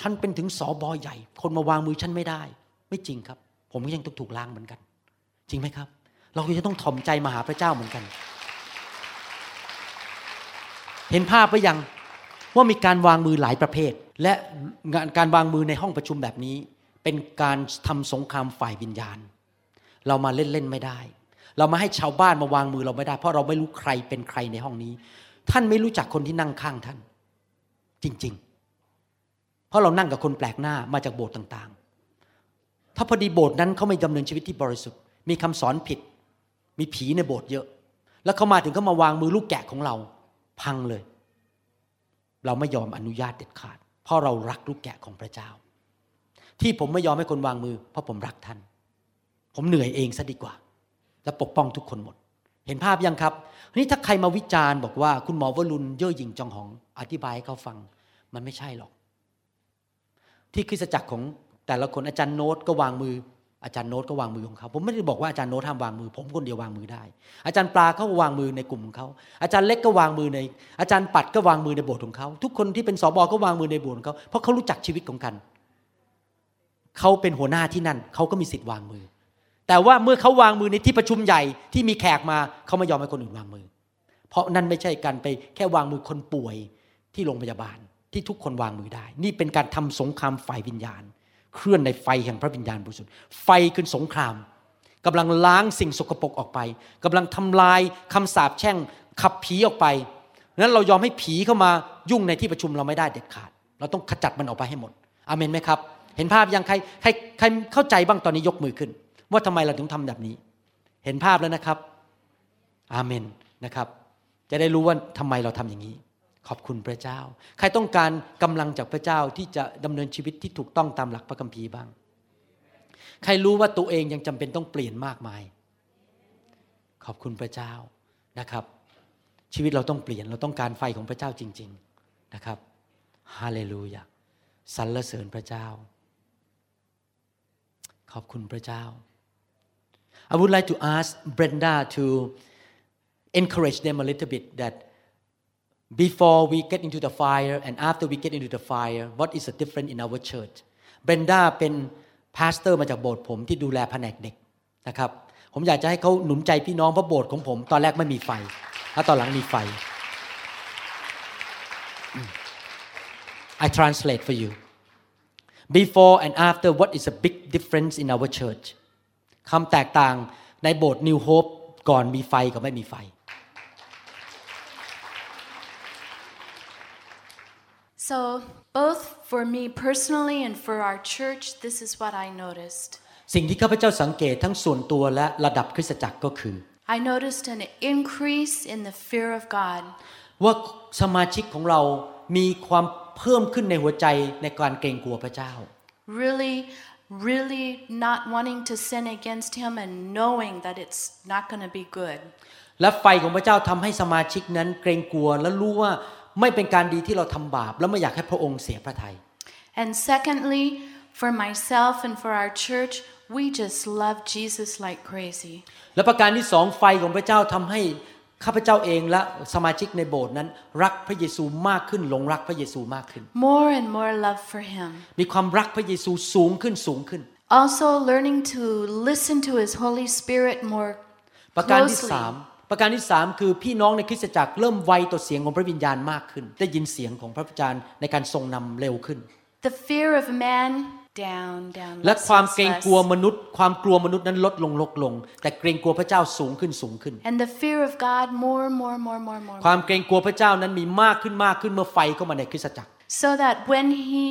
ฉันเป็นถึงสอบอใหญ่ คนมาวางมือฉันไม่ได้ ไม่จริงครับ ผมก็ยังต้องถูกล้างเหมือนกัน จริงไหมครับ เราก็จะต้องถ่อมใจมาหาพระเจ้าเหมือนกัน เห็นภาพไปยังว่ามีการวางมือหลายประเภท และงานการวางมือในห้องประชุมแบบนี้ เป็นการทำสงครามฝ่ายวิญญาณ เรามาเล่นๆไม่ได้ เรามาให้ชาวบ้านมาวางมือเราไม่ได้ เพราะเราไม่รู้ใครเป็นใครในห้องนี้ ท่านไม่รู้จักคนที่นั่งข้างท่าน จริง ๆ เพราะเรานั่งกับคนแปลกหน้ามาจากโบสถ์ต่างๆ ถ้าพอดีโบสถ์นั้นเขาไม่ดำเนินชีวิตที่บริสุทธิ์ มีคำสอนผิด มีผีในโบสถ์เยอะ แล้วเขามาถึงเขามาวางมือลูกแกะของเรา พังเลย เราไม่ยอมอนุญาตเด็ดขาด เพราะเรารักลูกแกะของพระเจ้า ที่ผมไม่ยอมให้คนวางมือ เพราะผมรักท่าน ผมเหนื่อยเองซะดีกว่า และปกป้องทุกคนหมด เห็นภาพยังครับนี่ถ้าใครมาวิจารณ์บอกว่า คุณหมอวรุณเย่อหยิ่งจองหอง อธิบายให้เขาฟัง มันไม่ใช่หรอก ที่คริสตจักรของแต่ละคนอาจารย์โน้ตก็วางมือ อาจารย์โน้ตก็วางมือของเขา ผมไม่ได้บอกว่าอาจารย์โน้ตห้ามวางมือ ผมคนเดียววางมือได้ อาจารย์ปลาเขาวางมือในกลุ่มของเขา อาจารย์เล็กก็วางมือใน อาจารย์ปัดก็วางมือในโบสถ์ของเขา ทุกคนที่เป็นสบก็วางมือในโบสถ์ของเขา เพราะเขารู้จักชีวิตของกัน เขาเป็นหัวหน้าที่นั่น เขาก็มีสิทธิ์วางมือ แต่ว่าเมื่อเขาวางมือในที่ประชุมใหญ่ที่มีแขกมาเขาไม่ยอมให้คนอื่นวางมือ เพราะนั่นไม่ใช่การไปแค่วางมือคนป่วยที่โรงพยาบาล ที่ทุกคนวางมือได้ นี่เป็นการทำสงครามฝ่ายวิญญาณ เคลื่อนในไฟแห่งพระวิญญาณบริสุทธิ์ไฟคือสงครามกำลังล้างสิ่งสกปรกออกไปกำลังทำลายคำสาปแช่งขับผีออกไปนั้นเรายอมให้ผีเข้ามายุ่งในที่ประชุมเราไม่ได้เด็ดขาด เราต้องขจัดมันออกไปให้หมดอเมนไหมครับ เห็นภาพยังใครใครใครเข้าใจบ้างตอนนี้ยกมือขึ้น ว่าทำไมเราถึงทำแบบนี้ เห็นภาพแล้วนะครับ อาเมนนะครับ จะได้รู้ว่าทำไมเราทำอย่างนี้ ขอบคุณพระเจ้า ใครต้องการกำลังจากพระเจ้าที่จะดำเนินชีวิตที่ถูกต้องตามหลักพระคัมภีร์บ้าง ใครรู้ว่าตัวเองยังจำเป็นต้องเปลี่ยนมากมาย ขอบคุณพระเจ้านะครับ ชีวิตเราต้องเปลี่ยนเราต้องการไฟของพระเจ้าจริง ๆนะครับฮาเลลูยาสรรเสริญพระเจ้า ขอบคุณพระเจ้า I would like to ask Brenda to encourage them a little bit that before we get into the fire and after we get into the fire what is the difference in our church Brenda เป็น pastor มาจากโบสถ์ผมที่ดูแลแผนกเด็กนะครับผมอยากจะให้เขาหนุนใจพี่น้องเพราะโบสถ์ของผม ตอนแรกไม่มีไฟแล้วตอนหลังมีไฟ I translate for you before and after what is a big difference in our church ความแตกต่างในโบสถ์ New Hope ก่อนมีไฟกับไม่มีไฟ So, both for me personally and for our church, this is what I noticed. สิ่งที่ข้าพเจ้าสังเกตทั้งส่วนตัวและระดับคริสตจักรก็คือ I noticed an increase in the fear of God. ว่าสมาชิกของเรามีความเพิ่มขึ้นในหัวใจในการเกรงกลัวพระเจ้า Really, really not wanting to sin against Him and knowing that it's not going to be good. และไฟของพระเจ้าทำให้สมาชิกนั้นเกรงกลัวและรู้ว่า ไม่เป็นการดีที่เราทำบาป และไม่อยากให้พระองค์เสียพระทัย And secondly, for myself and for our church, we just love Jesus like crazy. และประการที่สองไฟของพระเจ้าทำให้ข้าพเจ้าเองและสมาชิกในโบสถ์นั้น รักพระเยซูมากขึ้นหลงรักพระเยซูมากขึ้น More and more love for Him. มีความรักพระเยซูสูงขึ้นสูงขึ้น Also, learning to listen to His Holy Spirit more ประการที่ closely. สาม ประการที่สามคือพี่น้องในคริสตจักรเริ่มไวต่อเสียงของพระวิญญาณมากขึ้น ได้ยินเสียงของพระวิญญาณในการทรงนำเร็วขึ้น The fear of man down, down. และ less, ความ less, เกรง less. กลัวมนุษย์ ความกลัวมนุษย์นั้นลดลงลดลง แต่เกรงกลัวพระเจ้าสูงขึ้นสูงขึ้น And the fear of God more, more, more, more, more. ความเกรงกลัวพระเจ้านั้นมีมากขึ้นมากขึ้นเมื่อไฟเข้ามาในคริสตจักร So that when He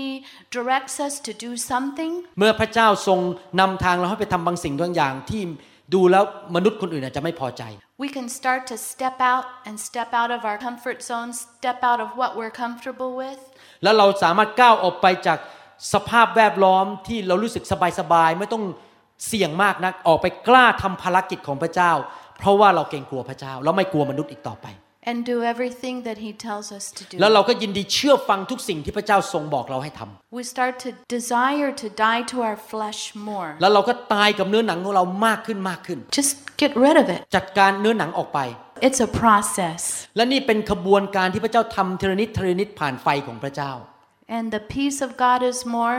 directs us to do something, เมื่อพระเจ้าทรงนำทางเราให้ไปทำบางสิ่งบางอย่างที่ ดูแล้วมนุษย์คนอื่นอาจจะไม่พอใจ we can start to step out and step out of our comfort zone, step out of what we're comfortable with. แล้วเราสามารถก้าวออกไปจากสภาพแวดล้อมที่เรารู้สึกสบายๆไม่ต้องเสี่ยงมากนักออกไปกล้าทำภารกิจของพระเจ้า เพราะว่าเราเกรงกลัวพระเจ้า เราไม่กลัวมนุษย์อีกต่อไป And do everything that He tells us to do. แล้วเราก็ยินดีเชื่อฟังทุกสิ่งที่พระเจ้าทรงบอกเราให้ทำ We start to desire to die to our flesh more. แล้วเราก็ตายกับเนื้อหนังของเรามากขึ้นมากขึ้น Just get rid of it. จัดการเนื้อหนังออกไป It's a process. และนี่เป็นขบวนการที่พระเจ้าทำเทระนิดเทระนิดผ่านไฟของพระเจ้า and the peace of God is more.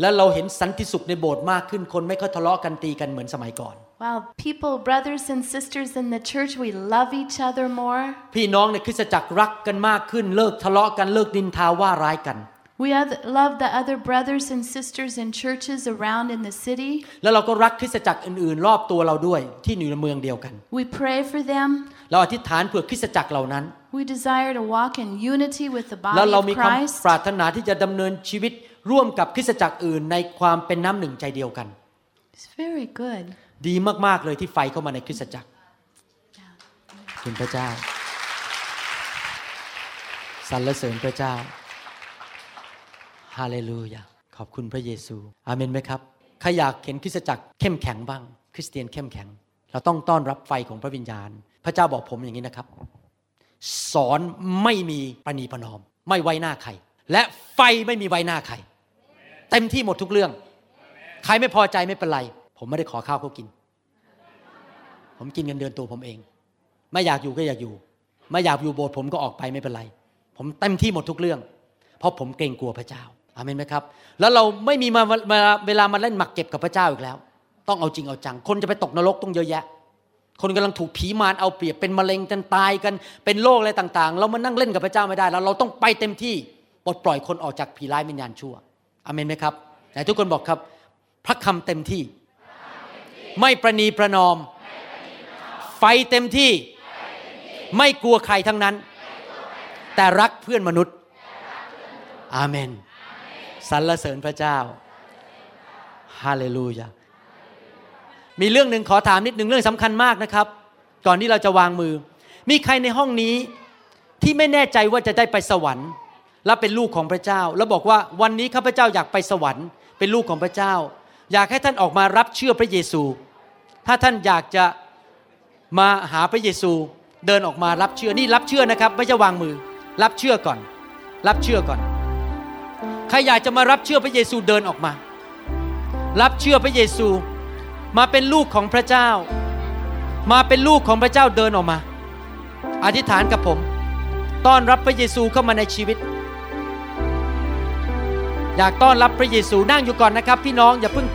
และเราเห็นสันติสุขในโบสถ์มากขึ้นคนไม่ค่อยทะเลาะกันตีกันเหมือนสมัยก่อน Wow, people, brothers and sisters in the church, we love each other more. พี่น้องในคริสตจักรรักกันมากขึ้น เลิกทะเลาะกันลิกดินทาว่าร้ายกัน We oth- love the other brothers and sisters in churches around in the city. แล้วเราก็รักคริสตจักรอื่นๆ รอบตัวเราด้วยที่อยู่ในเมืองเดียวกัน We pray for them. เราอธิษฐานเผื่อคริสตจักรเหล่านั้น We desire to walk in unity with the แล้ว body เรา of มีความ Christ. ปรารถนาที่จะดำเนินชีวิตร่วมกับคริสตจักรอื่นในความเป็นน้ำหนึ่งใจเดียวกัน It's very good. ดีมาก ๆ เลยที่ไฟเข้ามาในคริสตจักรขอบคุณพระเจ้าสรรเสริญพระเจ้าฮาเลลูยาขอบคุณพระเยซู อาเมนไหมครับใครอยากเห็นคริสตจักรเข้มแข็งบ้าง คริสเตียนเข้มแข็ง เราต้องต้อนรับไฟของพระวิญญาณ พระเจ้าบอกผมอย่างนี้นะครับ สอนไม่มีประนีประนอม ไม่ไว้หน้าใคร และไฟไม่มีไว้หน้าใคร เต็มที่หมดทุกเรื่อง ใครไม่พอใจไม่เป็นไร ผมไม่ได้ขอข้าวเขากิน ผมกินเงินเดือนตัวผมเอง ไม่อยากอยู่ก็อยากอยู่ ไม่อยากอยู่โบสถ์ผมก็ออกไปไม่เป็นไร ผมเต็มที่หมดทุกเรื่อง เพราะผมเกรงกลัวพระเจ้าอาเมนไหมครับ แล้วเราไม่มีมาเวลามาเล่นหมักเก็บกับพระเจ้าอีกแล้ว ต้องเอาจริงเอาจัง คนจะไปตกนรกต้องเยอะแยะ คนกำลังถูกผีมารเอาเปรียบเป็นมะเร็งกันตายกัน เป็นโรคอะไรต่างๆ เรามานั่งเล่นกับพระเจ้าไม่ได้ แล้วเราต้องไปเต็มที่ปลดปล่อยคนออกจากผีร้ายวิญญาณชั่วอาเมนไหมครับไหนทุกคนบอกครับ พระคำเต็มที่ ไม่ประนีประนอม ไฟเต็มที่ ไม่กลัวใครทั้งนั้น แต่รักเพื่อนมนุษย์ อาเมนสรรเสริญพระเจ้า ฮาเลลูยา มีเรื่องหนึ่งขอถามนิดหนึ่งเรื่องสำคัญมากนะครับ ก่อนที่เราจะวางมือ มีใครในห้องนี้ที่ไม่แน่ใจว่าจะได้ไปสวรรค์ และเป็นลูกของพระเจ้า แล้วบอกว่าวันนี้ข้าพเจ้าอยากไปสวรรค์ เป็นลูกของพระเจ้า อยากให้ท่านออกมารับเชื่อพระเยซู ถ้าท่านอยากจะมาหาพระเยซูเดินออกมารับเชื่อนี่รับเชื่อนะครับ ไม่ใช่วางมือ รับเชื่อก่อน รับเชื่อก่อน ใครอยากจะมารับเชื่อพระเยซูเดินออกมา รับเชื่อพระเยซูมาเป็นลูกของพระเจ้า มาเป็นลูกของพระเจ้าเดินออกมา อธิษฐานกับผมต้อนรับพระเยซูเข้ามาในชีวิต อยากต้อนรับพระเยซูนั่งอยู่ก่อนนะครับ พี่น้องอย่าเพิ่ง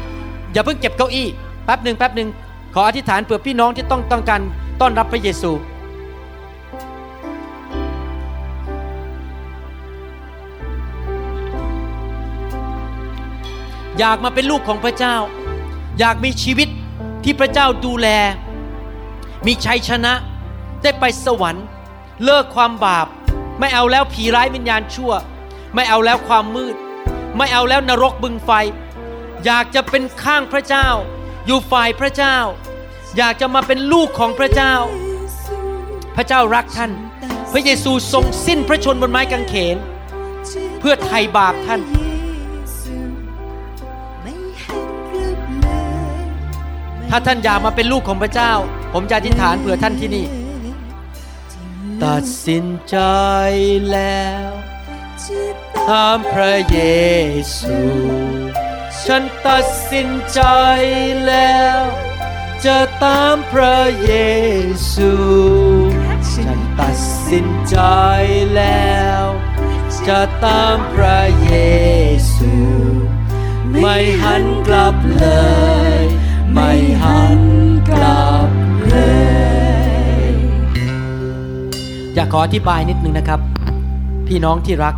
อย่าเพิ่งเก็บเก้าอี้แป๊บหนึ่งแป๊บหนึ่ง ขออธิษฐานเผื่อพี่น้องที่ต้องต้องการต้อนรับพระเยซู อยากมาเป็นลูกของพระเจ้า อยากมีชีวิตที่พระเจ้าดูแล มีชัยชนะได้ไปสวรรค์ เลิกความบาป ไม่เอาแล้วผีร้ายวิญญาณชั่ว ไม่เอาแล้วความมืด ไม่เอาแล้วนรกบึงไฟ อยากจะเป็นข้างพระเจ้า อยู่ฝ่ายพระเจ้า อยากจะมาเป็นลูกของพระเจ้า พระเจ้ารักท่าน พระเยซูทรงสิ้นพระชนบนไม้กางเขน เพื่อไถ่บาปท่าน ถ้าท่านอยากมาเป็นลูกของพระเจ้า ผมจะอธิษฐานเผื่อท่านที่นี่ ตัดสินใจแล้วตามพระเยซู ฉันตัดสินใจแล้ว จะตามพระเยซู ฉันตัดสินใจแล้ว จะตามพระเยซู ไม่หันกลับเลย ไม่หันกลับเลย อยากขออธิบายนิดนึงนะครับ พี่น้องที่รัก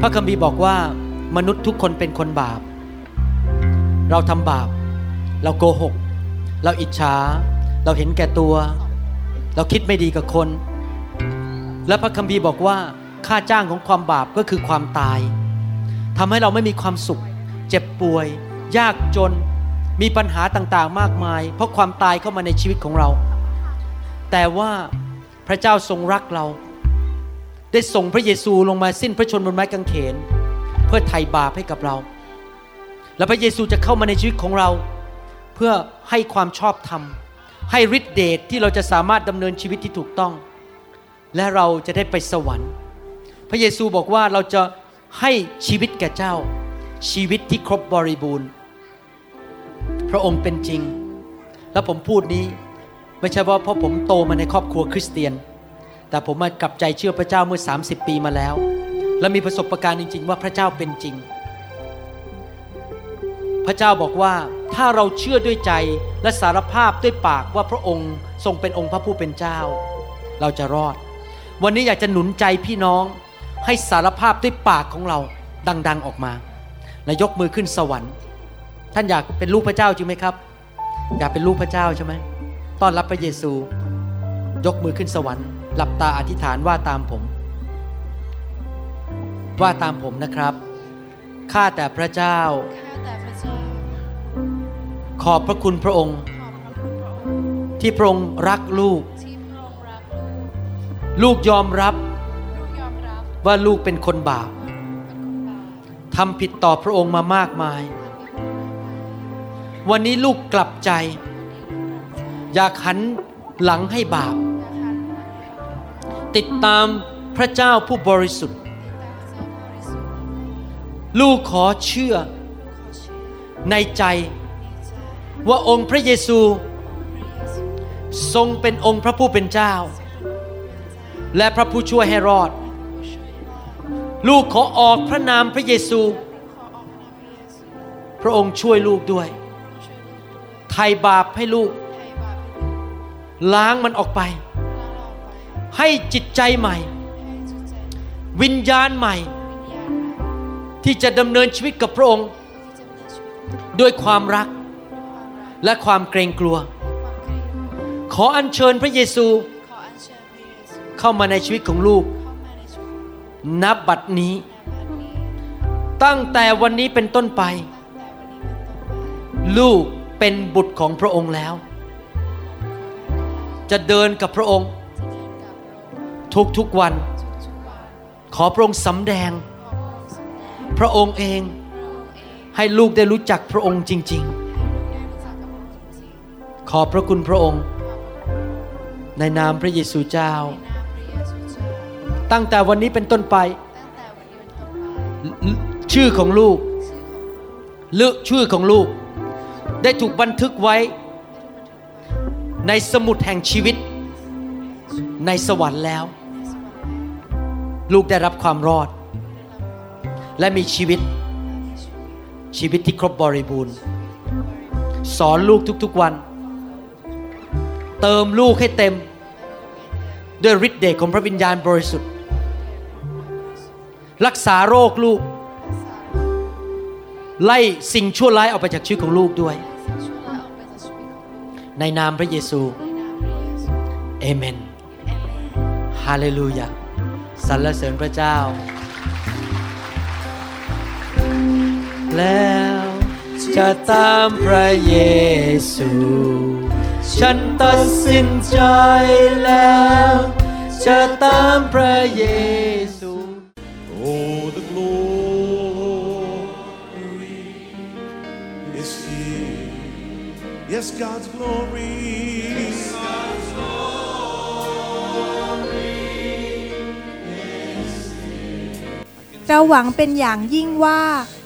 พระคัมภีร์บอกว่า มนุษย์ทุกคนเป็นคนบาป เราทำบาป เราโกหก เราอิจฉา เราเห็นแก่ตัว เราคิดไม่ดีกับคน และพระคัมภีร์บอกว่าค่าจ้างของความบาปก็คือความตายทำให้เราไม่มีความสุข เจ็บป่วย ยากจน มีปัญหาต่างๆ มากมาย เพราะความตายเข้ามาในชีวิตของเรา แต่ว่าพระเจ้าทรงรักเรา ได้ส่งพระเยซูลงมาสิ้นพระชนม์บนไม้กางเขนเพื่อไถ่บาปให้กับเรา และพระเยซูจะเข้ามาในชีวิตของเรา เพื่อให้ความชอบธรรม ให้ฤทธิเดชที่เราจะสามารถดำเนินชีวิตที่ถูกต้อง และเราจะได้ไปสวรรค์ พระเยซูบอกว่าเราจะให้ชีวิตแก่เจ้า ชีวิตที่ครบบริบูรณ์ พระองค์เป็นจริง และผมพูดนี้ไม่ใช่ว่าเพราะผมโตมาในครอบครัวคริสเตียน แต่ผมมากลับใจเชื่อพระเจ้าเมื่อ 30 ปีมาแล้ว และมีประสบการณ์จริง ๆ ว่าพระเจ้าเป็นจริง พระเจ้าบอกว่าถ้าเราเชื่อด้วยใจและสารภาพด้วยปากว่าพระองค์ทรงเป็นองค์พระผู้เป็นเจ้า เราจะรอด วันนี้อยากจะหนุนใจพี่น้องให้สารภาพด้วยปากของเราดัง ๆออกมาและยกมือขึ้นสวรรค์ ท่านอยากเป็นลูกพระเจ้าจริงไหมครับ อยากเป็นลูกพระเจ้าใช่ไหมต้อนรับพระเยซู ยกมือขึ้นสวรรค์ หลับตาอธิษฐานว่าตามผม ว่าตามผมนะครับ ข้าแต่พระเจ้า ข้าแต่พระเจ้า ขอบพระคุณพระองค์ ที่พระองค์รักลูก ลูกยอมรับ ว่าลูกเป็นคนบาปทำผิดต่อพระองค์มามากมาย วันนี้ลูกกลับใจ อยากหันหลังให้บาป ติดตามพระเจ้าผู้บริสุทธิ์ ลูกขอเชื่อในใจว่าองค์พระเยซู ทรงเป็นองค์พระผู้เป็นเจ้า และพระผู้ช่วยให้รอด ลูกขอออกพระนามพระเยซู พระองค์ช่วยลูกด้วย ไถ่บาปให้ลูก ล้างมันออกไป ให้จิตใจใหม่ วิญญาณใหม่ ที่จะดำเนินชีวิตกับพระองค์ ด้วยความรักและความเกรงกลัว ขออัญเชิญพระเยซูเข้ามาในชีวิตของลูก นับบัดนี้ ตั้งแต่วันนี้เป็นต้นไป ลูกเป็นบุตรของพระองค์แล้ว จะเดินกับพระองค์ ทุกทุกๆวันทุกๆวัน ขอพระองค์สำแดง พระองค์เองพระองค์เอง ให้ลูกได้รู้จักพระองค์จริงให้ลูกได้รู้จักกับพระองค์จริงๆขอบพระคุณพระองค์ๆขอบพระคุณในนามพระเยซูเจ้าในนามพระเยซูเจ้า ตั้งแต่วันนี้เป็นต้นไปตั้งแต่วันนี้เป็นต้นไปชื่อของลูกชื่อของหรือชื่อของลูก ได้ถูกบันทึกไว้ ในสมุดแห่งชีวิต ในสวรรค์แล้ว ลูกได้รับความรอด และมีชีวิตชีวิตที่ครบบริบูรณ์ สอนลูกทุกๆวัน เติมลูกให้เต็ม ด้วยฤทธิ์เดชของพระวิญญาณบริสุทธิ์ รักษาโรคลูก ไล่สิ่งชั่วร้ายออกไปจากชีวิตของลูกด้วย ในนามพระเยซูเอเมนฮาเลลูยาสรรเสริญพระเจ้า แล้ว จะตามพระเยซู ฉันตัดสินใจแล้ว จะตามพระเยซู Oh, the glory is here. Yes, God's glory. เราหวังเป็นอย่างยิ่งว่า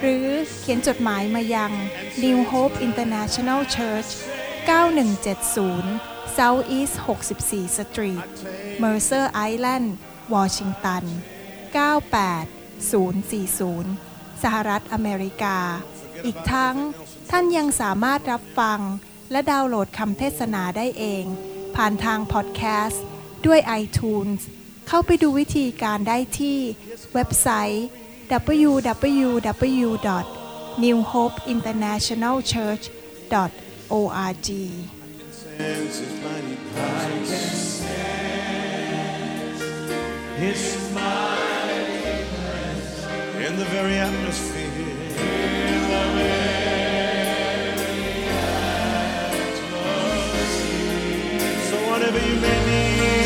หรือเขียนจดหมายมายัง New Hope International Church 9170 South East 64 Street Mercer Island Washington 98040 สหรัฐอเมริกา อีกทั้งท่านยังสามารถรับฟัง และดาวน์โหลดคำเทศนาได้เอง ผ่านทางพอดแคสต์ ด้วย iTunes เข้าไปดูวิธีการได้ที่เว็บไซต์ www.newhopeinternationalchurch.org in the very atmosphere. In the very atmosphere. So whatever you may need,